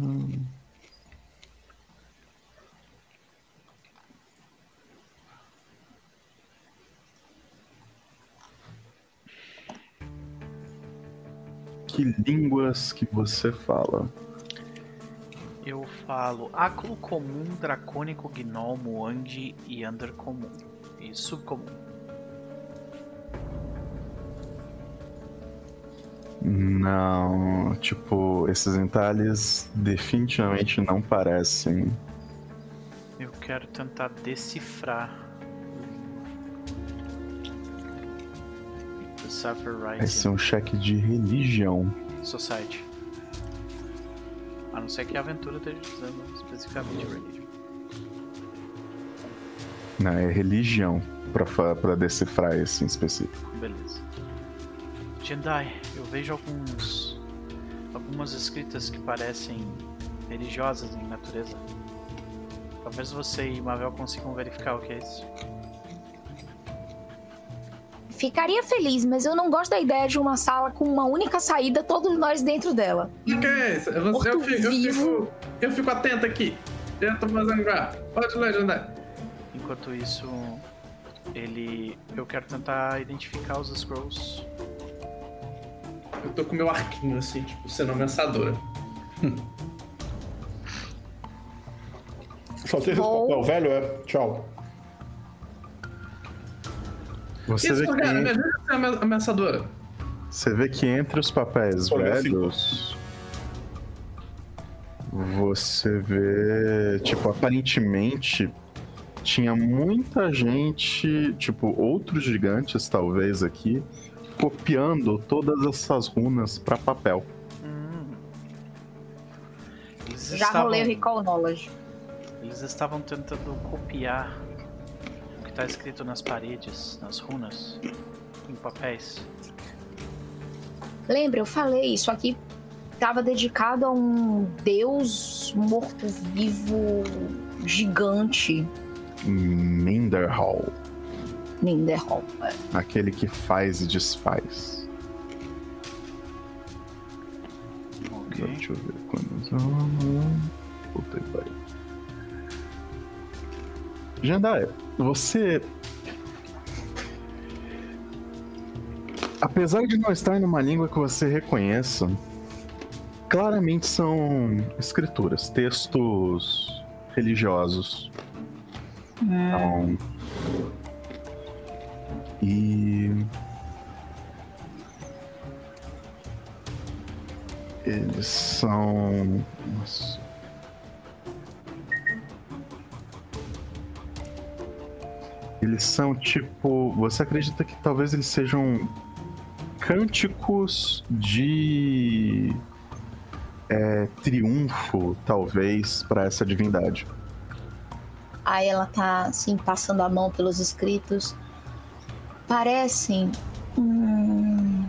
Speaker 2: Que línguas que você fala?
Speaker 1: Eu falo áculo comum, dracônico, gnomo, andi e undercomum. E subcomum.
Speaker 2: Não, tipo, esses entalhes definitivamente não parecem.
Speaker 1: Eu quero tentar decifrar.
Speaker 2: Vai ser um cheque de religião.
Speaker 1: Society. A não ser que a aventura esteja dizendo especificamente religion.
Speaker 2: Não, é religião pra, pra decifrar esse em específico.
Speaker 1: Beleza. Jendai, eu vejo alguns. algumas escritas que parecem religiosas em natureza. Talvez você e Mavel consigam verificar o que é isso.
Speaker 6: Ficaria feliz, mas eu não gosto da ideia de uma sala com uma única saída, todos nós dentro dela.
Speaker 4: O que é isso? Eu,
Speaker 6: Morto
Speaker 4: eu, fico, eu, fico, eu fico atento aqui. Eu tô fazendo. Pode ler, Jandai.
Speaker 1: Enquanto isso, ele. Eu quero tentar identificar os scrolls.
Speaker 4: Eu tô com meu arquinho assim, tipo, sendo ameaçadora.
Speaker 3: Só tem papel velho, é? Tchau.
Speaker 2: Você
Speaker 4: Isso,
Speaker 2: vê,
Speaker 4: cara, me
Speaker 2: que,
Speaker 4: ajuda a ser ame- ameaçadora.
Speaker 2: você vê que entre os papéis
Speaker 3: Olha, assim.
Speaker 2: velhos. Você vê. Tipo, aparentemente. Tinha muita gente, tipo, outros gigantes, talvez, aqui, copiando todas essas runas pra papel.
Speaker 1: Hum. Eles
Speaker 6: Já
Speaker 1: estavam,
Speaker 6: rolei o Recall Knowledge.
Speaker 1: eles estavam tentando copiar está escrito nas paredes, nas runas, em papéis.
Speaker 6: Lembra, eu falei, isso aqui estava dedicado a um deus morto-vivo gigante,
Speaker 2: Minderhall.
Speaker 6: Ninderhall. É.
Speaker 2: Aquele que faz e desfaz.
Speaker 1: Ok.
Speaker 2: Deixa eu ver quantos. Puta que pariu. Jandai, você. Apesar de não estar numa língua que você reconheça, claramente são escrituras, textos religiosos. Então, e. Eles são. Nossa. Eles são tipo. Você acredita que talvez eles sejam cânticos de. é, triunfo, talvez, para essa divindade.
Speaker 6: Aí ela tá assim, passando a mão pelos escritos. Parecem. hum,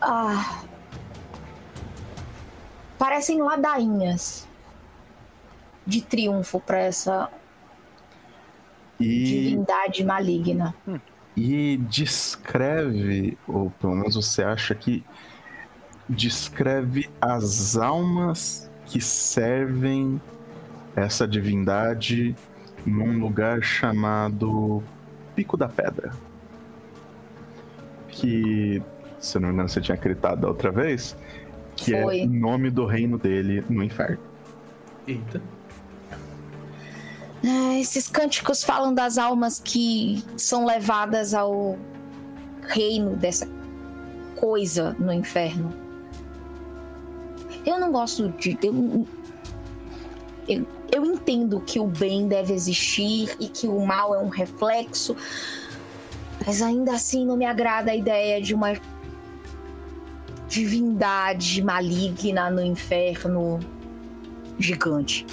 Speaker 6: Ah. Parecem ladainhas de triunfo para essa
Speaker 2: E,
Speaker 6: divindade maligna.
Speaker 2: e descreve, ou pelo menos você acha que descreve as almas que servem essa divindade num lugar chamado Pico da Pedra. que, se não me engano, você tinha acreditado da outra vez, que é Foi. é o nome do reino dele no inferno.
Speaker 4: Eita.
Speaker 6: Esses cânticos falam das almas que são levadas ao reino dessa coisa no inferno. Eu não gosto de. Eu, eu, eu entendo que o bem deve existir e que o mal é um reflexo, mas ainda assim não me agrada a ideia de uma divindade maligna no inferno gigante.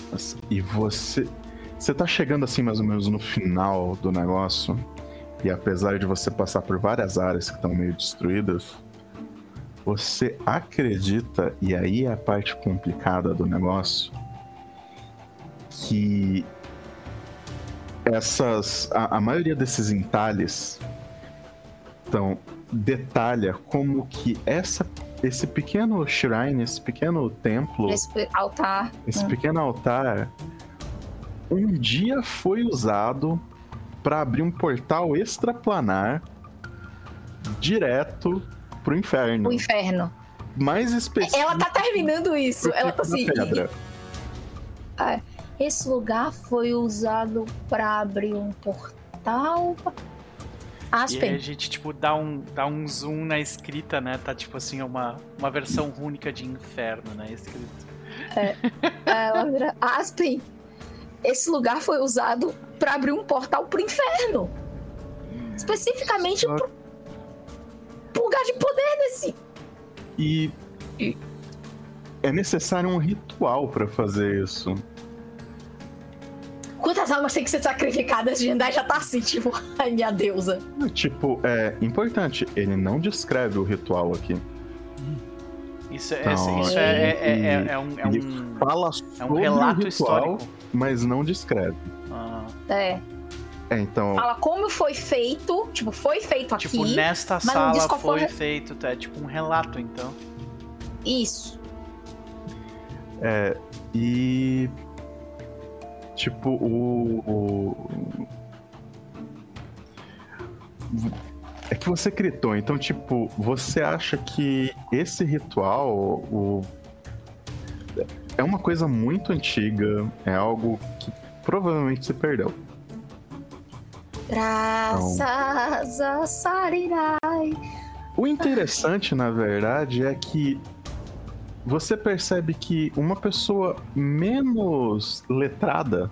Speaker 2: E você você tá chegando assim mais ou menos no final do negócio, e apesar de você passar por várias áreas que estão meio destruídas, você acredita, e aí é a parte complicada do negócio, que essas. A, a maioria desses entalhes então, detalha como que essa, esse pequeno shrine, esse pequeno templo.
Speaker 6: Esse altar.
Speaker 2: Esse pequeno altar um dia foi usado para abrir um portal extraplanar direto pro inferno.
Speaker 6: O inferno.
Speaker 2: Mais específico.
Speaker 6: Ela tá terminando isso. Ela tá assim. Ah, esse lugar foi usado para abrir um portal.
Speaker 1: Aspen. E aí a gente, tipo, dá um, dá um zoom na escrita, né? Tá, tipo assim, uma, uma versão única de inferno, né? Escrito.
Speaker 6: É, ela vira Aspen esse lugar foi usado para abrir um portal pro inferno. Especificamente Só... pro, pro lugar de poder desse.
Speaker 2: E, e... é necessário um ritual para fazer isso.
Speaker 6: Quantas almas tem que ser sacrificadas? Jandai já tá assim, tipo, ai minha deusa.
Speaker 2: Tipo, é importante, ele não descreve o ritual aqui.
Speaker 1: Isso, é, então, isso é, é, é, é, um, é um,
Speaker 2: fala é um relato ritual, histórico. Mas não descreve.
Speaker 6: Ah. É.
Speaker 2: É, então.
Speaker 6: Fala como foi feito, tipo, foi feito aqui.
Speaker 1: Tipo, nesta sala foi, foi feito, é tipo um relato, então.
Speaker 6: Isso.
Speaker 2: É, e. Tipo, o, o é que você gritou, então, tipo, você acha que esse ritual o... é uma coisa muito antiga, é algo que provavelmente se perdeu.
Speaker 6: Graças então, a Sarinai.
Speaker 2: O interessante, na verdade, é que você percebe que uma pessoa menos letrada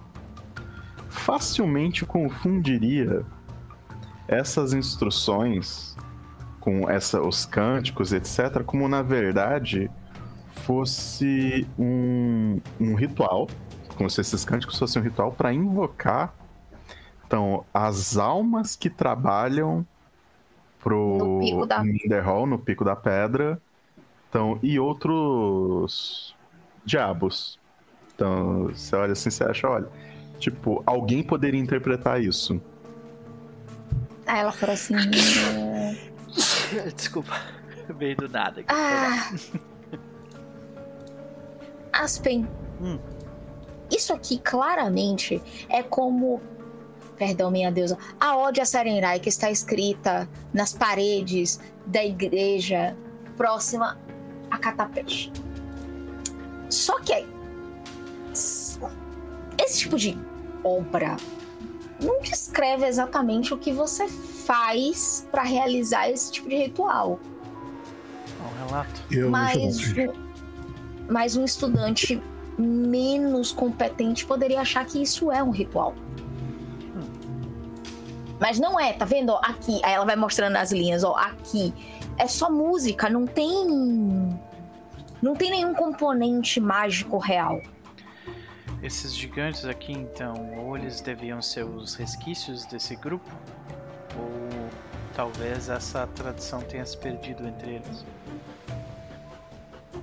Speaker 2: facilmente confundiria essas instruções com essa, os cânticos, etc., como na verdade fosse um, um ritual, como se esses cânticos fossem um ritual para invocar então as almas que trabalham pro no da... Minderhall, no Pico da Pedra, então, e outros diabos. Então, você olha assim, você acha, olha, tipo, alguém poderia interpretar isso.
Speaker 6: Aí ela falou assim.
Speaker 1: Desculpa, veio do nada. Aqui.
Speaker 6: Ah. Aspen. Hum. Isso aqui claramente é como. Perdão, minha deusa. A Ode a Sarenrai que está escrita nas paredes da igreja próxima a Catapeste. Só que esse tipo de obra não descreve exatamente o que você faz para realizar esse tipo de ritual.
Speaker 1: É um relato.
Speaker 6: Eu mas, mas um estudante menos competente poderia achar que isso é um ritual. Mas não é, tá vendo? Aqui, aí ela vai mostrando as linhas, ó, aqui. É só música, não tem. Não tem nenhum componente mágico real.
Speaker 1: Esses gigantes aqui, então, ou eles deviam ser os resquícios desse grupo, ou talvez essa tradição tenha se perdido entre eles.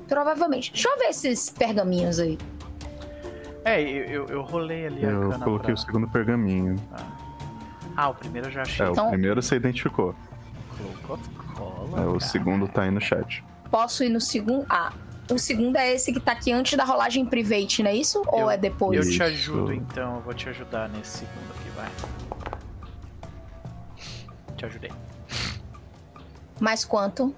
Speaker 6: Provavelmente. Deixa eu ver esses pergaminhos aí.
Speaker 1: É, eu, eu, eu rolei ali
Speaker 2: eu a Eu coloquei pra... o segundo pergaminho.
Speaker 1: Ah. ah. o primeiro eu já achei.
Speaker 2: É, então... o primeiro você identificou.
Speaker 1: Colocou cola.
Speaker 2: É, o segundo tá aí no chat.
Speaker 6: Posso ir no segundo? Ah, o segundo é esse que tá aqui antes da rolagem private, não é isso? Eu, Ou é depois?
Speaker 1: Eu te ajudo então, eu vou te ajudar nesse segundo aqui, vai. Te ajudei.
Speaker 6: Mais quanto?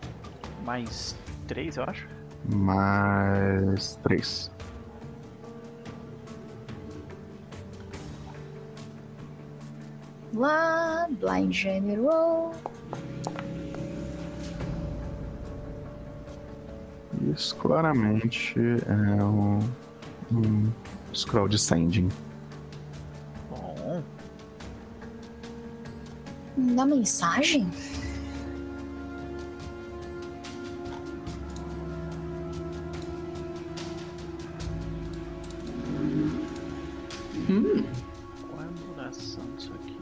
Speaker 1: Mais três, eu acho.
Speaker 2: Mais três.
Speaker 6: Lá, Blind General.
Speaker 2: Isso claramente é um, um scroll de sending.
Speaker 1: Bom.
Speaker 6: Da mensagem?
Speaker 1: Hum. Qual é a duração disso aqui?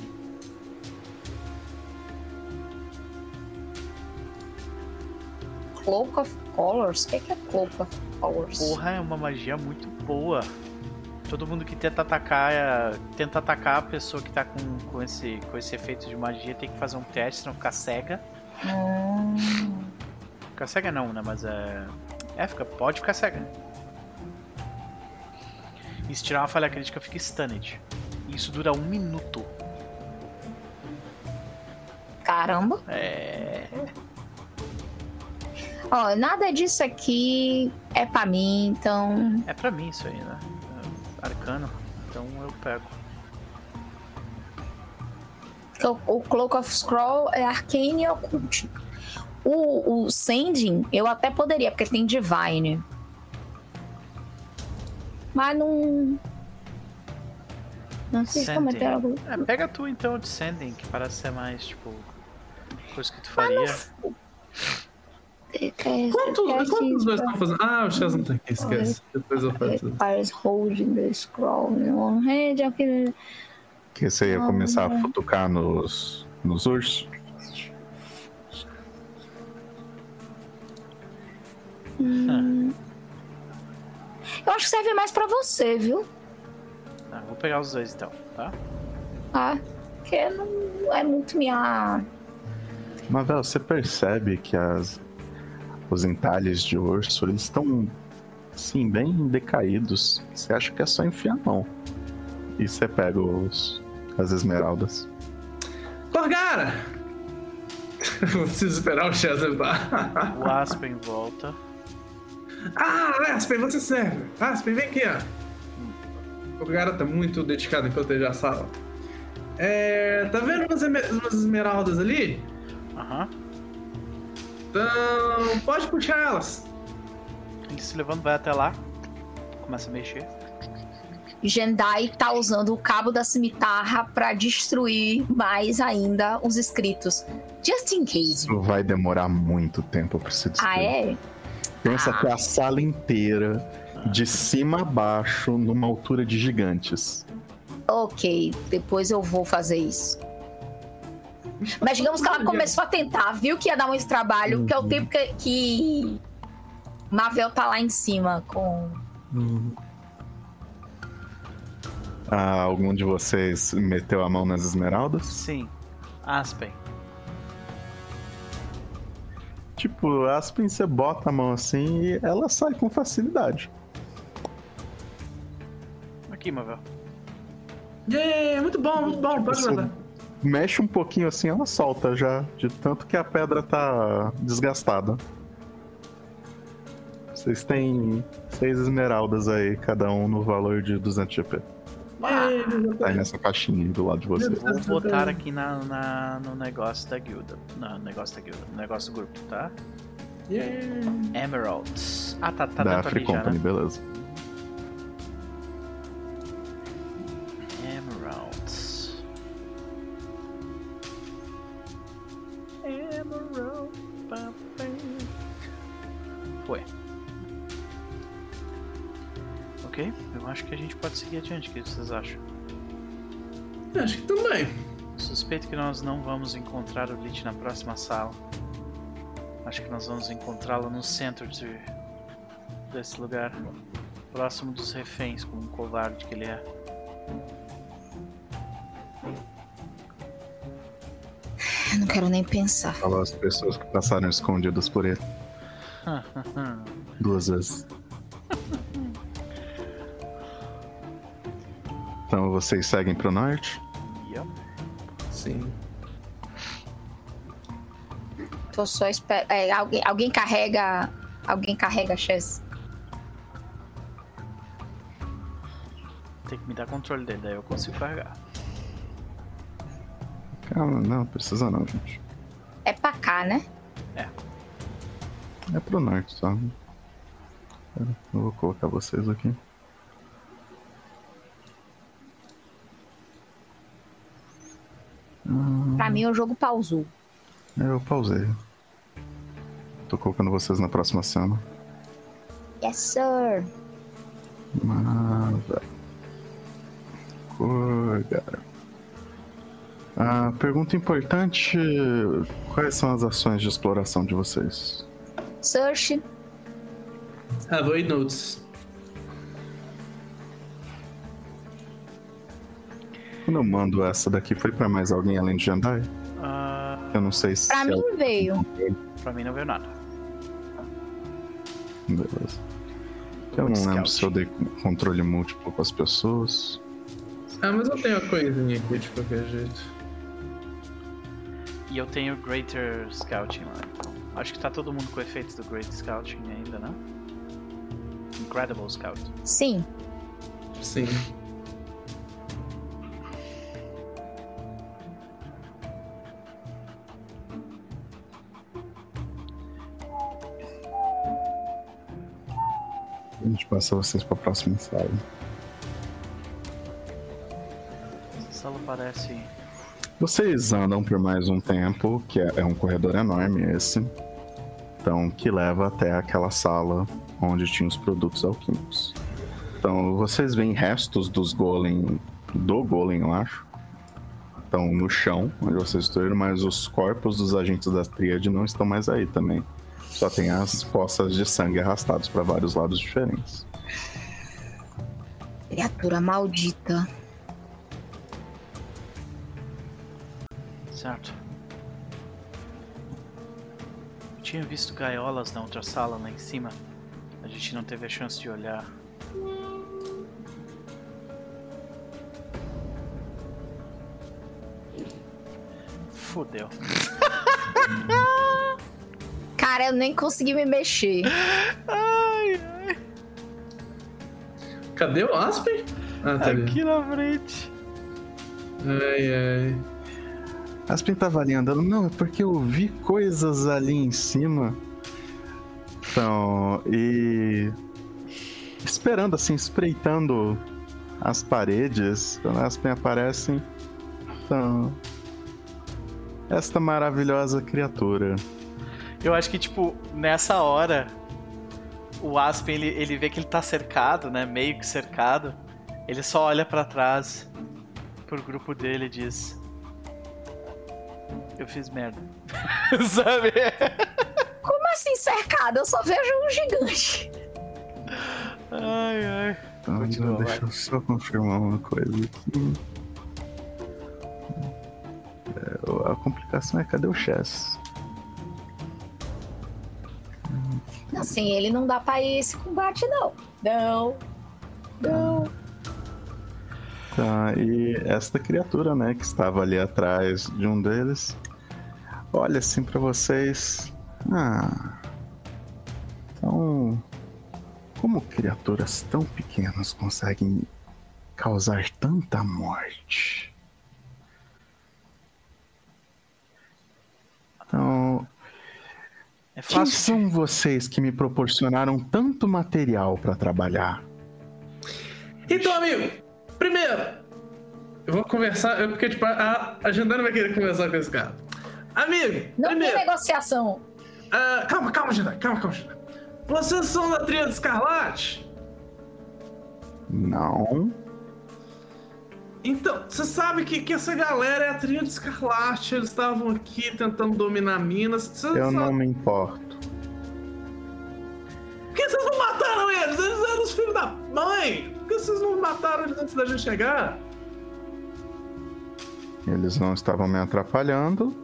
Speaker 6: Cloak of Colors? O que é, que é Cloak of Colors?
Speaker 1: Porra, é uma magia muito boa. Todo mundo que tenta atacar, é, tenta atacar a pessoa que tá com, com, esse, com esse efeito de magia tem que fazer um teste, senão ficar cega.
Speaker 6: Hum.
Speaker 1: Ficar cega não, né? Mas é. É, fica, pode ficar cega. E se tirar uma falha crítica, fica stunned. E isso dura um minuto.
Speaker 6: Caramba.
Speaker 1: É.
Speaker 6: Ó, nada disso aqui é pra mim, então.
Speaker 1: É pra mim isso aí, né? É arcano. Então eu pego.
Speaker 6: O, o Cloak of Scroll é Arcane e Occult. O, o Sending eu até poderia, porque tem Divine. Mas não. Não sei se
Speaker 1: Sending.
Speaker 6: cometer algo.
Speaker 1: É, pega tu então de Sending, que parece ser mais, tipo. Coisa que tu faria.
Speaker 6: É,
Speaker 4: Quanto, quantos dois estão fazendo? Ah, o Chaz não tem aqui, esquece. Depois eu faço.
Speaker 6: Requires holding the scroll in one hand. aquele-
Speaker 2: Que você ia começar a futucar nos, nos ursos.
Speaker 6: Hum. Eu acho que serve mais pra você, viu?
Speaker 1: Ah, vou pegar os dois então, tá?
Speaker 6: Ah, porque não é muito minha.
Speaker 2: Mavel, você percebe que as, os entalhes de urso eles estão, sim, bem decaídos. Você acha que é só enfiar a mão. E você pega os, as esmeraldas.
Speaker 4: Torgara! Preciso esperar o levar.
Speaker 1: O Aspen volta.
Speaker 4: Ah, Aspen, você serve. Aspen, vem aqui, ó. O cara tá muito dedicado em proteger a sala. É. Tá vendo umas, umas esmeraldas ali?
Speaker 1: Aham.
Speaker 4: Então. Pode puxar elas.
Speaker 1: Ele se levanta, vai até lá. Começa a mexer.
Speaker 6: Jendai tá usando o cabo da cimitarra pra destruir mais ainda os escritos. Just in case.
Speaker 2: Isso vai demorar muito tempo pra se destruir.
Speaker 6: Ah, é?
Speaker 2: Pensa
Speaker 6: Ah.
Speaker 2: que a sala inteira, de cima a baixo, numa altura de gigantes.
Speaker 6: Ok, depois eu vou fazer isso. Mas digamos que ela começou a tentar, viu que ia dar muito trabalho, que é o tempo que, que Mavel tá lá em cima com.
Speaker 2: Ah, algum de vocês meteu a mão nas esmeraldas?
Speaker 1: Sim. Aspen.
Speaker 2: Tipo, Aspen, você bota a mão assim e ela sai com facilidade.
Speaker 1: Aqui, Mavel.
Speaker 4: Yeah, muito bom, muito bom. Pode
Speaker 2: Você
Speaker 4: mandar.
Speaker 2: mexe um pouquinho assim, ela solta já, de tanto que a pedra tá desgastada. Vocês têm seis esmeraldas aí, cada um no valor de 200 GP. Tá aí nessa caixinha do lado de vocês.
Speaker 1: Vou botar aqui na, na- no negócio da guilda. No negócio da guilda. No negócio do grupo, tá?
Speaker 4: Yeah.
Speaker 1: Emeralds. Ah, tá, tá
Speaker 2: da
Speaker 1: dentro
Speaker 2: Free Company,
Speaker 1: né?
Speaker 2: beleza.
Speaker 1: Ok, eu acho que a gente pode seguir adiante. O que vocês acham?
Speaker 4: Acho que também.
Speaker 1: Suspeito que nós não vamos encontrar o Lich na próxima sala. Acho que nós vamos encontrá-lo no centro de, desse lugar. Próximo dos reféns, como um covarde que ele é.
Speaker 6: Eu não quero nem pensar.
Speaker 2: Falou as pessoas que passaram escondidas por ele duas vezes. Então vocês seguem pro norte?
Speaker 1: Yup.
Speaker 4: Sim.
Speaker 6: Tô só esperando. É, alguém, alguém carrega. Alguém carrega a Chess?
Speaker 1: Tem que me dar controle dele, daí eu consigo carregar.
Speaker 2: Calma, não, precisa não, gente.
Speaker 6: É pra cá, né?
Speaker 1: É.
Speaker 2: É pro norte só. Eu vou colocar vocês aqui.
Speaker 6: Pra mim o jogo pausou.
Speaker 2: Eu pausei. Tô colocando vocês na próxima cena.
Speaker 6: Yes, sir.
Speaker 2: Mas, Cor, cara. Ah, pergunta importante: quais são as ações de exploração de vocês?
Speaker 6: Search.
Speaker 4: Avoid notes.
Speaker 2: Quando eu mando essa daqui, foi pra mais alguém além de Jandai?
Speaker 1: Uh,
Speaker 2: eu não sei se.
Speaker 6: Pra mim veio.
Speaker 1: Pra mim não veio nada.
Speaker 2: Beleza. Eu não lembro se eu dei controle múltiplo com as pessoas.
Speaker 4: Ah, mas eu tenho a coisinha aqui de qualquer jeito.
Speaker 1: E eu tenho Greater Scouting lá. Então. Acho que tá todo mundo com efeitos do Great Scouting ainda, né? Incredible Scout.
Speaker 6: Sim.
Speaker 4: Sim.
Speaker 2: A gente passa vocês pra próxima sala.
Speaker 1: Essa sala parece.
Speaker 2: Vocês andam por mais um tempo, que é, é um corredor enorme esse. Então, que leva até aquela sala onde tinha os produtos alquímicos. Então, vocês veem restos dos golem, do golem, eu acho. Estão no chão, onde vocês estão, mas os corpos dos agentes da tríade não estão mais aí também. Só tem as poças de sangue arrastados para vários lados diferentes.
Speaker 6: Criatura maldita.
Speaker 1: Certo. Eu tinha visto gaiolas na outra sala lá em cima. A gente não teve a chance de olhar. Fudeu.
Speaker 6: Cara, eu nem consegui me mexer.
Speaker 1: Ai, ai.
Speaker 4: Cadê o Aspen?
Speaker 1: Ah, tá Aqui na frente.
Speaker 4: Ai, ai.
Speaker 2: Aspen tava ali andando. Não, é porque eu vi coisas ali em cima. Então, e. Esperando, assim, espreitando as paredes. Quando Aspen aparece. Então. Esta maravilhosa criatura.
Speaker 1: Eu acho que, tipo, nessa hora, o Aspen, ele, ele vê que ele tá cercado, né? Meio que cercado. Ele só olha para trás pro grupo dele e diz: Eu fiz merda. Sabe?
Speaker 6: Como assim cercado? Eu só vejo um gigante.
Speaker 1: Ai, ai.
Speaker 2: Então, Continua, deixa vai. eu só confirmar uma coisa aqui. É, a complicação é cadê o Chess?
Speaker 6: Assim, ele não dá pra ir esse combate, não. Não. Não.
Speaker 2: Tá, e esta criatura, né, que estava ali atrás de um deles, olha assim para vocês. Ah. Então. Como criaturas tão pequenas conseguem causar tanta morte? Então, é Quem são vocês que me proporcionaram tanto material para trabalhar?
Speaker 4: Então, amigo, primeiro, eu vou conversar, eu, porque tipo, a, a Jandana vai querer conversar com esse cara. Amigo,
Speaker 6: não
Speaker 4: primeiro,
Speaker 6: tem negociação.
Speaker 4: Uh, calma, calma, Jandana, calma, calma, Jandana. Vocês são da Tríade Escarlate?
Speaker 2: Não.
Speaker 4: Então, você sabe que, que essa galera é a Tríade Escarlate, eles estavam aqui tentando dominar Minas. Cê
Speaker 2: Eu
Speaker 4: sabe...
Speaker 2: não me importo.
Speaker 4: Por que vocês não mataram eles? Eles eram os filhos da mãe! Por que vocês não mataram eles antes da gente chegar?
Speaker 2: Eles não estavam me atrapalhando.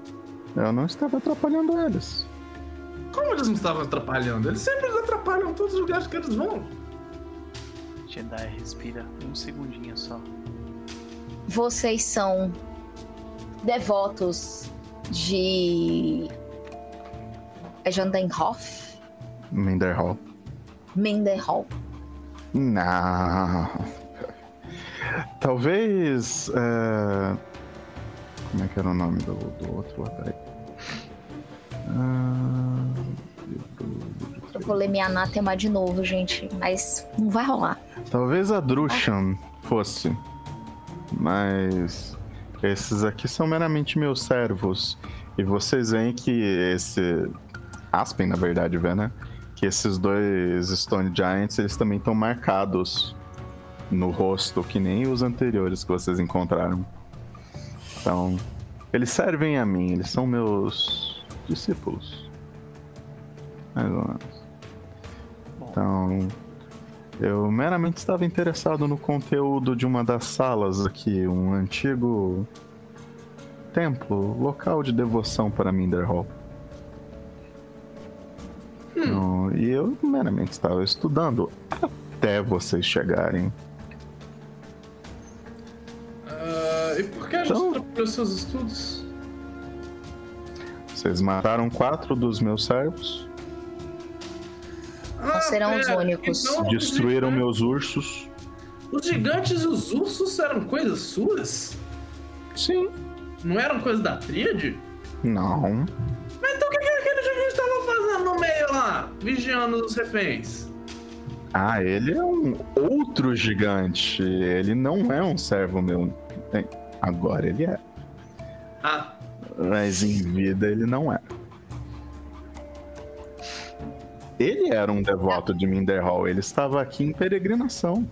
Speaker 2: Eu não estava atrapalhando eles.
Speaker 4: Como eles não estavam atrapalhando? Eles sempre atrapalham todos os lugares que eles vão.
Speaker 1: Jedi, respira um segundinho só
Speaker 6: vocês são devotos de Jandenhoff?
Speaker 2: Menderhall.
Speaker 6: Menderhall.
Speaker 2: Não. Talvez. É... Como é que era o nome do, do outro lá? Peraí.
Speaker 6: Ah... Eu vou ler minha anátema de novo, gente, mas não vai rolar.
Speaker 2: Talvez a Drushan fosse, mas esses aqui são meramente meus servos. E vocês veem que esse. Aspen, na verdade, vê, né? Que esses dois Stone Giants, eles também estão marcados no rosto, que nem os anteriores que vocês encontraram. Então, eles servem a mim, eles são meus discípulos. Mais ou menos. Então, eu meramente estava interessado no conteúdo de uma das salas aqui, um antigo templo, local de devoção para Minderhall. Hum. E eu meramente estava estudando até vocês chegarem.
Speaker 4: Uh, e por que a gente então, atrapalhou seus estudos?
Speaker 2: Vocês mataram quatro dos meus servos.
Speaker 6: Não serão os únicos. Então,
Speaker 2: Destruíram os meus ursos.
Speaker 4: Os gigantes e os ursos eram coisas suas?
Speaker 2: Sim.
Speaker 4: Não eram coisas da tríade?
Speaker 2: Não.
Speaker 4: Mas então o que, que aquele gigante estava fazendo no meio lá, vigiando os reféns?
Speaker 2: Ah, ele é um outro gigante. Ele não é um servo meu. Agora ele é.
Speaker 4: Ah.
Speaker 2: Mas em vida ele não é. Ele era um devoto de Minderhall, ele estava aqui em peregrinação.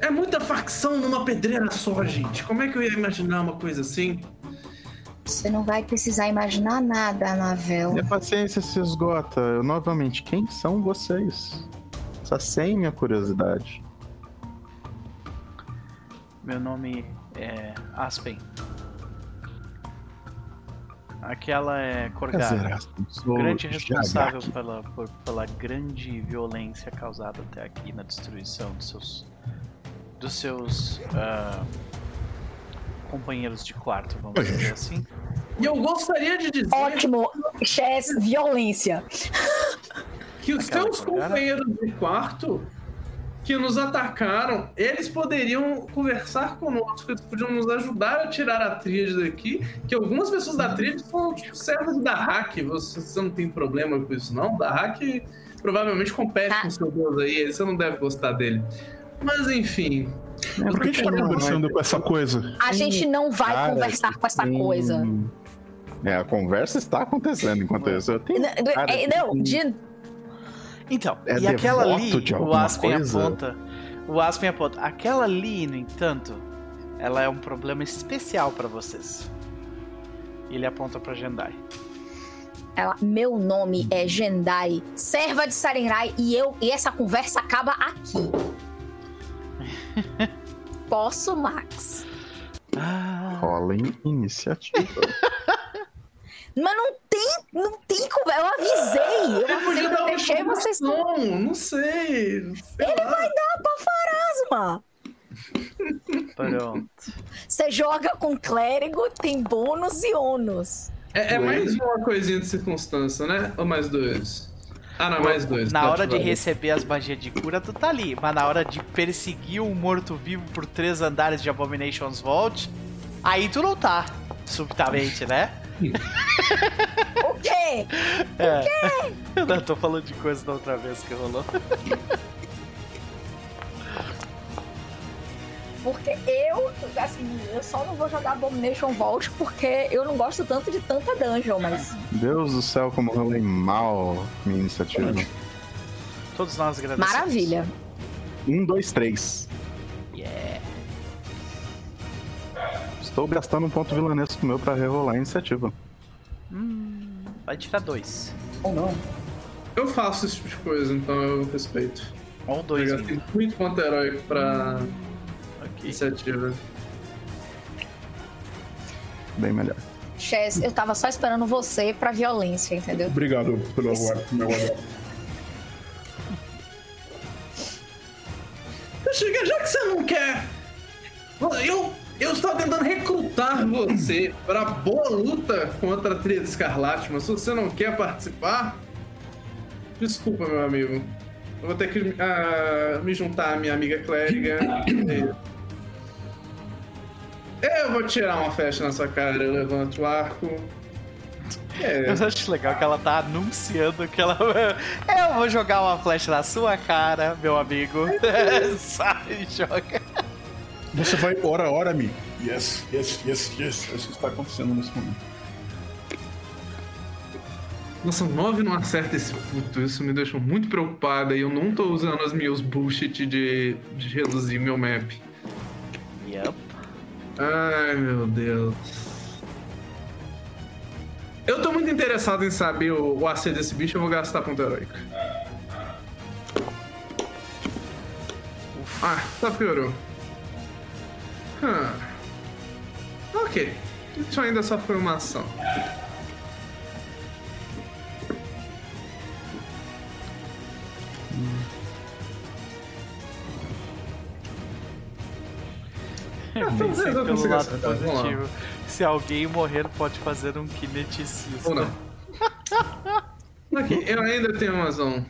Speaker 4: É muita facção numa pedreira só, gente. Como é que eu ia imaginar uma coisa assim?
Speaker 6: Você não vai precisar imaginar nada, Anavel.
Speaker 2: Minha paciência se esgota. Eu, novamente, quem são vocês? sem minha curiosidade.
Speaker 1: Meu nome é Aspen. Aquela é Corgara, grande responsável pela, por, pela grande violência causada até aqui na destruição dos seus, dos seus uh, companheiros de quarto, vamos dizer assim.
Speaker 4: E eu gostaria de dizer.
Speaker 6: Ótimo, Chess, violência.
Speaker 4: Que os Aquela seus Corgara... companheiros de quarto que nos atacaram, eles poderiam conversar conosco, eles podiam nos ajudar a tirar a tríade daqui, que algumas pessoas da tríade são tipo, servas da hack, você, você não tem problema com isso não, da hack provavelmente compete ah. com seu deus aí, você não deve gostar dele. Mas enfim...
Speaker 3: É, Por que a gente tá conversando com essa coisa?
Speaker 6: A gente não vai Cara, conversar com essa coisa.
Speaker 2: É, a conversa está acontecendo enquanto isso. Eu tenho,
Speaker 6: cara, é, não, de
Speaker 1: então, é e aquela ali, o Aspen coisa? aponta. O Aspen aponta. Aquela ali, no entanto, ela é um problema especial para vocês. Ele aponta para Jendai.
Speaker 6: Ela, meu nome é Jendai, serva de Sarenrai, e eu e essa conversa acaba aqui. Posso, Max?
Speaker 2: Ah. Rola iniciativa.
Speaker 6: Mas não tem, não tem como. Eu avisei. Eu avisei, eu deixei vocês.
Speaker 4: Não, não sei. sei
Speaker 6: Ele lá. vai dar pra Farasma.
Speaker 1: Pronto.
Speaker 6: Você joga com clérigo, tem bônus e ônus.
Speaker 4: É, é mais uma coisinha de circunstância, né? Ou mais dois? Ah, não, mais dois.
Speaker 1: Na hora de receber as magias de cura, tu tá ali. Mas na hora de perseguir um morto-vivo por três andares de Abomination's Vault, aí tu não tá. Subitamente, né?
Speaker 6: o quê? É. O quê?
Speaker 1: Eu não tô falando de coisa da outra vez que rolou.
Speaker 6: Porque eu, assim, eu só não vou jogar Abomination Vault porque eu não gosto tanto de tanta dungeon, mas.
Speaker 2: Deus do céu, como eu rolei mal minha iniciativa.
Speaker 1: Todos nós agradecemos.
Speaker 6: Maravilha.
Speaker 2: Um, dois, três.
Speaker 1: Yeah.
Speaker 2: Estou gastando um ponto vilanesco meu pra rerolar a iniciativa.
Speaker 1: Hum, vai tirar dois.
Speaker 4: Ou não. Eu faço esse tipo de coisa, então eu respeito.
Speaker 1: Ou dois.
Speaker 4: Eu gastei muito ponto heróico pra okay. iniciativa.
Speaker 2: Bem melhor.
Speaker 6: Chess, eu tava só esperando você pra violência, entendeu?
Speaker 3: Obrigado pelo aguardo, meu aguardo.
Speaker 4: Chega, já que você não quer. Eu Eu estava tentando recrutar você para boa luta contra a Tríade Escarlate, mas se você não quer participar, desculpa, meu amigo. Eu vou ter que uh, me juntar à minha amiga clériga. Eu vou tirar uma flecha na sua cara, eu levanto o arco.
Speaker 1: É. Eu acho legal que ela tá anunciando que ela. Eu vou jogar uma flecha na sua cara, meu amigo. Sai, joga.
Speaker 3: Você vai, ora, ora, me. Yes, yes, yes, yes. Isso está acontecendo nesse momento.
Speaker 4: Nossa, 9 não acerta esse puto. Isso me deixa muito preocupada e eu não tô usando as meus bullshit de, de reduzir meu map.
Speaker 1: Yep.
Speaker 4: Ai, meu Deus. Eu tô muito interessado em saber o, o AC desse bicho, eu vou gastar ponto heróico. Ah, tá piorou. Hum. Ok. Isso ainda só foi uma ação.
Speaker 1: Ah, talvez eu consiga positivo. Se alguém morrer, pode fazer um kineticista.
Speaker 4: Ou não. Eu ainda tenho mais um.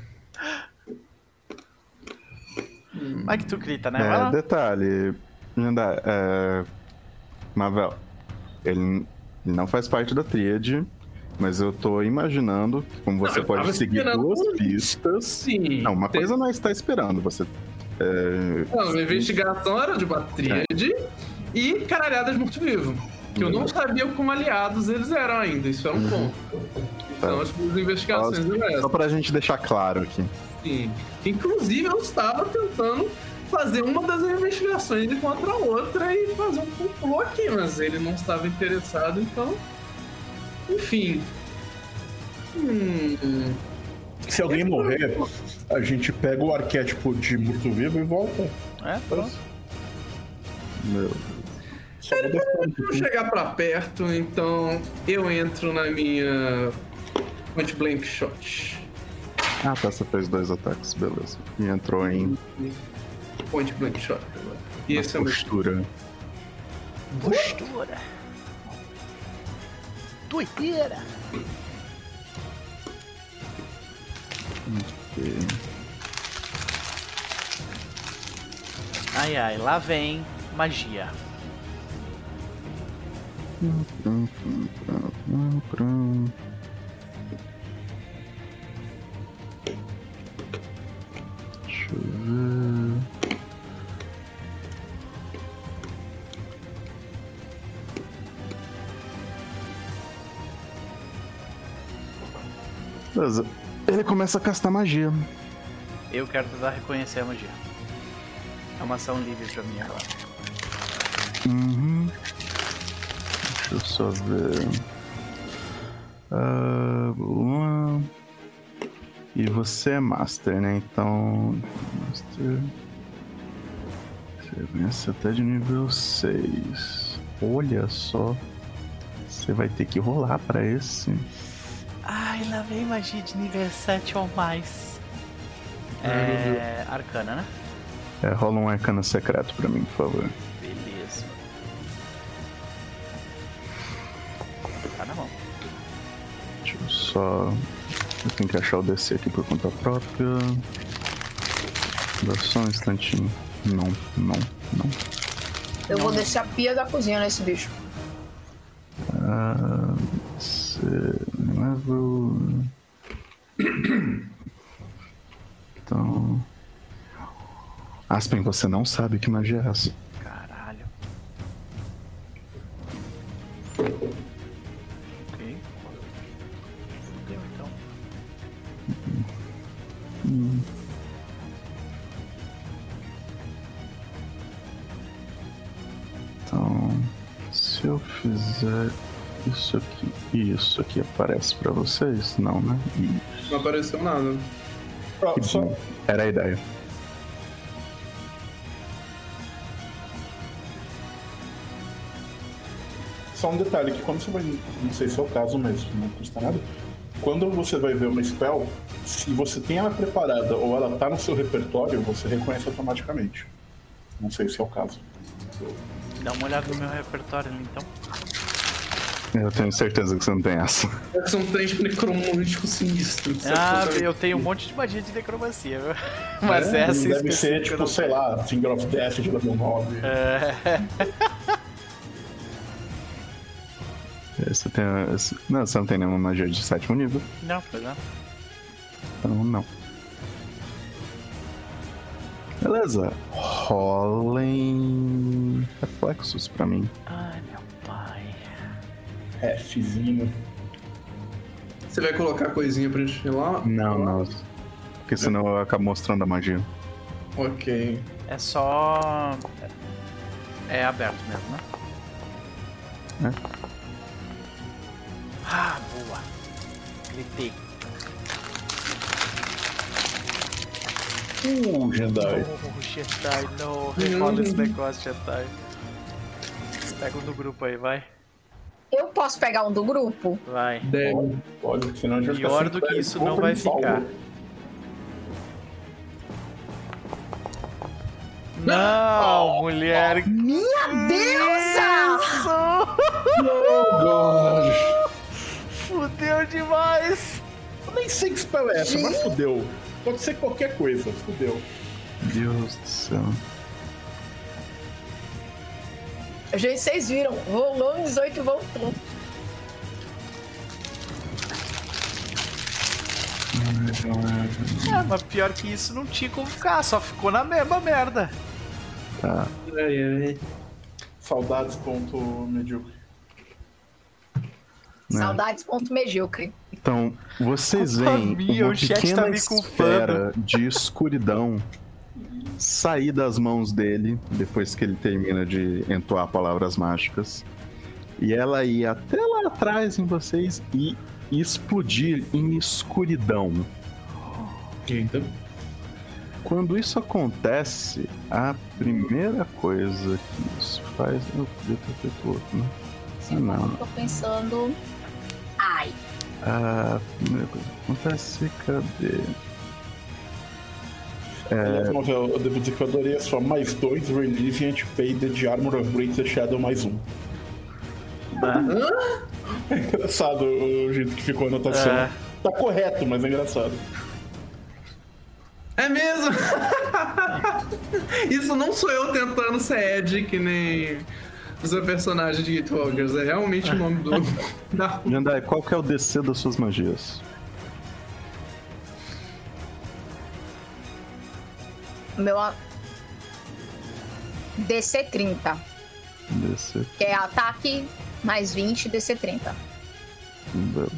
Speaker 1: Vai que tu grita, né? É,
Speaker 2: detalhe, Linda, é... Mavel, ele, ele não faz parte da tríade, mas eu tô imaginando como você não, pode seguir duas pistas.
Speaker 4: Sim.
Speaker 2: Não, uma tem... coisa não é estar esperando, você. É...
Speaker 4: Não, uma investigação era de uma tríade é. e caralhadas morto-vivo. Que eu não sabia como aliados eles eram ainda, isso era um uhum. ponto. Então, as investigações
Speaker 2: só, só pra gente deixar claro aqui.
Speaker 4: Sim. Inclusive, eu estava tentando fazer uma das investigações contra a outra e fazer um complô aqui, mas ele não estava interessado, então. Enfim. Hum.
Speaker 3: Se alguém morrer, a gente pega o arquétipo de morto-vivo e volta.
Speaker 1: É, pronto.
Speaker 2: Meu
Speaker 4: Só vou chegar pra perto, então eu entro na minha point blank shot.
Speaker 2: Ah, tá, você fez dois ataques, beleza. E entrou em
Speaker 4: point blank shot. E esse é
Speaker 2: postura.
Speaker 1: Postura. Doideira. Okay. Ai ai, lá vem magia.
Speaker 2: Deixa eu ver. Beleza. Ele começa a castar magia.
Speaker 1: Eu quero tentar reconhecer a magia. É uma ação livre pra mim agora.
Speaker 2: Uhum. Deixa eu só ver. Uh, e você é Master, né? Então. Master. Você vence até de nível 6. Olha só. Você vai ter que rolar para esse.
Speaker 1: Ai, lá vem magia de nível 7 ou mais. É. Arcana, né?
Speaker 2: É, rola um arcana secreto pra mim, por favor.
Speaker 1: Beleza. Tá na mão.
Speaker 2: Deixa eu só. Eu tenho que achar o DC aqui por conta própria. Dá só um instantinho. Não, não, não.
Speaker 6: Eu vou descer a pia da cozinha nesse bicho.
Speaker 2: Ah. Level. Então. Aspen, você não sabe que magia é essa. E isso aqui aparece para vocês? Não, né?
Speaker 4: Isso. Não apareceu nada.
Speaker 2: Ah, só... Era a ideia.
Speaker 3: Só um detalhe que quando você vai. Não sei se é o caso, mas não custa nada. Quando você vai ver uma spell, se você tem ela preparada ou ela tá no seu repertório, você reconhece automaticamente. Não sei se é o caso.
Speaker 1: Dá uma olhada no meu repertório ali, então.
Speaker 2: Eu tenho certeza que você não tem essa.
Speaker 4: São três necromânticos sinistros.
Speaker 1: Ah, eu tenho um monte de magia de necromancia, viu? Mas é, essa
Speaker 3: Deve ser, tipo, sei lá, Finger of Death de level 9.
Speaker 1: É.
Speaker 2: Você tem. Não, você não tem nenhuma magia de sétimo nível.
Speaker 1: Não, pois não.
Speaker 2: Então não. Beleza. Rolem reflexos pra mim.
Speaker 1: Ai, meu pai.
Speaker 3: Fzinho.
Speaker 4: Você vai colocar coisinha pra gente ir lá?
Speaker 2: Não, não. Porque senão eu acabo mostrando a magia.
Speaker 4: Ok.
Speaker 1: É só. É aberto mesmo, né?
Speaker 2: É.
Speaker 1: Ah, boa. Gritei.
Speaker 3: Uh, Jedi.
Speaker 1: Oh, Jedi, não. Rerola esse negócio, Jedi. Pega um do grupo aí, vai.
Speaker 6: Eu posso pegar um do grupo?
Speaker 1: Vai.
Speaker 4: Deve.
Speaker 3: Pode, senão ficar
Speaker 1: Pior do que isso não vai ficar. Não, mulher.
Speaker 6: Minha deusa!
Speaker 3: Oh, God.
Speaker 1: Fudeu demais.
Speaker 3: Eu nem sei que spell é essa, mas fudeu. Pode ser qualquer coisa, fudeu.
Speaker 2: Deus do céu.
Speaker 6: Gente, vocês viram? Rolou um 18 e voltou.
Speaker 1: É, mas pior que isso não tinha como ficar, só ficou na mesma merda.
Speaker 2: Tá.
Speaker 4: Ai, ai.
Speaker 3: Saudades, ponto medíocre.
Speaker 2: Né?
Speaker 6: Saudades ponto medíocre.
Speaker 2: Então, vocês veem uma
Speaker 1: o chat
Speaker 2: pequena
Speaker 1: tá
Speaker 2: esfera de escuridão sair das mãos dele depois que ele termina de entoar palavras mágicas. E ela ir até lá atrás em vocês e explodir em escuridão.
Speaker 3: Eita.
Speaker 2: Quando isso acontece, a primeira coisa que isso faz. Eu podia ter feito outro, né?
Speaker 6: Sim,
Speaker 2: Não.
Speaker 6: Tô pensando. Ai.
Speaker 2: A primeira coisa que acontece, cadê?
Speaker 3: Aliás, Novel, eu devo dizer que eu adorei a sua mais dois Relieve Antipay de Armor of Break the Shadow mais um. É engraçado o jeito que ficou a anotação.
Speaker 1: É.
Speaker 3: Tá correto, mas é engraçado.
Speaker 4: É mesmo? Isso não sou eu tentando ser Ed que nem o seu personagem de Gatewalkers. É realmente o nome do. da...
Speaker 2: Jandai, qual que é o DC das suas magias?
Speaker 6: Meu. a- DC 30.
Speaker 2: DC.
Speaker 6: Que é ataque mais 20, DC 30.
Speaker 2: Beleza.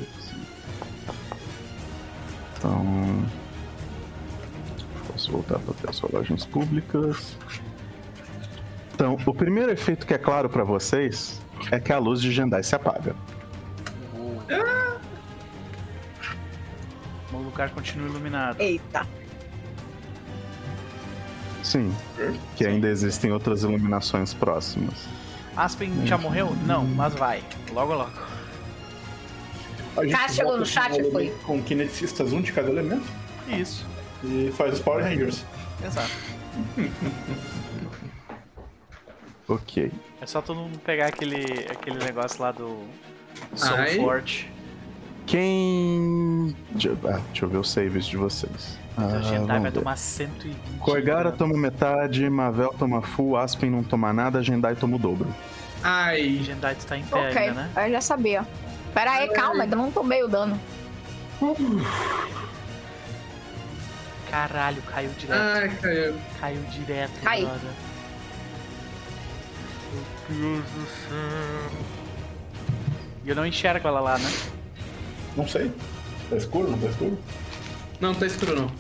Speaker 2: Então. Posso voltar para ter as rolagens públicas. Então, o primeiro efeito que é claro para vocês é que a luz de Jandai se apaga.
Speaker 1: O lugar continua iluminado.
Speaker 6: Eita.
Speaker 2: Sim, que ainda existem outras iluminações próximas.
Speaker 1: Aspen já morreu? Não, mas vai. Logo, logo.
Speaker 3: A gente
Speaker 6: Cara, chegou no chat,
Speaker 3: com um
Speaker 6: foi?
Speaker 3: Com kineticistas, um de cada elemento,
Speaker 1: Isso.
Speaker 3: e faz os Power Rangers.
Speaker 1: Exato.
Speaker 2: Ok.
Speaker 1: É só todo mundo pegar aquele, aquele negócio lá do Soul. Forte.
Speaker 2: Quem. Ah, deixa eu ver os saves de vocês.
Speaker 1: Então
Speaker 2: Ah,
Speaker 1: vai
Speaker 2: ver.
Speaker 1: tomar 120.
Speaker 2: Koigara
Speaker 1: né?
Speaker 2: toma metade, Mavel toma full, Aspen não toma nada, Jendai toma o dobro.
Speaker 4: Ai.
Speaker 1: Jedi tá em pé
Speaker 6: Ok,
Speaker 1: ainda, né?
Speaker 6: eu já sabia. Pera aí, calma, ainda não tomei o dano.
Speaker 1: Caralho, caiu direto.
Speaker 4: Ai, caiu.
Speaker 1: Caiu direto,
Speaker 6: Cai.
Speaker 1: Meu Deus do céu. E eu não enxergo ela lá, né?
Speaker 3: Não sei. Tá escuro, não tá escuro?
Speaker 4: Não, tá escuro não.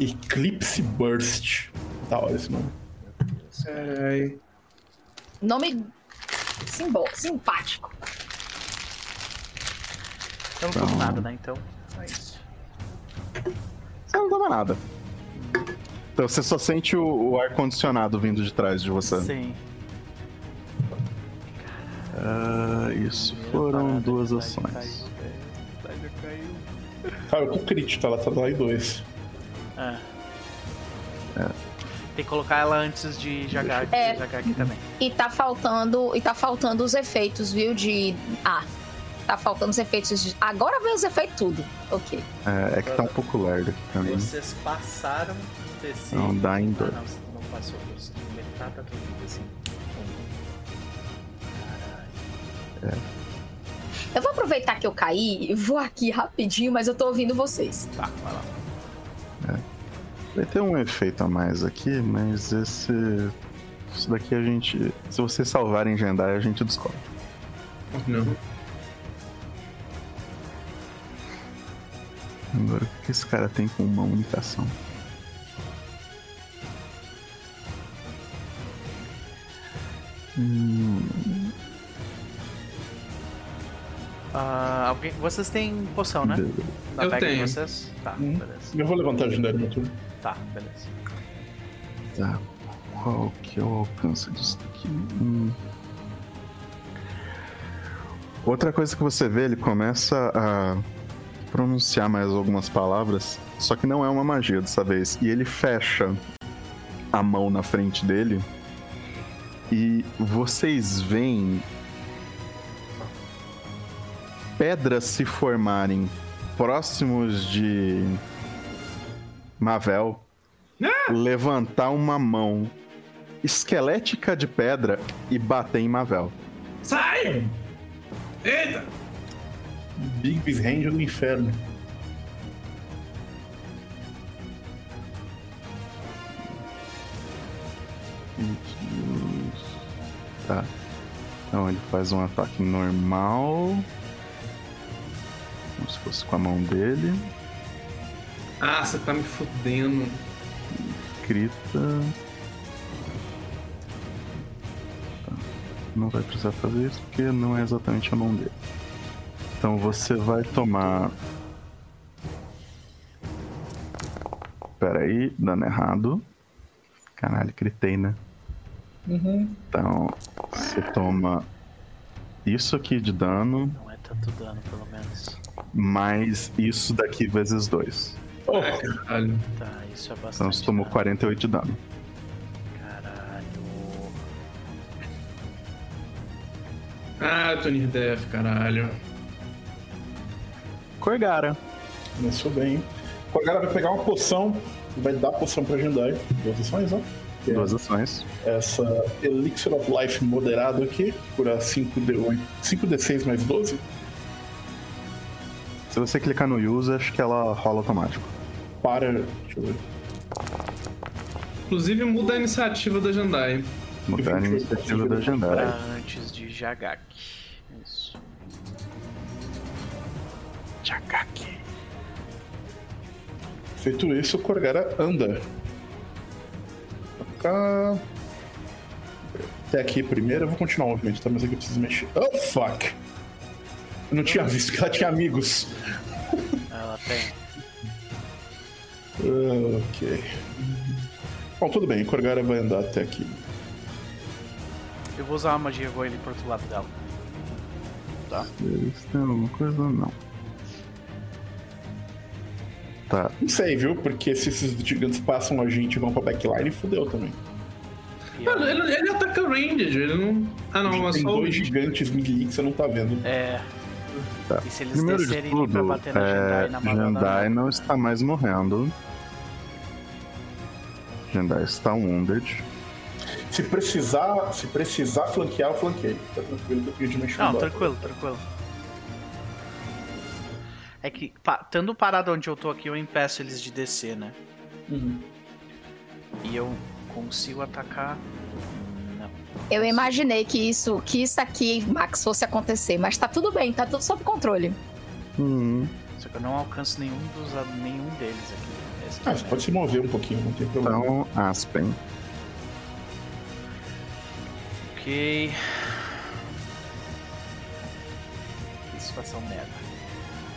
Speaker 3: Eclipse Burst. Da hora esse nome.
Speaker 4: Ai.
Speaker 6: Nome simbo- simpático.
Speaker 1: Eu não tomo nada, né? Então, é isso.
Speaker 2: Você não toma nada. Então você só sente o, o ar-condicionado vindo de trás de você.
Speaker 1: Sim.
Speaker 2: Ah, isso foram
Speaker 1: parada,
Speaker 2: duas
Speaker 1: Jedi
Speaker 2: ações.
Speaker 1: Caiu,
Speaker 3: eu tô crítico, ela tá lá em dois.
Speaker 1: Ah. Tem que colocar ela antes de Jagag,
Speaker 6: É.
Speaker 1: Jagag também.
Speaker 6: E tá faltando. E tá faltando os efeitos, viu? De. Ah. Tá faltando os efeitos de. Agora vem os efeitos tudo. Ok.
Speaker 2: É, é que tá um pouco lerdo aqui mim.
Speaker 1: Vocês passaram do DC.
Speaker 2: Não, dá em
Speaker 1: Ah,
Speaker 2: dois.
Speaker 1: não, você não passou. Você metade tua vida assim. Caralho.
Speaker 6: Eu vou aproveitar que eu caí e vou aqui rapidinho, mas eu tô ouvindo vocês.
Speaker 1: Tá, vai lá.
Speaker 2: Vai ter um efeito a mais aqui, mas esse. Isso daqui a gente. Se vocês salvarem Jendai, a gente descobre.
Speaker 4: Não.
Speaker 2: Agora, o que esse cara tem com uma única ação? Hum,
Speaker 1: Ah, alguém, vocês têm poção, né? Na
Speaker 4: Eu tenho.
Speaker 1: vocês? Tá,
Speaker 3: Hum.
Speaker 1: beleza.
Speaker 3: Eu vou levantar a agendar no turno.
Speaker 1: Tá, beleza.
Speaker 2: Tá. Qual que é o alcance disso daqui? Hum. Outra coisa que você vê, ele começa a pronunciar mais algumas palavras, só que não é uma magia dessa vez. E ele fecha a mão na frente dele e vocês veem pedras se formarem próximos de Mavel levantar uma mão esquelética de pedra e bater em Mavel.
Speaker 4: Sai! Eita!
Speaker 3: Big Hand do inferno.
Speaker 2: Tá. Então ele faz um ataque normal. Como se fosse com a mão dele.
Speaker 4: Ah, você tá me fudendo.
Speaker 2: Crita. Tá. Não vai precisar fazer isso porque não é exatamente a mão dele. Então você vai tomar. Pera aí, dando errado. Caralho, gritei, né? Então, você toma isso aqui de dano,
Speaker 1: Não é tanto dano, pelo menos.
Speaker 2: Mais isso daqui vezes dois.
Speaker 3: Oh,
Speaker 4: Ah, caralho.
Speaker 1: Tá, isso é bastante.
Speaker 2: Então você tomou
Speaker 1: dano.
Speaker 2: 48 de dano.
Speaker 1: Caralho.
Speaker 4: Ah, Tony Death, caralho.
Speaker 2: Corgara.
Speaker 3: começou bem. O Agora vai pegar uma poção e vai dar a poção pra Jendai. Duas ações, ó. É
Speaker 2: Duas ações.
Speaker 3: Essa Elixir of Life moderado aqui, cura 5D8. 5D6 mais 12.
Speaker 2: Se você clicar no use, acho que ela rola automático.
Speaker 3: Para. Deixa eu ver.
Speaker 4: Inclusive muda a iniciativa da Jandai.
Speaker 2: Mudar a
Speaker 3: 28,
Speaker 2: iniciativa da
Speaker 1: Pra
Speaker 2: Jandara.
Speaker 1: antes de Jagak. Isso.
Speaker 2: Chakaki.
Speaker 3: Feito isso, o Corgara anda. Pra cá. Até aqui primeiro, eu vou continuar o movimento, tá? Mas aqui eu preciso mexer. Oh, fuck! Eu não tinha visto que ela tinha amigos.
Speaker 1: Ela tem.
Speaker 3: Ok. Bom, tudo bem, o Corgara vai andar até aqui.
Speaker 1: Eu vou usar uma magia e vou ele pro outro lado dela. Tá?
Speaker 2: Eles têm alguma coisa? Não. Tá.
Speaker 3: Não sei, viu? Porque se esses gigantes passam a gente e vão pra backline, fudeu também.
Speaker 4: Mano, ele, ele ataca ranged, ele não. Ah não, é
Speaker 3: Tem
Speaker 4: só o.
Speaker 3: dois gigantes melee que você não tá vendo.
Speaker 1: É.
Speaker 2: Tá.
Speaker 1: E se eles
Speaker 2: Primeiro de
Speaker 1: descerem pra
Speaker 2: tudo,
Speaker 1: bater na
Speaker 2: é,
Speaker 1: Jandai na Madonna,
Speaker 2: Jandai não está mais morrendo. Jandai está wounded.
Speaker 3: Se precisar, se precisar flanquear, eu flanqueio. Tá tranquilo que eu pedi uma
Speaker 1: Não, tranquilo, tranquilo. É que, pa, estando parado onde eu tô aqui, eu impeço eles de descer, né?
Speaker 3: Uhum.
Speaker 1: E eu consigo atacar.
Speaker 6: Eu imaginei que isso, que isso aqui, Max, fosse acontecer, mas tá tudo bem, tá tudo sob controle.
Speaker 2: Hum,
Speaker 1: Só que eu não alcanço nenhum dos nenhum deles aqui.
Speaker 3: Ah, você pode se mover um pouquinho, não tem problema.
Speaker 2: então, Aspen.
Speaker 1: Ok. Que situação merda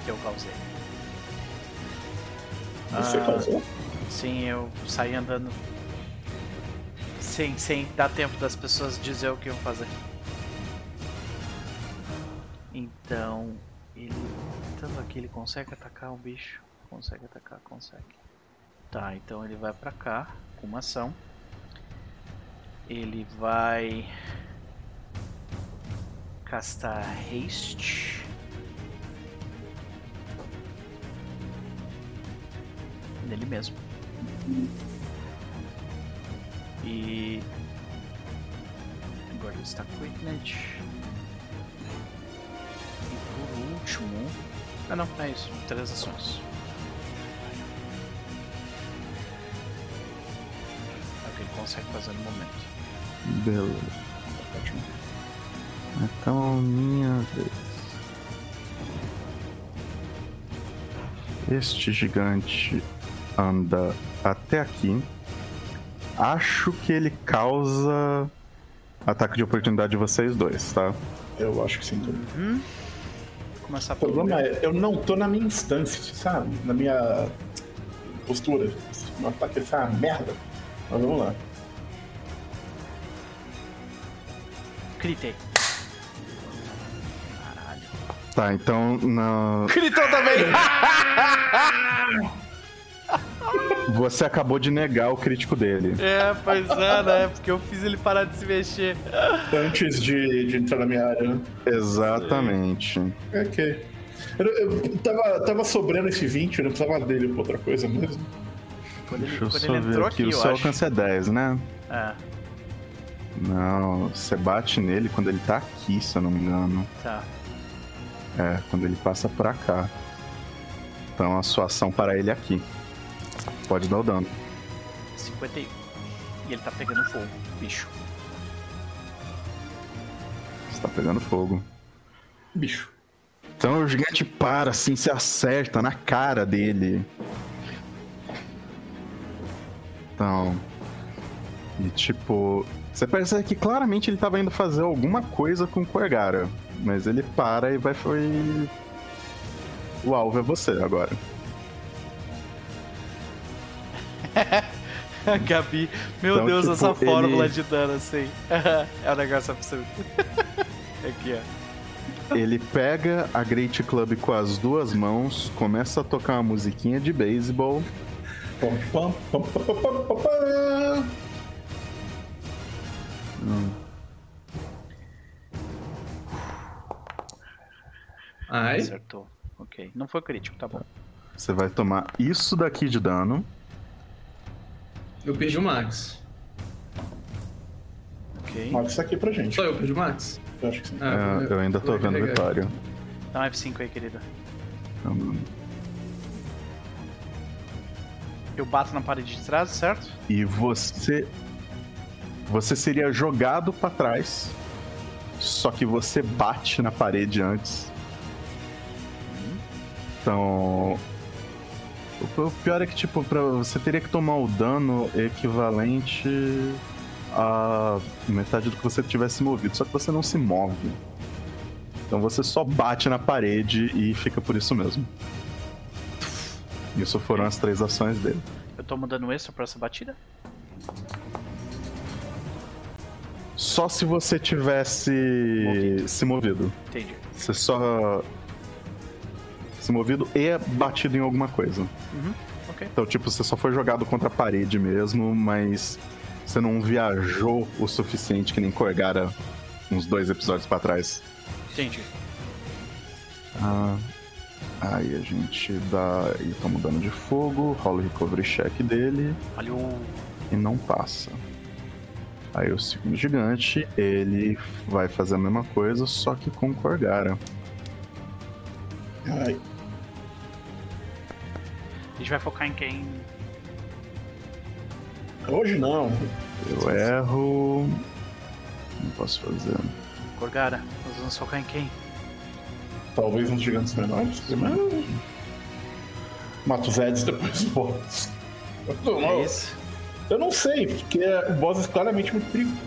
Speaker 1: que eu causei.
Speaker 3: Você
Speaker 1: Ah,
Speaker 3: causou?
Speaker 1: Sim, eu saí andando. Sem, sem dar tempo das pessoas dizer o que iam fazer. Então, ele. Estando aqui, ele consegue atacar o bicho? Consegue atacar, consegue. Tá, então ele vai pra cá com uma ação. Ele vai castar haste. Nele mesmo. E agora está Quicknet. E por último. Ah não, é isso. Três ações. É o que ele consegue fazer no momento.
Speaker 2: Beleza. Então, minha vez. Este gigante anda até aqui. Acho que ele causa ataque de oportunidade de vocês dois, tá?
Speaker 3: Eu acho que sim também.
Speaker 1: Uhum. Começar
Speaker 3: O problema é, eu não tô na minha instância, sabe? Na minha postura. Meu ataque é uma merda. Mas vamos lá.
Speaker 1: Critei. Caralho.
Speaker 2: Tá, então na...
Speaker 1: Gritou também!
Speaker 2: você acabou de negar o crítico dele.
Speaker 1: é, pois é, né? Porque eu fiz ele parar de se mexer.
Speaker 3: Antes de, de entrar na minha área, né?
Speaker 2: Exatamente.
Speaker 3: Ok. Eu, eu tava, tava sobrando esse 20, eu não precisava dele pra outra coisa mesmo.
Speaker 1: Quando ele,
Speaker 2: Deixa eu
Speaker 1: quando
Speaker 2: só
Speaker 1: ele
Speaker 2: ver
Speaker 1: entrou
Speaker 2: aqui.
Speaker 1: aqui,
Speaker 2: O
Speaker 1: eu
Speaker 2: seu alcance é 10, né?
Speaker 1: É,
Speaker 2: Não, você bate nele quando ele tá aqui, se eu não me engano.
Speaker 1: tá.
Speaker 2: É, quando ele passa pra cá. Então a sua ação para ele é aqui. Pode dar o dano.
Speaker 1: 51. E ele tá pegando fogo, bicho.
Speaker 2: Você tá pegando fogo.
Speaker 3: Bicho.
Speaker 2: Então o gigante para, assim, se acerta na cara dele. Então. E tipo. Você percebe que claramente ele tava indo fazer alguma coisa com o Corgara. Mas ele para e vai foi. O alvo é você agora.
Speaker 1: Gabi, meu
Speaker 2: Então,
Speaker 1: Deus,
Speaker 2: tipo,
Speaker 1: essa fórmula
Speaker 2: ele-
Speaker 1: de dano assim. é um negócio absurdo. aqui, ó.
Speaker 2: Ele pega a Great Club com as duas mãos, começa a tocar uma musiquinha de beisebol.
Speaker 4: Ai.
Speaker 1: Acertou. Ok. Não foi crítico, tá bom.
Speaker 2: Você vai tomar isso daqui de dano.
Speaker 4: Eu perdi o Max.
Speaker 1: Ok.
Speaker 3: Marca isso aqui pra gente.
Speaker 4: Só eu perdi o Max?
Speaker 3: Eu acho que sim.
Speaker 4: Ah,
Speaker 2: É, eu ainda tô vendo
Speaker 4: carregar.
Speaker 2: Vitória.
Speaker 1: Dá um F5 aí, querida.
Speaker 2: Então,
Speaker 1: Eu bato na parede de trás, certo?
Speaker 2: E você. Você seria jogado pra trás. Só que você bate na parede antes. Então. O- pior é que, tipo, pra, você teria que tomar o dano equivalente a metade do que você tivesse movido. Só que você não se move. Então você só bate na parede e fica por isso mesmo. Isso foram as três ações dele.
Speaker 1: Eu tomo dano extra pra essa batida?
Speaker 2: Só se você tivesse
Speaker 1: Movido.
Speaker 2: se movido.
Speaker 1: Entendi.
Speaker 2: Você só. Se movido e batido em alguma coisa.
Speaker 1: Uhum. Ok.
Speaker 2: Então, tipo, você só foi jogado contra a parede mesmo, mas você não viajou o suficiente que nem Corgara uns dois episódios pra trás.
Speaker 1: Entendi.
Speaker 2: Ah, aí a gente dá. Ele toma um dano de fogo, rola o recovery check dele
Speaker 1: Falhou.
Speaker 2: e não passa. Aí o segundo gigante, ele vai fazer a mesma coisa, só que com Corgara.
Speaker 3: Ai,
Speaker 1: A gente vai focar em quem.
Speaker 3: hoje não.
Speaker 2: Eu erro. Não posso fazer.
Speaker 1: Corgara, nós vamos focar em quem?
Speaker 3: Talvez uns gigantes menores. Mas... Mata os Eds depois, pô. Eu não-
Speaker 1: É isso?
Speaker 3: Eu não sei, porque o boss é claramente muito perigoso.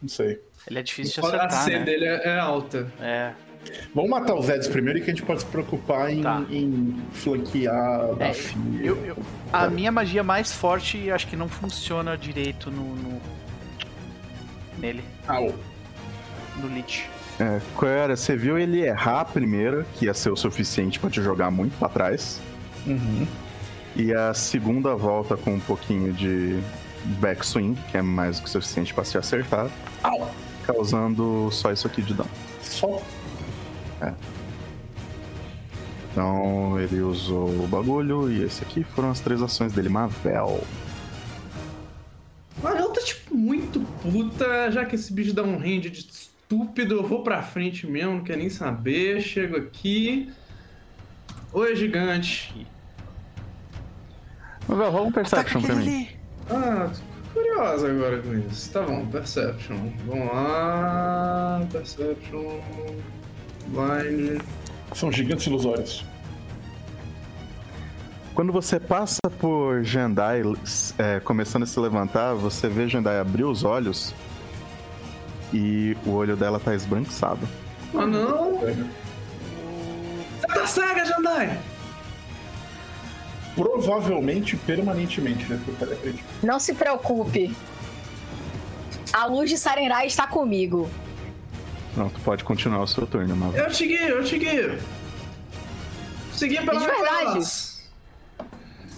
Speaker 3: Não sei.
Speaker 1: Ele é difícil de
Speaker 4: A
Speaker 1: acertar,
Speaker 4: C
Speaker 1: né?
Speaker 4: dele é, é alta.
Speaker 1: É.
Speaker 3: Vamos matar os Eds primeiro e que a gente pode se preocupar em,
Speaker 1: Tá.
Speaker 3: em flanquear
Speaker 1: É,
Speaker 3: a filha.
Speaker 1: Eu, eu- a minha magia mais forte acho que não funciona direito no. no- nele,
Speaker 3: Au.
Speaker 2: Ah,
Speaker 1: no Lich.
Speaker 2: É, Corgara, você viu ele errar a primeira, que ia ser o suficiente pra te jogar muito pra trás.
Speaker 3: Uhum.
Speaker 2: E a segunda volta com um pouquinho de backswing, que é mais do que suficiente para se acertar,
Speaker 3: Au.
Speaker 2: causando só isso aqui de dano.
Speaker 3: Só.
Speaker 2: É. Então ele usou o bagulho e esse aqui foram as três ações dele. Mavel.
Speaker 4: Mavel tá tipo muito puta, já que esse bicho dá um range de estúpido, eu vou pra frente mesmo, não quer nem saber. Chego aqui. Oi, gigante.
Speaker 2: Mavel, rola um Perception pra mim.
Speaker 4: Ah, tô curiosa agora com isso. Tá bom, Perception. Vamos lá. Perception.
Speaker 3: São gigantes ilusórios.
Speaker 2: Quando você passa por Jandai é, começando a se levantar, você vê Jandai abrir os olhos e o olho dela tá esbranquiçado.
Speaker 4: Ah, não! Você tá cega, Jandai!
Speaker 3: Provavelmente permanentemente, né?
Speaker 6: Não se preocupe. A luz de Sarenrai está comigo.
Speaker 2: Não, tu pode continuar o seu turno, mas.
Speaker 4: Eu te guio, eu te guio. Segui pela
Speaker 6: De verdade.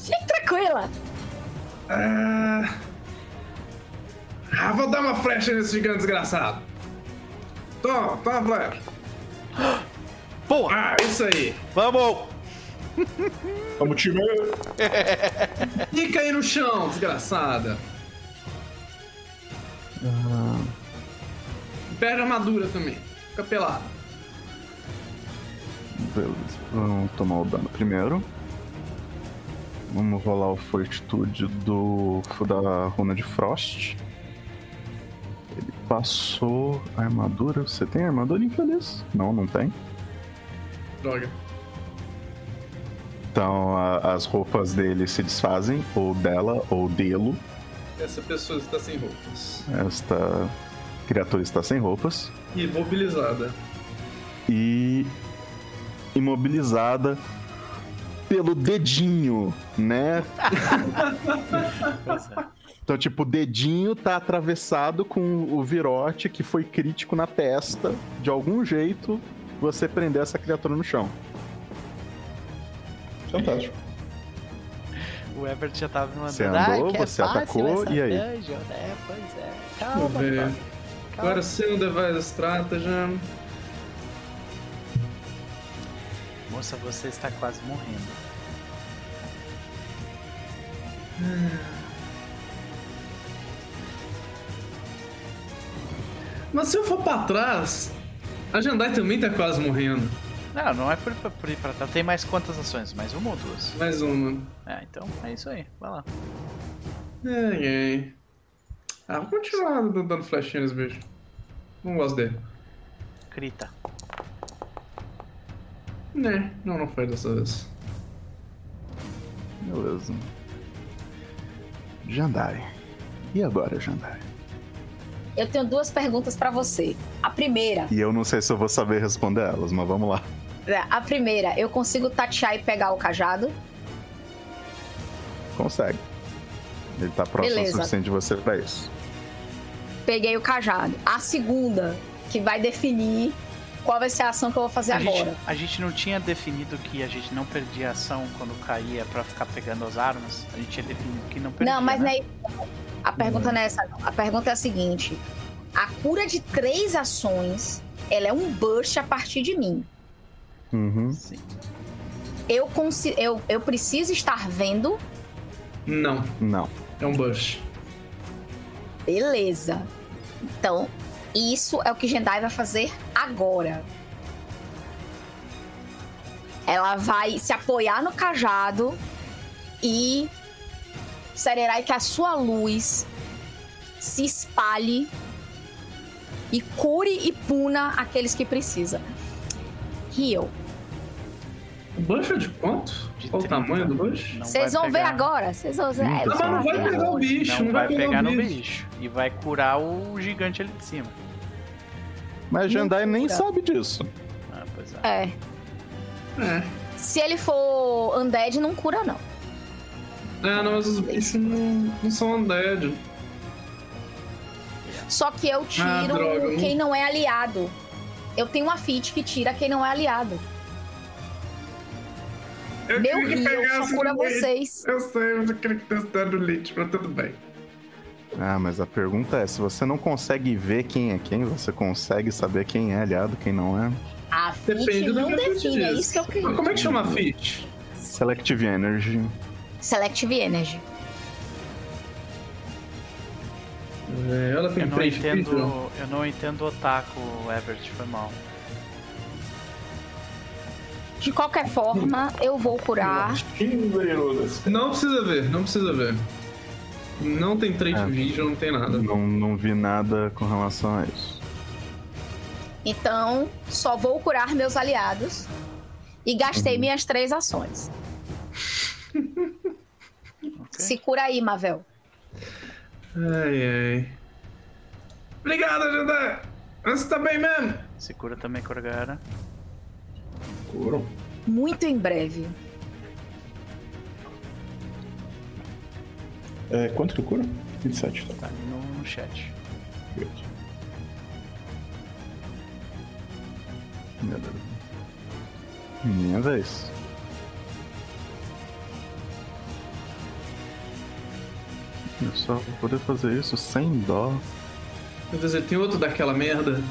Speaker 6: Fique tranquila.
Speaker 4: Ah... ah, vou dar uma flecha nesse gigante desgraçado. Toma, toma a flecha.
Speaker 1: Porra!
Speaker 4: Ah, isso aí.
Speaker 1: Vamos!
Speaker 3: Vamos, time!
Speaker 4: Fica aí no chão, desgraçada. Perde a armadura também. Fica pelado.
Speaker 2: Beleza. Vamos tomar o dano primeiro. Vamos rolar o Fortitude do da runa de Frost. Ele passou a armadura. Você tem armadura infeliz? Não, não tem.
Speaker 4: Droga.
Speaker 2: Então a- as roupas dele se desfazem, ou dela, ou dele.
Speaker 4: Essa pessoa está sem roupas.
Speaker 2: Esta criatura está sem roupas.
Speaker 4: E mobilizada.
Speaker 2: e imobilizada pelo dedinho, né? Então, tipo, o dedinho tá atravessado com o virote que foi crítico na testa. De algum jeito, você prender essa criatura no chão.
Speaker 3: Fantástico.
Speaker 1: O Everett já tava me mandando.
Speaker 2: Você andou,
Speaker 1: "Ai, que é
Speaker 2: você
Speaker 1: fácil
Speaker 2: atacou,
Speaker 1: essa
Speaker 2: e aí?"
Speaker 1: dungeon, né? Pois é.
Speaker 4: Vamos
Speaker 1: Calma,
Speaker 4: Agora sim, Device Stratagem.
Speaker 1: Moça, você está quase morrendo.
Speaker 4: Mas se eu for pra trás, a Jandai também tá quase morrendo.
Speaker 1: Não, não é por, por, ir pra trás. Tem mais quantas ações? Mais uma ou duas?
Speaker 4: Mais uma.
Speaker 1: É, então é isso aí. Vai lá.
Speaker 4: Ai, ai. Ah, vou continuar dando flechinha nesse bicho. Não gosto dele.
Speaker 1: Crita.
Speaker 4: Né, não, não foi dessa vez.
Speaker 2: Beleza. Jandai. E agora, Jandai?
Speaker 6: Eu tenho duas perguntas pra você. A primeira,
Speaker 2: E eu não sei se eu vou saber responder elas, mas vamos lá.
Speaker 6: é, a primeira, eu consigo tatear e pegar o cajado?
Speaker 2: Consegue. Ele tá próximo
Speaker 6: Beleza.
Speaker 2: o suficiente de você pra isso.
Speaker 6: Peguei o cajado. A segunda, que vai definir qual vai ser a ação que eu vou fazer
Speaker 1: A
Speaker 6: agora.
Speaker 1: gente, a gente não tinha definido que a gente não perdia ação quando caía pra ficar pegando as armas. A gente tinha definido que não perdia.
Speaker 6: Não, mas
Speaker 1: né?
Speaker 6: não é A pergunta não é essa, não. A pergunta é a seguinte: a cura de três ações, ela é um burst a partir de mim.
Speaker 2: Uhum.
Speaker 1: Sim.
Speaker 6: Eu, consi- eu, eu preciso estar vendo.
Speaker 4: Não,
Speaker 2: Não.
Speaker 4: é um bush.
Speaker 6: Beleza. Então, isso é o que Jendai vai fazer agora. Ela vai se apoiar no cajado e Sererai que a sua luz se espalhe e cure e puna aqueles que precisam. Heal.
Speaker 4: O bush é de quanto? Qual o
Speaker 1: 30.
Speaker 4: tamanho do?
Speaker 1: Não
Speaker 6: Vocês
Speaker 1: vai
Speaker 6: vão ver
Speaker 1: pegar-
Speaker 6: agora. Vocês vão ver. É,
Speaker 2: mas não
Speaker 6: ver
Speaker 4: vai pegar o bicho,
Speaker 1: Não vai pegar no
Speaker 4: bicho.
Speaker 1: bicho. E vai curar o gigante ali de cima.
Speaker 2: Mas Jandai nem sabe disso.
Speaker 1: Ah, pois é.
Speaker 6: É.
Speaker 4: É.
Speaker 6: Se ele for undead, não cura, não.
Speaker 4: É, não, mas os bichos não, não são undead.
Speaker 6: Só que eu tiro
Speaker 4: Ah, droga, não-
Speaker 6: quem não é aliado. Eu tenho uma feat que tira quem não é aliado.
Speaker 4: Eu
Speaker 6: Meu
Speaker 4: pegasse
Speaker 6: só cura vocês.
Speaker 4: Eu sei, mas eu queria que testasse no lead, mas tudo bem.
Speaker 2: Ah, mas a pergunta é: se você não consegue ver quem é quem, você consegue saber quem é aliado, quem não é?
Speaker 6: A
Speaker 4: Depende
Speaker 6: Fit não define, é isso que eu queria.
Speaker 4: Mas como é que chama a Fit?
Speaker 2: Selective Energy.
Speaker 6: Selective Energy.
Speaker 4: É, ela tem
Speaker 1: Eu não entendo. Eu não entendo otaku, Everett, foi mal.
Speaker 6: De qualquer forma, eu vou curar.
Speaker 4: Não precisa ver, não precisa ver. Não tem trade
Speaker 2: É.
Speaker 4: vision, não tem nada.
Speaker 2: Não, não vi nada com relação a isso.
Speaker 6: Então, só vou curar meus aliados. E gastei minhas três ações. Se cura aí, Mavel.
Speaker 4: Ai, ai. Obrigado, Jedi! Você tá bem mesmo?
Speaker 1: Se cura também, Corgara.
Speaker 6: Muito em breve.
Speaker 3: É, quanto que eu curo? 27, tá.
Speaker 1: Tá ali no, no chat.
Speaker 3: Beleza.
Speaker 2: Beleza. Minha vez. Eu só vou poder fazer isso sem dó.
Speaker 4: Quer dizer, tem outro daquela merda?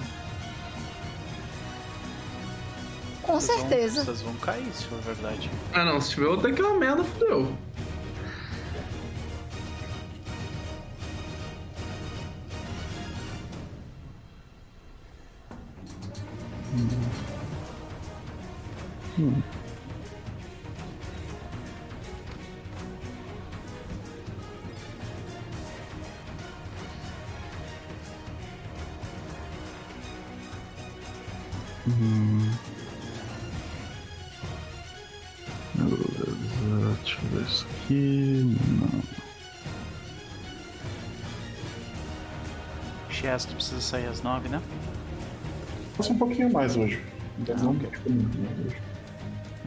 Speaker 6: Com
Speaker 1: Vocês vão-
Speaker 6: certeza.
Speaker 1: Vocês vão cair, se for verdade.
Speaker 4: Ah não, se tiver outro daquela merda, fudeu.
Speaker 2: Beleza,
Speaker 1: Chesto precisa sair às nove, né?
Speaker 3: Passa um pouquinho mais hoje. Então, não, tipo, muito mais hoje.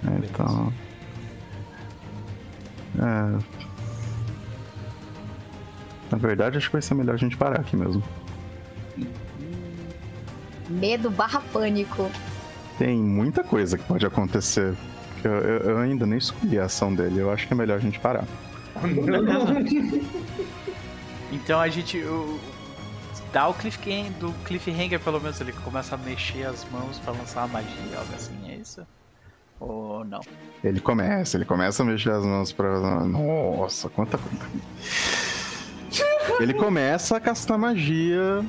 Speaker 2: É, então. É. Na verdade, acho que vai ser melhor a gente parar aqui mesmo.
Speaker 6: Medo barra pânico.
Speaker 2: Tem muita coisa que pode acontecer. que Eu, eu- eu ainda nem escolhi a ação dele. Eu acho que é melhor a gente parar.
Speaker 1: Então a gente. o- dá o cliffhanger, do cliffhanger, pelo menos ele começa a mexer as mãos pra lançar uma magia, algo assim, é isso? Ou não?
Speaker 2: Ele começa, ele começa a mexer as mãos pra. Nossa, quanta coisa. Ele começa a castar magia.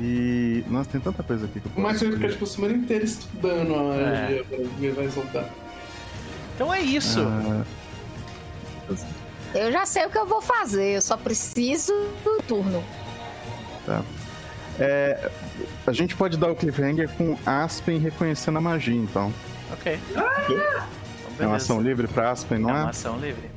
Speaker 2: E. Nossa, tem tanta coisa aqui que eu posso.
Speaker 4: Mas você fica tipo a semana inteira estudando a
Speaker 1: É.
Speaker 4: magia pra ver vai soltar.
Speaker 1: Então é isso!
Speaker 2: Ah,
Speaker 6: Eu já sei o que eu vou fazer, eu só preciso do turno.
Speaker 2: É, a gente pode dar o cliffhanger com Aspen reconhecendo a magia, então.
Speaker 1: Ok. Então,
Speaker 2: É uma ação livre pra Aspen, não
Speaker 1: É
Speaker 2: é?
Speaker 1: uma ação livre.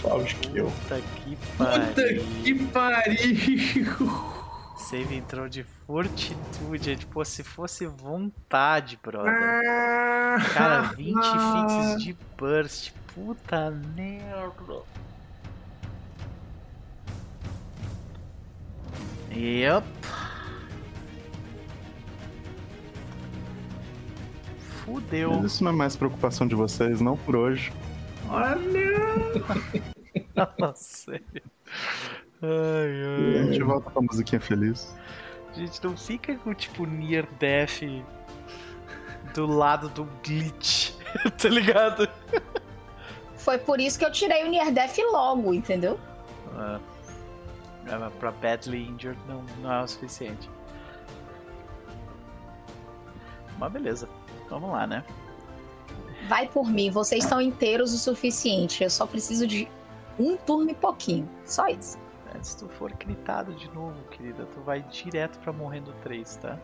Speaker 3: Cloud Kill.
Speaker 1: Puta que
Speaker 4: Puta
Speaker 1: pariu.
Speaker 4: que pariu!
Speaker 1: Save entrou de fortitude, é tipo, se fosse vontade, brother.
Speaker 4: Ah.
Speaker 1: Cara, 20 fixes de burst. Puta merda. Yep. Fudeu.
Speaker 2: Mas isso não é mais preocupação de vocês, não por hoje.
Speaker 1: Nossa, sério. Ai,
Speaker 2: E a
Speaker 1: ai.
Speaker 2: gente volta com a musiquinha feliz.
Speaker 1: Gente, não fica com tipo Near Death do lado do glitch, tá ligado?
Speaker 6: Foi por isso que eu tirei o Near Death logo, entendeu?
Speaker 1: Ah, é, pra badly injured não, não é o suficiente. Mas beleza, vamos lá, né?
Speaker 6: Vai por mim, vocês estão inteiros o suficiente. Eu só preciso de um turno e pouquinho. Só isso.
Speaker 1: É, Se tu for critado de novo, querida, tu vai direto pra morrendo 3, tá?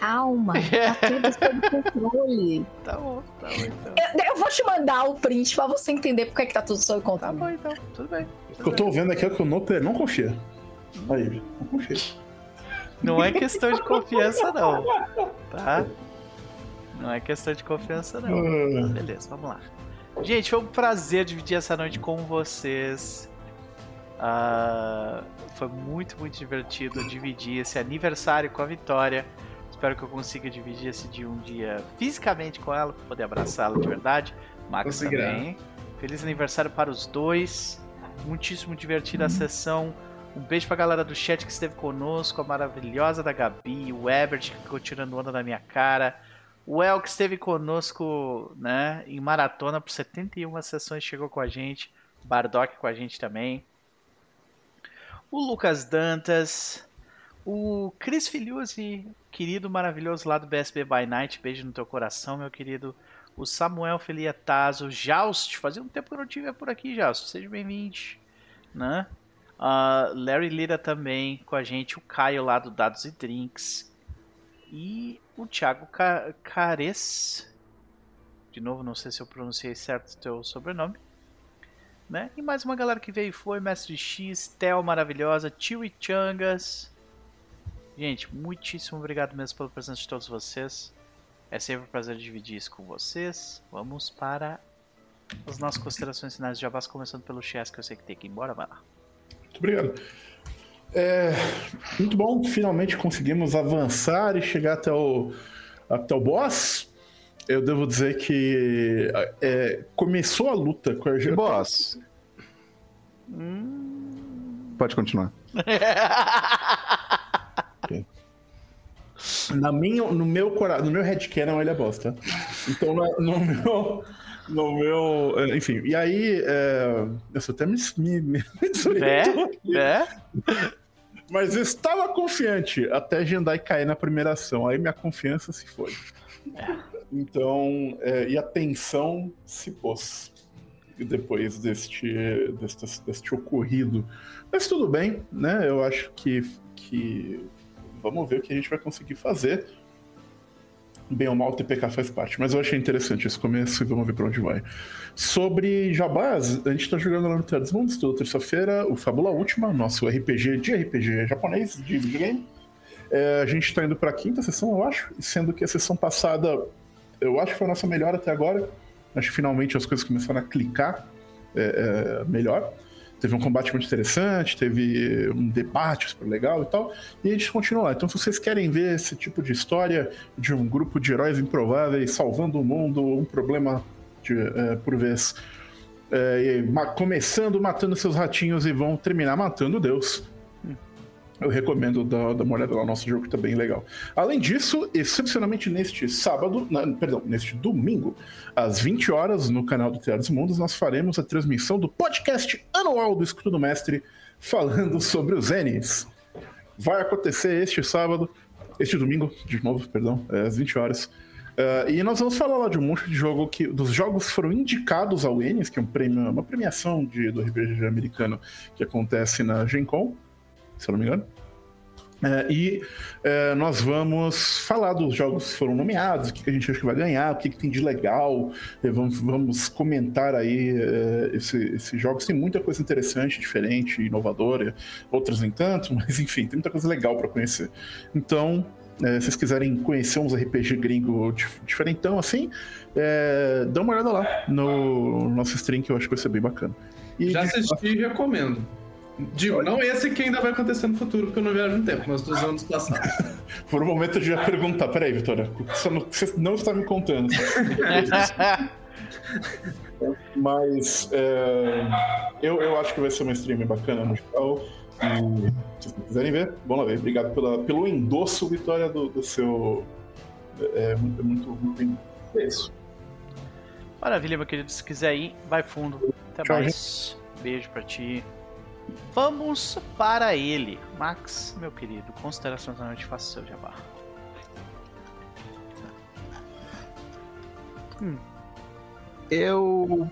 Speaker 6: Calma, tá tudo sob controle.
Speaker 1: Tá bom, tá bom então.
Speaker 6: Eu, eu vou te mandar o print pra você entender porque que tá tudo sob
Speaker 1: Tá
Speaker 6: controle.
Speaker 1: bom então, tudo bem.
Speaker 3: O que eu tô vendo aqui é que o Noper não confia. Aí, não confia.
Speaker 1: Não é questão de confiança não, tá? Não é questão de confiança não.
Speaker 3: Ah,
Speaker 1: Beleza, vamos lá. Gente, foi um prazer dividir essa noite com vocês. Ah, foi muito, muito divertido dividir esse aniversário com a Vitória. Espero que eu consiga dividir esse dia um dia fisicamente com ela, pra poder abraçá-la de verdade. Max também. Feliz aniversário para os dois. Muitíssimo divertida a uhum. sessão. Um beijo pra galera do chat que esteve conosco, a maravilhosa da Gabi, o Ebert que ficou tirando onda da minha cara, o El que esteve conosco né, em maratona por 71 sessões, chegou com a gente, Bardock com a gente também, o Lucas Dantas, o Cris Filiuzzi, querido maravilhoso lá do BSB by Night, beijo no teu coração, meu querido. O Samuel Feliatazo, Jaust, fazia um tempo que eu não tive por aqui, Jaust, seja bem-vindo, né? Uh, Larry Lira também com a gente, o Caio lá do Dados e Drinks. E o Thiago Ca Cares. De novo, não sei se eu pronunciei certo o teu sobrenome. Né? E mais uma galera que veio foi Mestre X, Tel Maravilhosa, Tio e Changas. Gente, muitíssimo obrigado mesmo pela presença de todos vocês. É sempre um prazer dividir isso com vocês. Vamos para as nossas considerações finais de Jabás, começando pelo Chess, que eu sei que tem que ir embora. Vai lá.
Speaker 3: Muito obrigado. É, muito bom, finalmente conseguimos avançar e chegar até o, até o boss. Eu devo dizer que é, começou a luta com a
Speaker 2: Boss. Hum... Pode continuar.
Speaker 3: Na minha, no meu coração, no meu headcanon ele é bosta. Então no, no meu no meu. É, enfim, e aí. É, eu só até me. me, me
Speaker 1: é? é?
Speaker 3: Mas eu estava confiante até Jendai cair na primeira ação. Aí minha confiança se foi. É. Então. É, e a tensão se pôs. Depois deste, deste, deste ocorrido. Mas tudo bem, né? Eu acho que, que. Vamos ver o que a gente vai conseguir fazer. Bem ou mal, o TPK faz parte, mas eu achei interessante esse começo e vamos ver pra onde vai. Sobre Jabás, a gente tá jogando lá no Terras Mundos toda terça-feira, o Fábula Última, nosso RPG de RPG japonês, de videogame. É, a gente tá indo pra quinta sessão, eu acho, sendo que a sessão passada eu acho que foi a nossa melhor até agora. Acho que finalmente as coisas começaram a clicar é, é, melhor. Teve um combate muito interessante, teve um debate super legal e tal, e a gente continua lá. Então, se vocês querem ver esse tipo de história de um grupo de heróis improváveis salvando o mundo, um problema de, é, por vez, é, começando matando seus ratinhos e vão terminar matando Deus, eu recomendo dar, dar uma olhada lá no nosso jogo, que tá bem legal. Além disso, excepcionalmente neste sábado, na, perdão, neste domingo, às 20 horas, no canal do Teatro dos Mundos, nós faremos a transmissão do podcast anual do Escudo do Mestre, falando sobre os Enes. Vai acontecer este sábado, este domingo, de novo, perdão, é, às 20 horas. Uh, e nós vamos falar lá de um monte de jogo que. dos jogos que foram indicados ao Enes, que é um prêmio, uma premiação de, do RPG americano que acontece na Gen Con se eu não me engano. É, e é, nós vamos falar dos jogos que foram nomeados, o que, que a gente acha que vai ganhar, o que, que tem de legal. É, vamos, vamos comentar aí é, esse, esses jogos. Tem muita coisa interessante, diferente, inovadora, outras nem tanto, mas enfim, tem muita coisa legal para conhecer. Então, é, se vocês quiserem conhecer uns RPG gringo diferentão assim, é, dá uma olhada lá no nosso stream que eu acho que vai ser bem bacana.
Speaker 4: E Já assisti e recomendo. Digo, não esse que ainda vai acontecer no futuro, porque eu não viajo no tempo, mas dos anos passados.
Speaker 3: Por um momento eu já ia perguntar, peraí, Vitória, você não está me contando. mas é, eu, eu acho que vai ser uma stream bacana no geral. E se vocês quiserem ver, bom lá ver. Obrigado pela, pelo endosso, Vitória, do, do seu. É, muito, muito, muito É isso.
Speaker 1: Maravilha, meu querido. Se quiser ir, vai fundo. Até Tchau, mais. Gente. Beijo pra ti. Vamos para ele. Max, meu querido, considerações da noite, faça seu jabá.
Speaker 2: Hum. Eu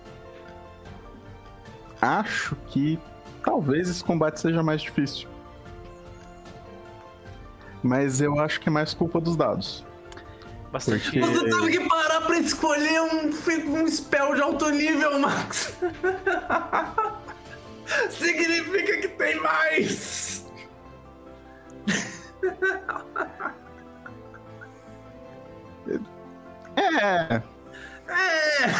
Speaker 2: acho que talvez esse combate seja mais difícil. Mas eu acho que é mais culpa dos dados.
Speaker 4: Bastante. Porque... Você teve que parar pra escolher um, um spell de alto nível, Max. Significa que tem mais!
Speaker 2: É.
Speaker 4: É.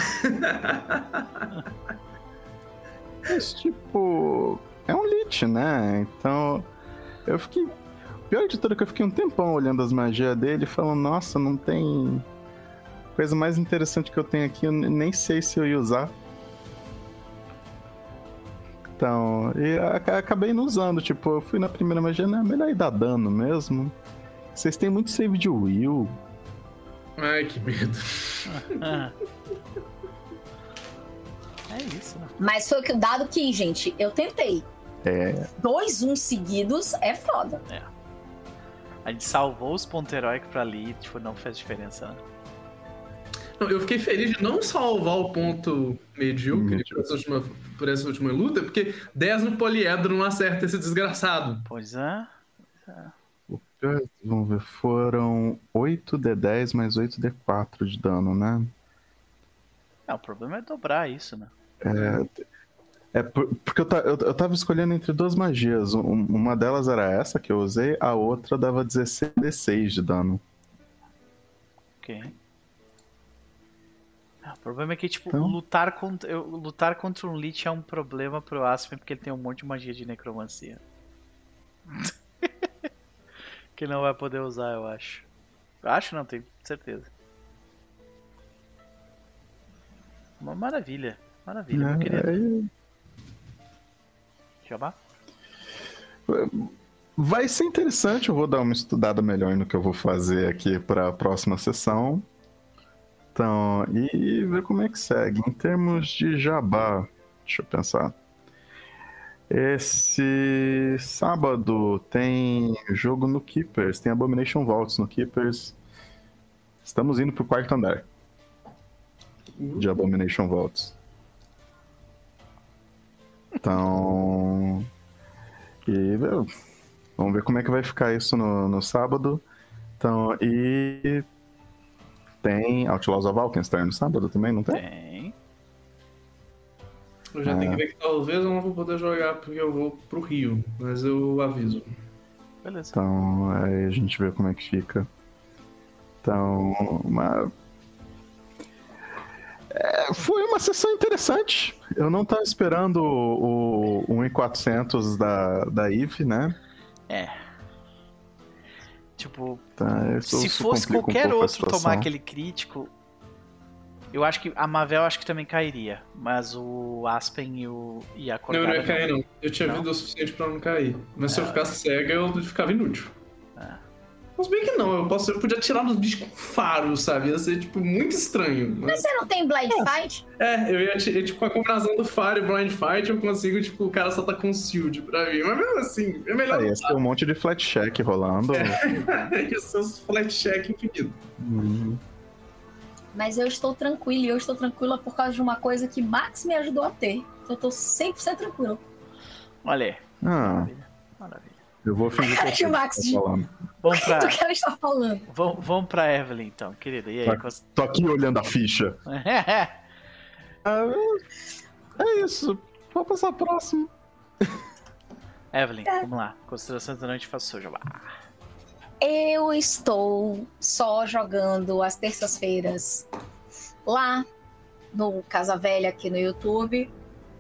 Speaker 2: Mas, tipo. É um lit, né? Então. Eu fiquei. pior de tudo é que eu fiquei um tempão olhando as magias dele, falando, nossa, não tem coisa mais interessante que eu tenho aqui, eu nem sei se eu ia usar. Então, e acabei não usando, tipo, eu fui na primeira magia, não é melhor ir dar dano mesmo. Vocês têm muito save de Will.
Speaker 4: Ai, que medo.
Speaker 6: é isso, né? Mas foi o dado que, gente, eu tentei.
Speaker 2: É.
Speaker 6: Dois um seguidos é foda. É.
Speaker 1: A gente salvou os pontos heróicos pra ali, tipo, não fez diferença, né?
Speaker 4: Eu fiquei feliz de não salvar o ponto medíocre por essa, última, por essa última luta, porque 10 no poliedro não acerta esse desgraçado.
Speaker 1: Pois é. Pois
Speaker 2: é. Vamos ver, foram 8 D10 mais 8 D4 de dano, né?
Speaker 1: É, o problema é dobrar isso, né?
Speaker 2: É, é porque eu, eu, eu tava escolhendo entre duas magias. uma delas era essa que eu usei, a outra dava 16 D6 de dano.
Speaker 1: Ok. O problema é que, tipo, então... lutar, contra, lutar contra um Lich é um problema pro Aspen porque ele tem um monte de magia de necromancia. que não vai poder usar, eu acho. Acho não, tenho certeza. Uma maravilha. Maravilha, é, meu querido. Jabá?
Speaker 2: Vai ser interessante, eu vou dar uma estudada melhor no que eu vou fazer aqui para a próxima sessão. Então, e ver como é que segue. Em termos de jabá, deixa eu pensar. Esse sábado tem jogo no Keepers, tem Abomination Vaults no Keepers. Estamos indo pro quarto andar de Abomination Vaults. Então. E vamos ver como é que vai ficar isso no, no sábado. Então, e tem Outlaws of Alkenstein no sábado também, não tem?
Speaker 1: Tem.
Speaker 4: Eu já tenho que ver que talvez eu não vou poder jogar porque eu vou pro Rio, mas eu aviso.
Speaker 1: Beleza.
Speaker 2: Então, aí a gente vê como é que fica. Então, uma... É, foi uma sessão interessante. Eu não estava esperando o, o 1400 da, da Eve, né?
Speaker 1: É. Tipo,
Speaker 2: tá,
Speaker 1: se fosse qualquer um outro tomar aquele crítico, eu acho que a Mavel acho que também cairia, mas o Aspen e, o, e a
Speaker 4: Corgara... Não, não ia cair não. Eu tinha não? vida o suficiente pra não cair. Mas é. se eu é. ficasse cega, eu ficava inútil. Mas bem que não, eu, posso, eu podia tirar nos bichos com faro, sabe? Ia ser, tipo, muito estranho.
Speaker 6: Mas, mas você não tem Blind é. Fight?
Speaker 4: É, eu ia, tipo, com a combinação do faro e Blind Fight, eu consigo, tipo, o cara só tá com shield pra mim. Mas mesmo assim, é melhor.
Speaker 2: Aí, ia ter um monte de flat check rolando.
Speaker 4: É, ia ser os flat check infinito.
Speaker 2: Uhum.
Speaker 6: Mas eu estou tranquila e eu estou tranquila por causa de uma coisa que Max me ajudou a ter. Então eu tô 100% tranquilo.
Speaker 1: Olha.
Speaker 2: Ah. Maravilha. Maravilha. Eu vou fingir que,
Speaker 6: que o Max
Speaker 2: tá falando.
Speaker 1: Vamos pra...
Speaker 6: do que ela está falando.
Speaker 1: Vamos, vamos pra Evelyn, então, querida. E aí?
Speaker 2: Tá, tô aqui olhando a ficha. ah, é isso. Vamos passar próximo.
Speaker 1: Evelyn, é. vamos lá. Considerações da noite, faça o seu jabá.
Speaker 6: Eu estou só jogando às terças-feiras lá no Casa Velha aqui no YouTube,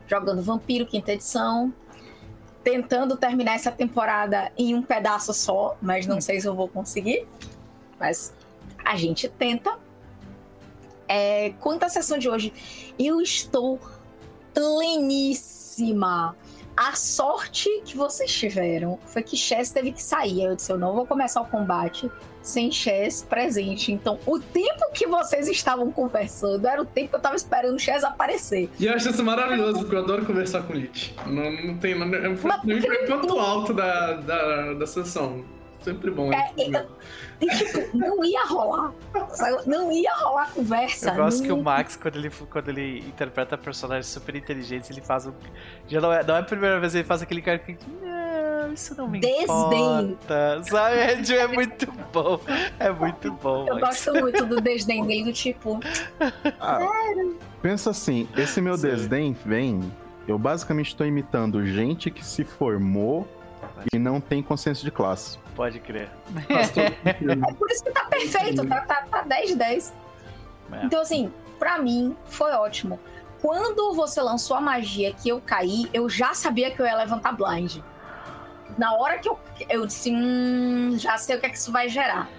Speaker 6: jogando Vampiro Quinta Edição tentando terminar essa temporada em um pedaço só, mas não sei se eu vou conseguir. Mas a gente tenta. É, quanto à sessão de hoje, eu estou pleníssima. A sorte que vocês tiveram foi que Chess teve que sair. Eu disse: Eu não vou começar o combate sem Chess presente. Então, o tempo que vocês estavam conversando era o tempo que eu tava esperando o Chess aparecer.
Speaker 4: E eu acho isso maravilhoso, porque eu adoro conversar com Lich. Não, não tem nada. É um ponto alto da, da, da sessão. Sempre bom. É,
Speaker 6: eu, e, tipo, não ia rolar. Não ia rolar conversa.
Speaker 1: Eu gosto que o Max, quando ele, quando ele interpreta personagens super inteligentes, ele faz um. Já não é, não é a primeira vez que ele faz aquele cara que. Isso não me desdém. importa. Sabe? É, é muito bom. É muito bom.
Speaker 6: Eu Max. gosto muito do desdém dele, do tipo. Ah,
Speaker 2: pensa assim: esse meu Sim. desdém vem. Eu basicamente estou imitando gente que se formou e não tem consciência de classe.
Speaker 1: Pode crer.
Speaker 6: é por isso que tá perfeito, tá, tá, tá 10 de 10. É. Então, assim, pra mim, foi ótimo. Quando você lançou a magia que eu caí, eu já sabia que eu ia levantar blind. Na hora que eu, eu disse, hum, já sei o que é que isso vai gerar.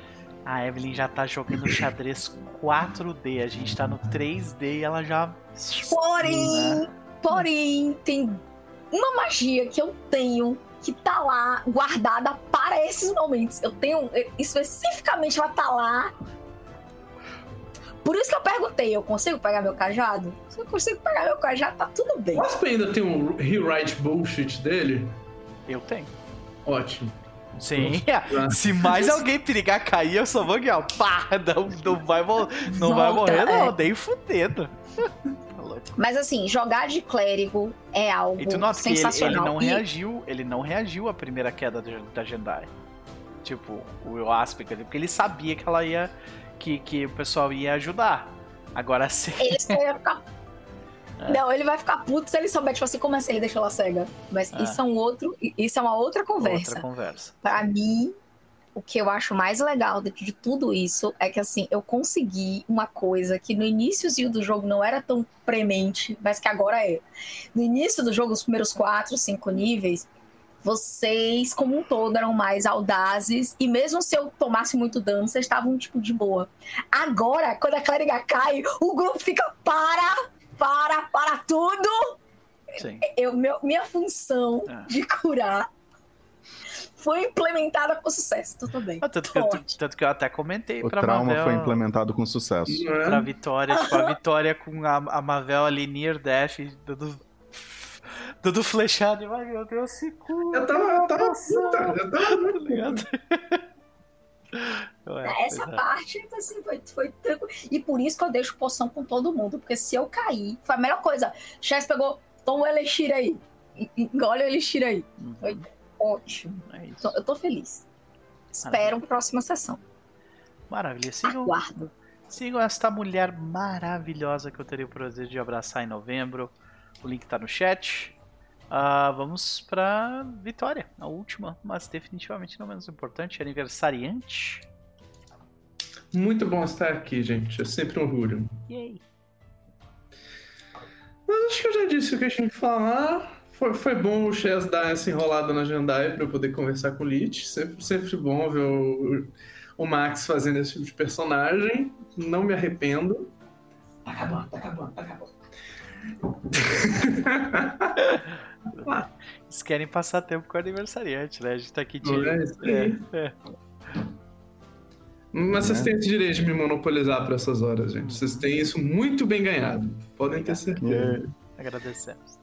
Speaker 1: A Evelyn já tá jogando xadrez 4D, a gente tá no 3D e ela já.
Speaker 6: Porém, né? porém, tem uma magia que eu tenho que tá lá guardada para esses momentos. Eu tenho especificamente ela tá lá. Por isso que eu perguntei, eu consigo pegar meu cajado? Se eu consigo pegar meu cajado, tá tudo bem.
Speaker 4: O Aspen ainda tem um rewrite bullshit dele?
Speaker 1: Eu tenho.
Speaker 4: Ótimo.
Speaker 1: Sim, se mais alguém perigar cair, eu só vou aqui, ó. Pá, não, não vai, não vai morrer, não, é. nem fudendo.
Speaker 6: Mas assim, jogar de clérigo é algo e tu nota sensacional.
Speaker 1: Que ele, ele não e... reagiu, ele não reagiu à primeira queda da Jendai. Tipo, o Aspect, porque ele sabia que ela ia. que, que o pessoal ia ajudar. Agora sim.
Speaker 6: Ele ia ficar é. Não, ele vai ficar puto se ele souber, tipo assim, como assim ele deixou ela cega. Mas é. isso é um outro. Isso é uma outra conversa.
Speaker 1: Outra conversa.
Speaker 6: Pra mim, o que eu acho mais legal de, de, tudo isso é que assim, eu consegui uma coisa que no iníciozinho do jogo não era tão premente, mas que agora é. No início do jogo, os primeiros quatro, cinco níveis, vocês, como um todo, eram mais audazes, e mesmo se eu tomasse muito dano, vocês estavam, tipo, de boa. Agora, quando a clériga cai, o grupo fica para para, para tudo. Sim. Eu, meu, minha função é. de curar foi implementada com sucesso. Tudo bem.
Speaker 1: Ah, tanto, que eu, tanto, que eu, até comentei
Speaker 2: o
Speaker 1: pra
Speaker 2: trauma
Speaker 1: Mavel,
Speaker 2: foi implementado com sucesso.
Speaker 1: É. Pra Vitória, tipo, a Vitória com a, a Mavel ali near death, dando, dando flechado. Ai, meu Deus, se cura.
Speaker 4: Eu tava, eu tava puta, eu tava tá ligado?
Speaker 6: Ué, Essa é. parte assim, foi, foi tranquilo. E por isso que eu deixo poção com todo mundo. Porque se eu cair, foi a melhor coisa. Chess pegou, toma o Elixir aí. Engole o Elixir aí. Uhum. Foi ótimo. É então, eu tô feliz. Espero a próxima sessão.
Speaker 1: Maravilha. Sigam, Aguardo. Sigam esta mulher maravilhosa que eu teria o prazer de abraçar em novembro. O link tá no chat. Uh, vamos para Vitória, a última, mas definitivamente não menos importante, aniversariante.
Speaker 4: Muito bom estar aqui, gente. É sempre um orgulho. Yay. Mas acho que eu já disse o que eu tinha que falar. Foi, foi bom o Chess dar essa enrolada na Jandai para eu poder conversar com o Lich. Sempre, sempre bom ver o, o Max fazendo esse tipo de personagem. Não me arrependo.
Speaker 5: Tá acabando, tá acabando, tá acabando.
Speaker 1: Eles querem passar tempo com o aniversariante, né? A gente tá aqui de.
Speaker 4: É, é. Mas vocês têm esse direito de me monopolizar por essas horas, gente. Vocês têm isso muito bem ganhado. Podem ter certeza.
Speaker 1: É. Agradecemos.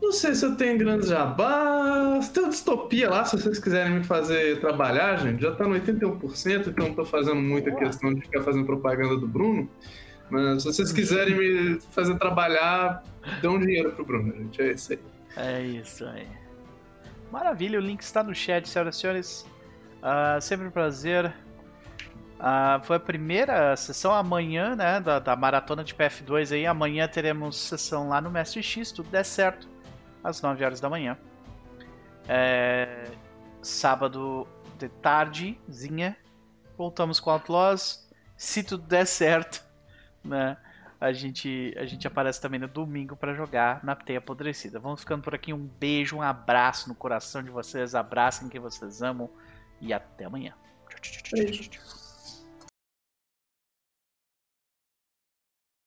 Speaker 4: Não sei se eu tenho grandes jabás. Tem uma distopia lá, se vocês quiserem me fazer trabalhar, gente. Já tá no 81%, então não tô fazendo muita Boa. questão de ficar fazendo propaganda do Bruno. Mas se vocês quiserem me fazer trabalhar, dão dinheiro pro Bruno, gente. É isso aí.
Speaker 1: É isso aí. Maravilha, o link está no chat, senhoras e senhores. Uh, sempre um prazer. Uh, foi a primeira sessão amanhã, né, da, da, maratona de PF2 aí. Amanhã teremos sessão lá no Mestre X, tudo der certo, às 9 horas da manhã. É, sábado de tardezinha, voltamos com Outlaws. Se tudo der certo, né? A gente, a gente aparece também no domingo para jogar na Teia Apodrecida. Vamos ficando por aqui. Um beijo, um abraço no coração de vocês. Abracem quem vocês amam. E até amanhã. Tchau,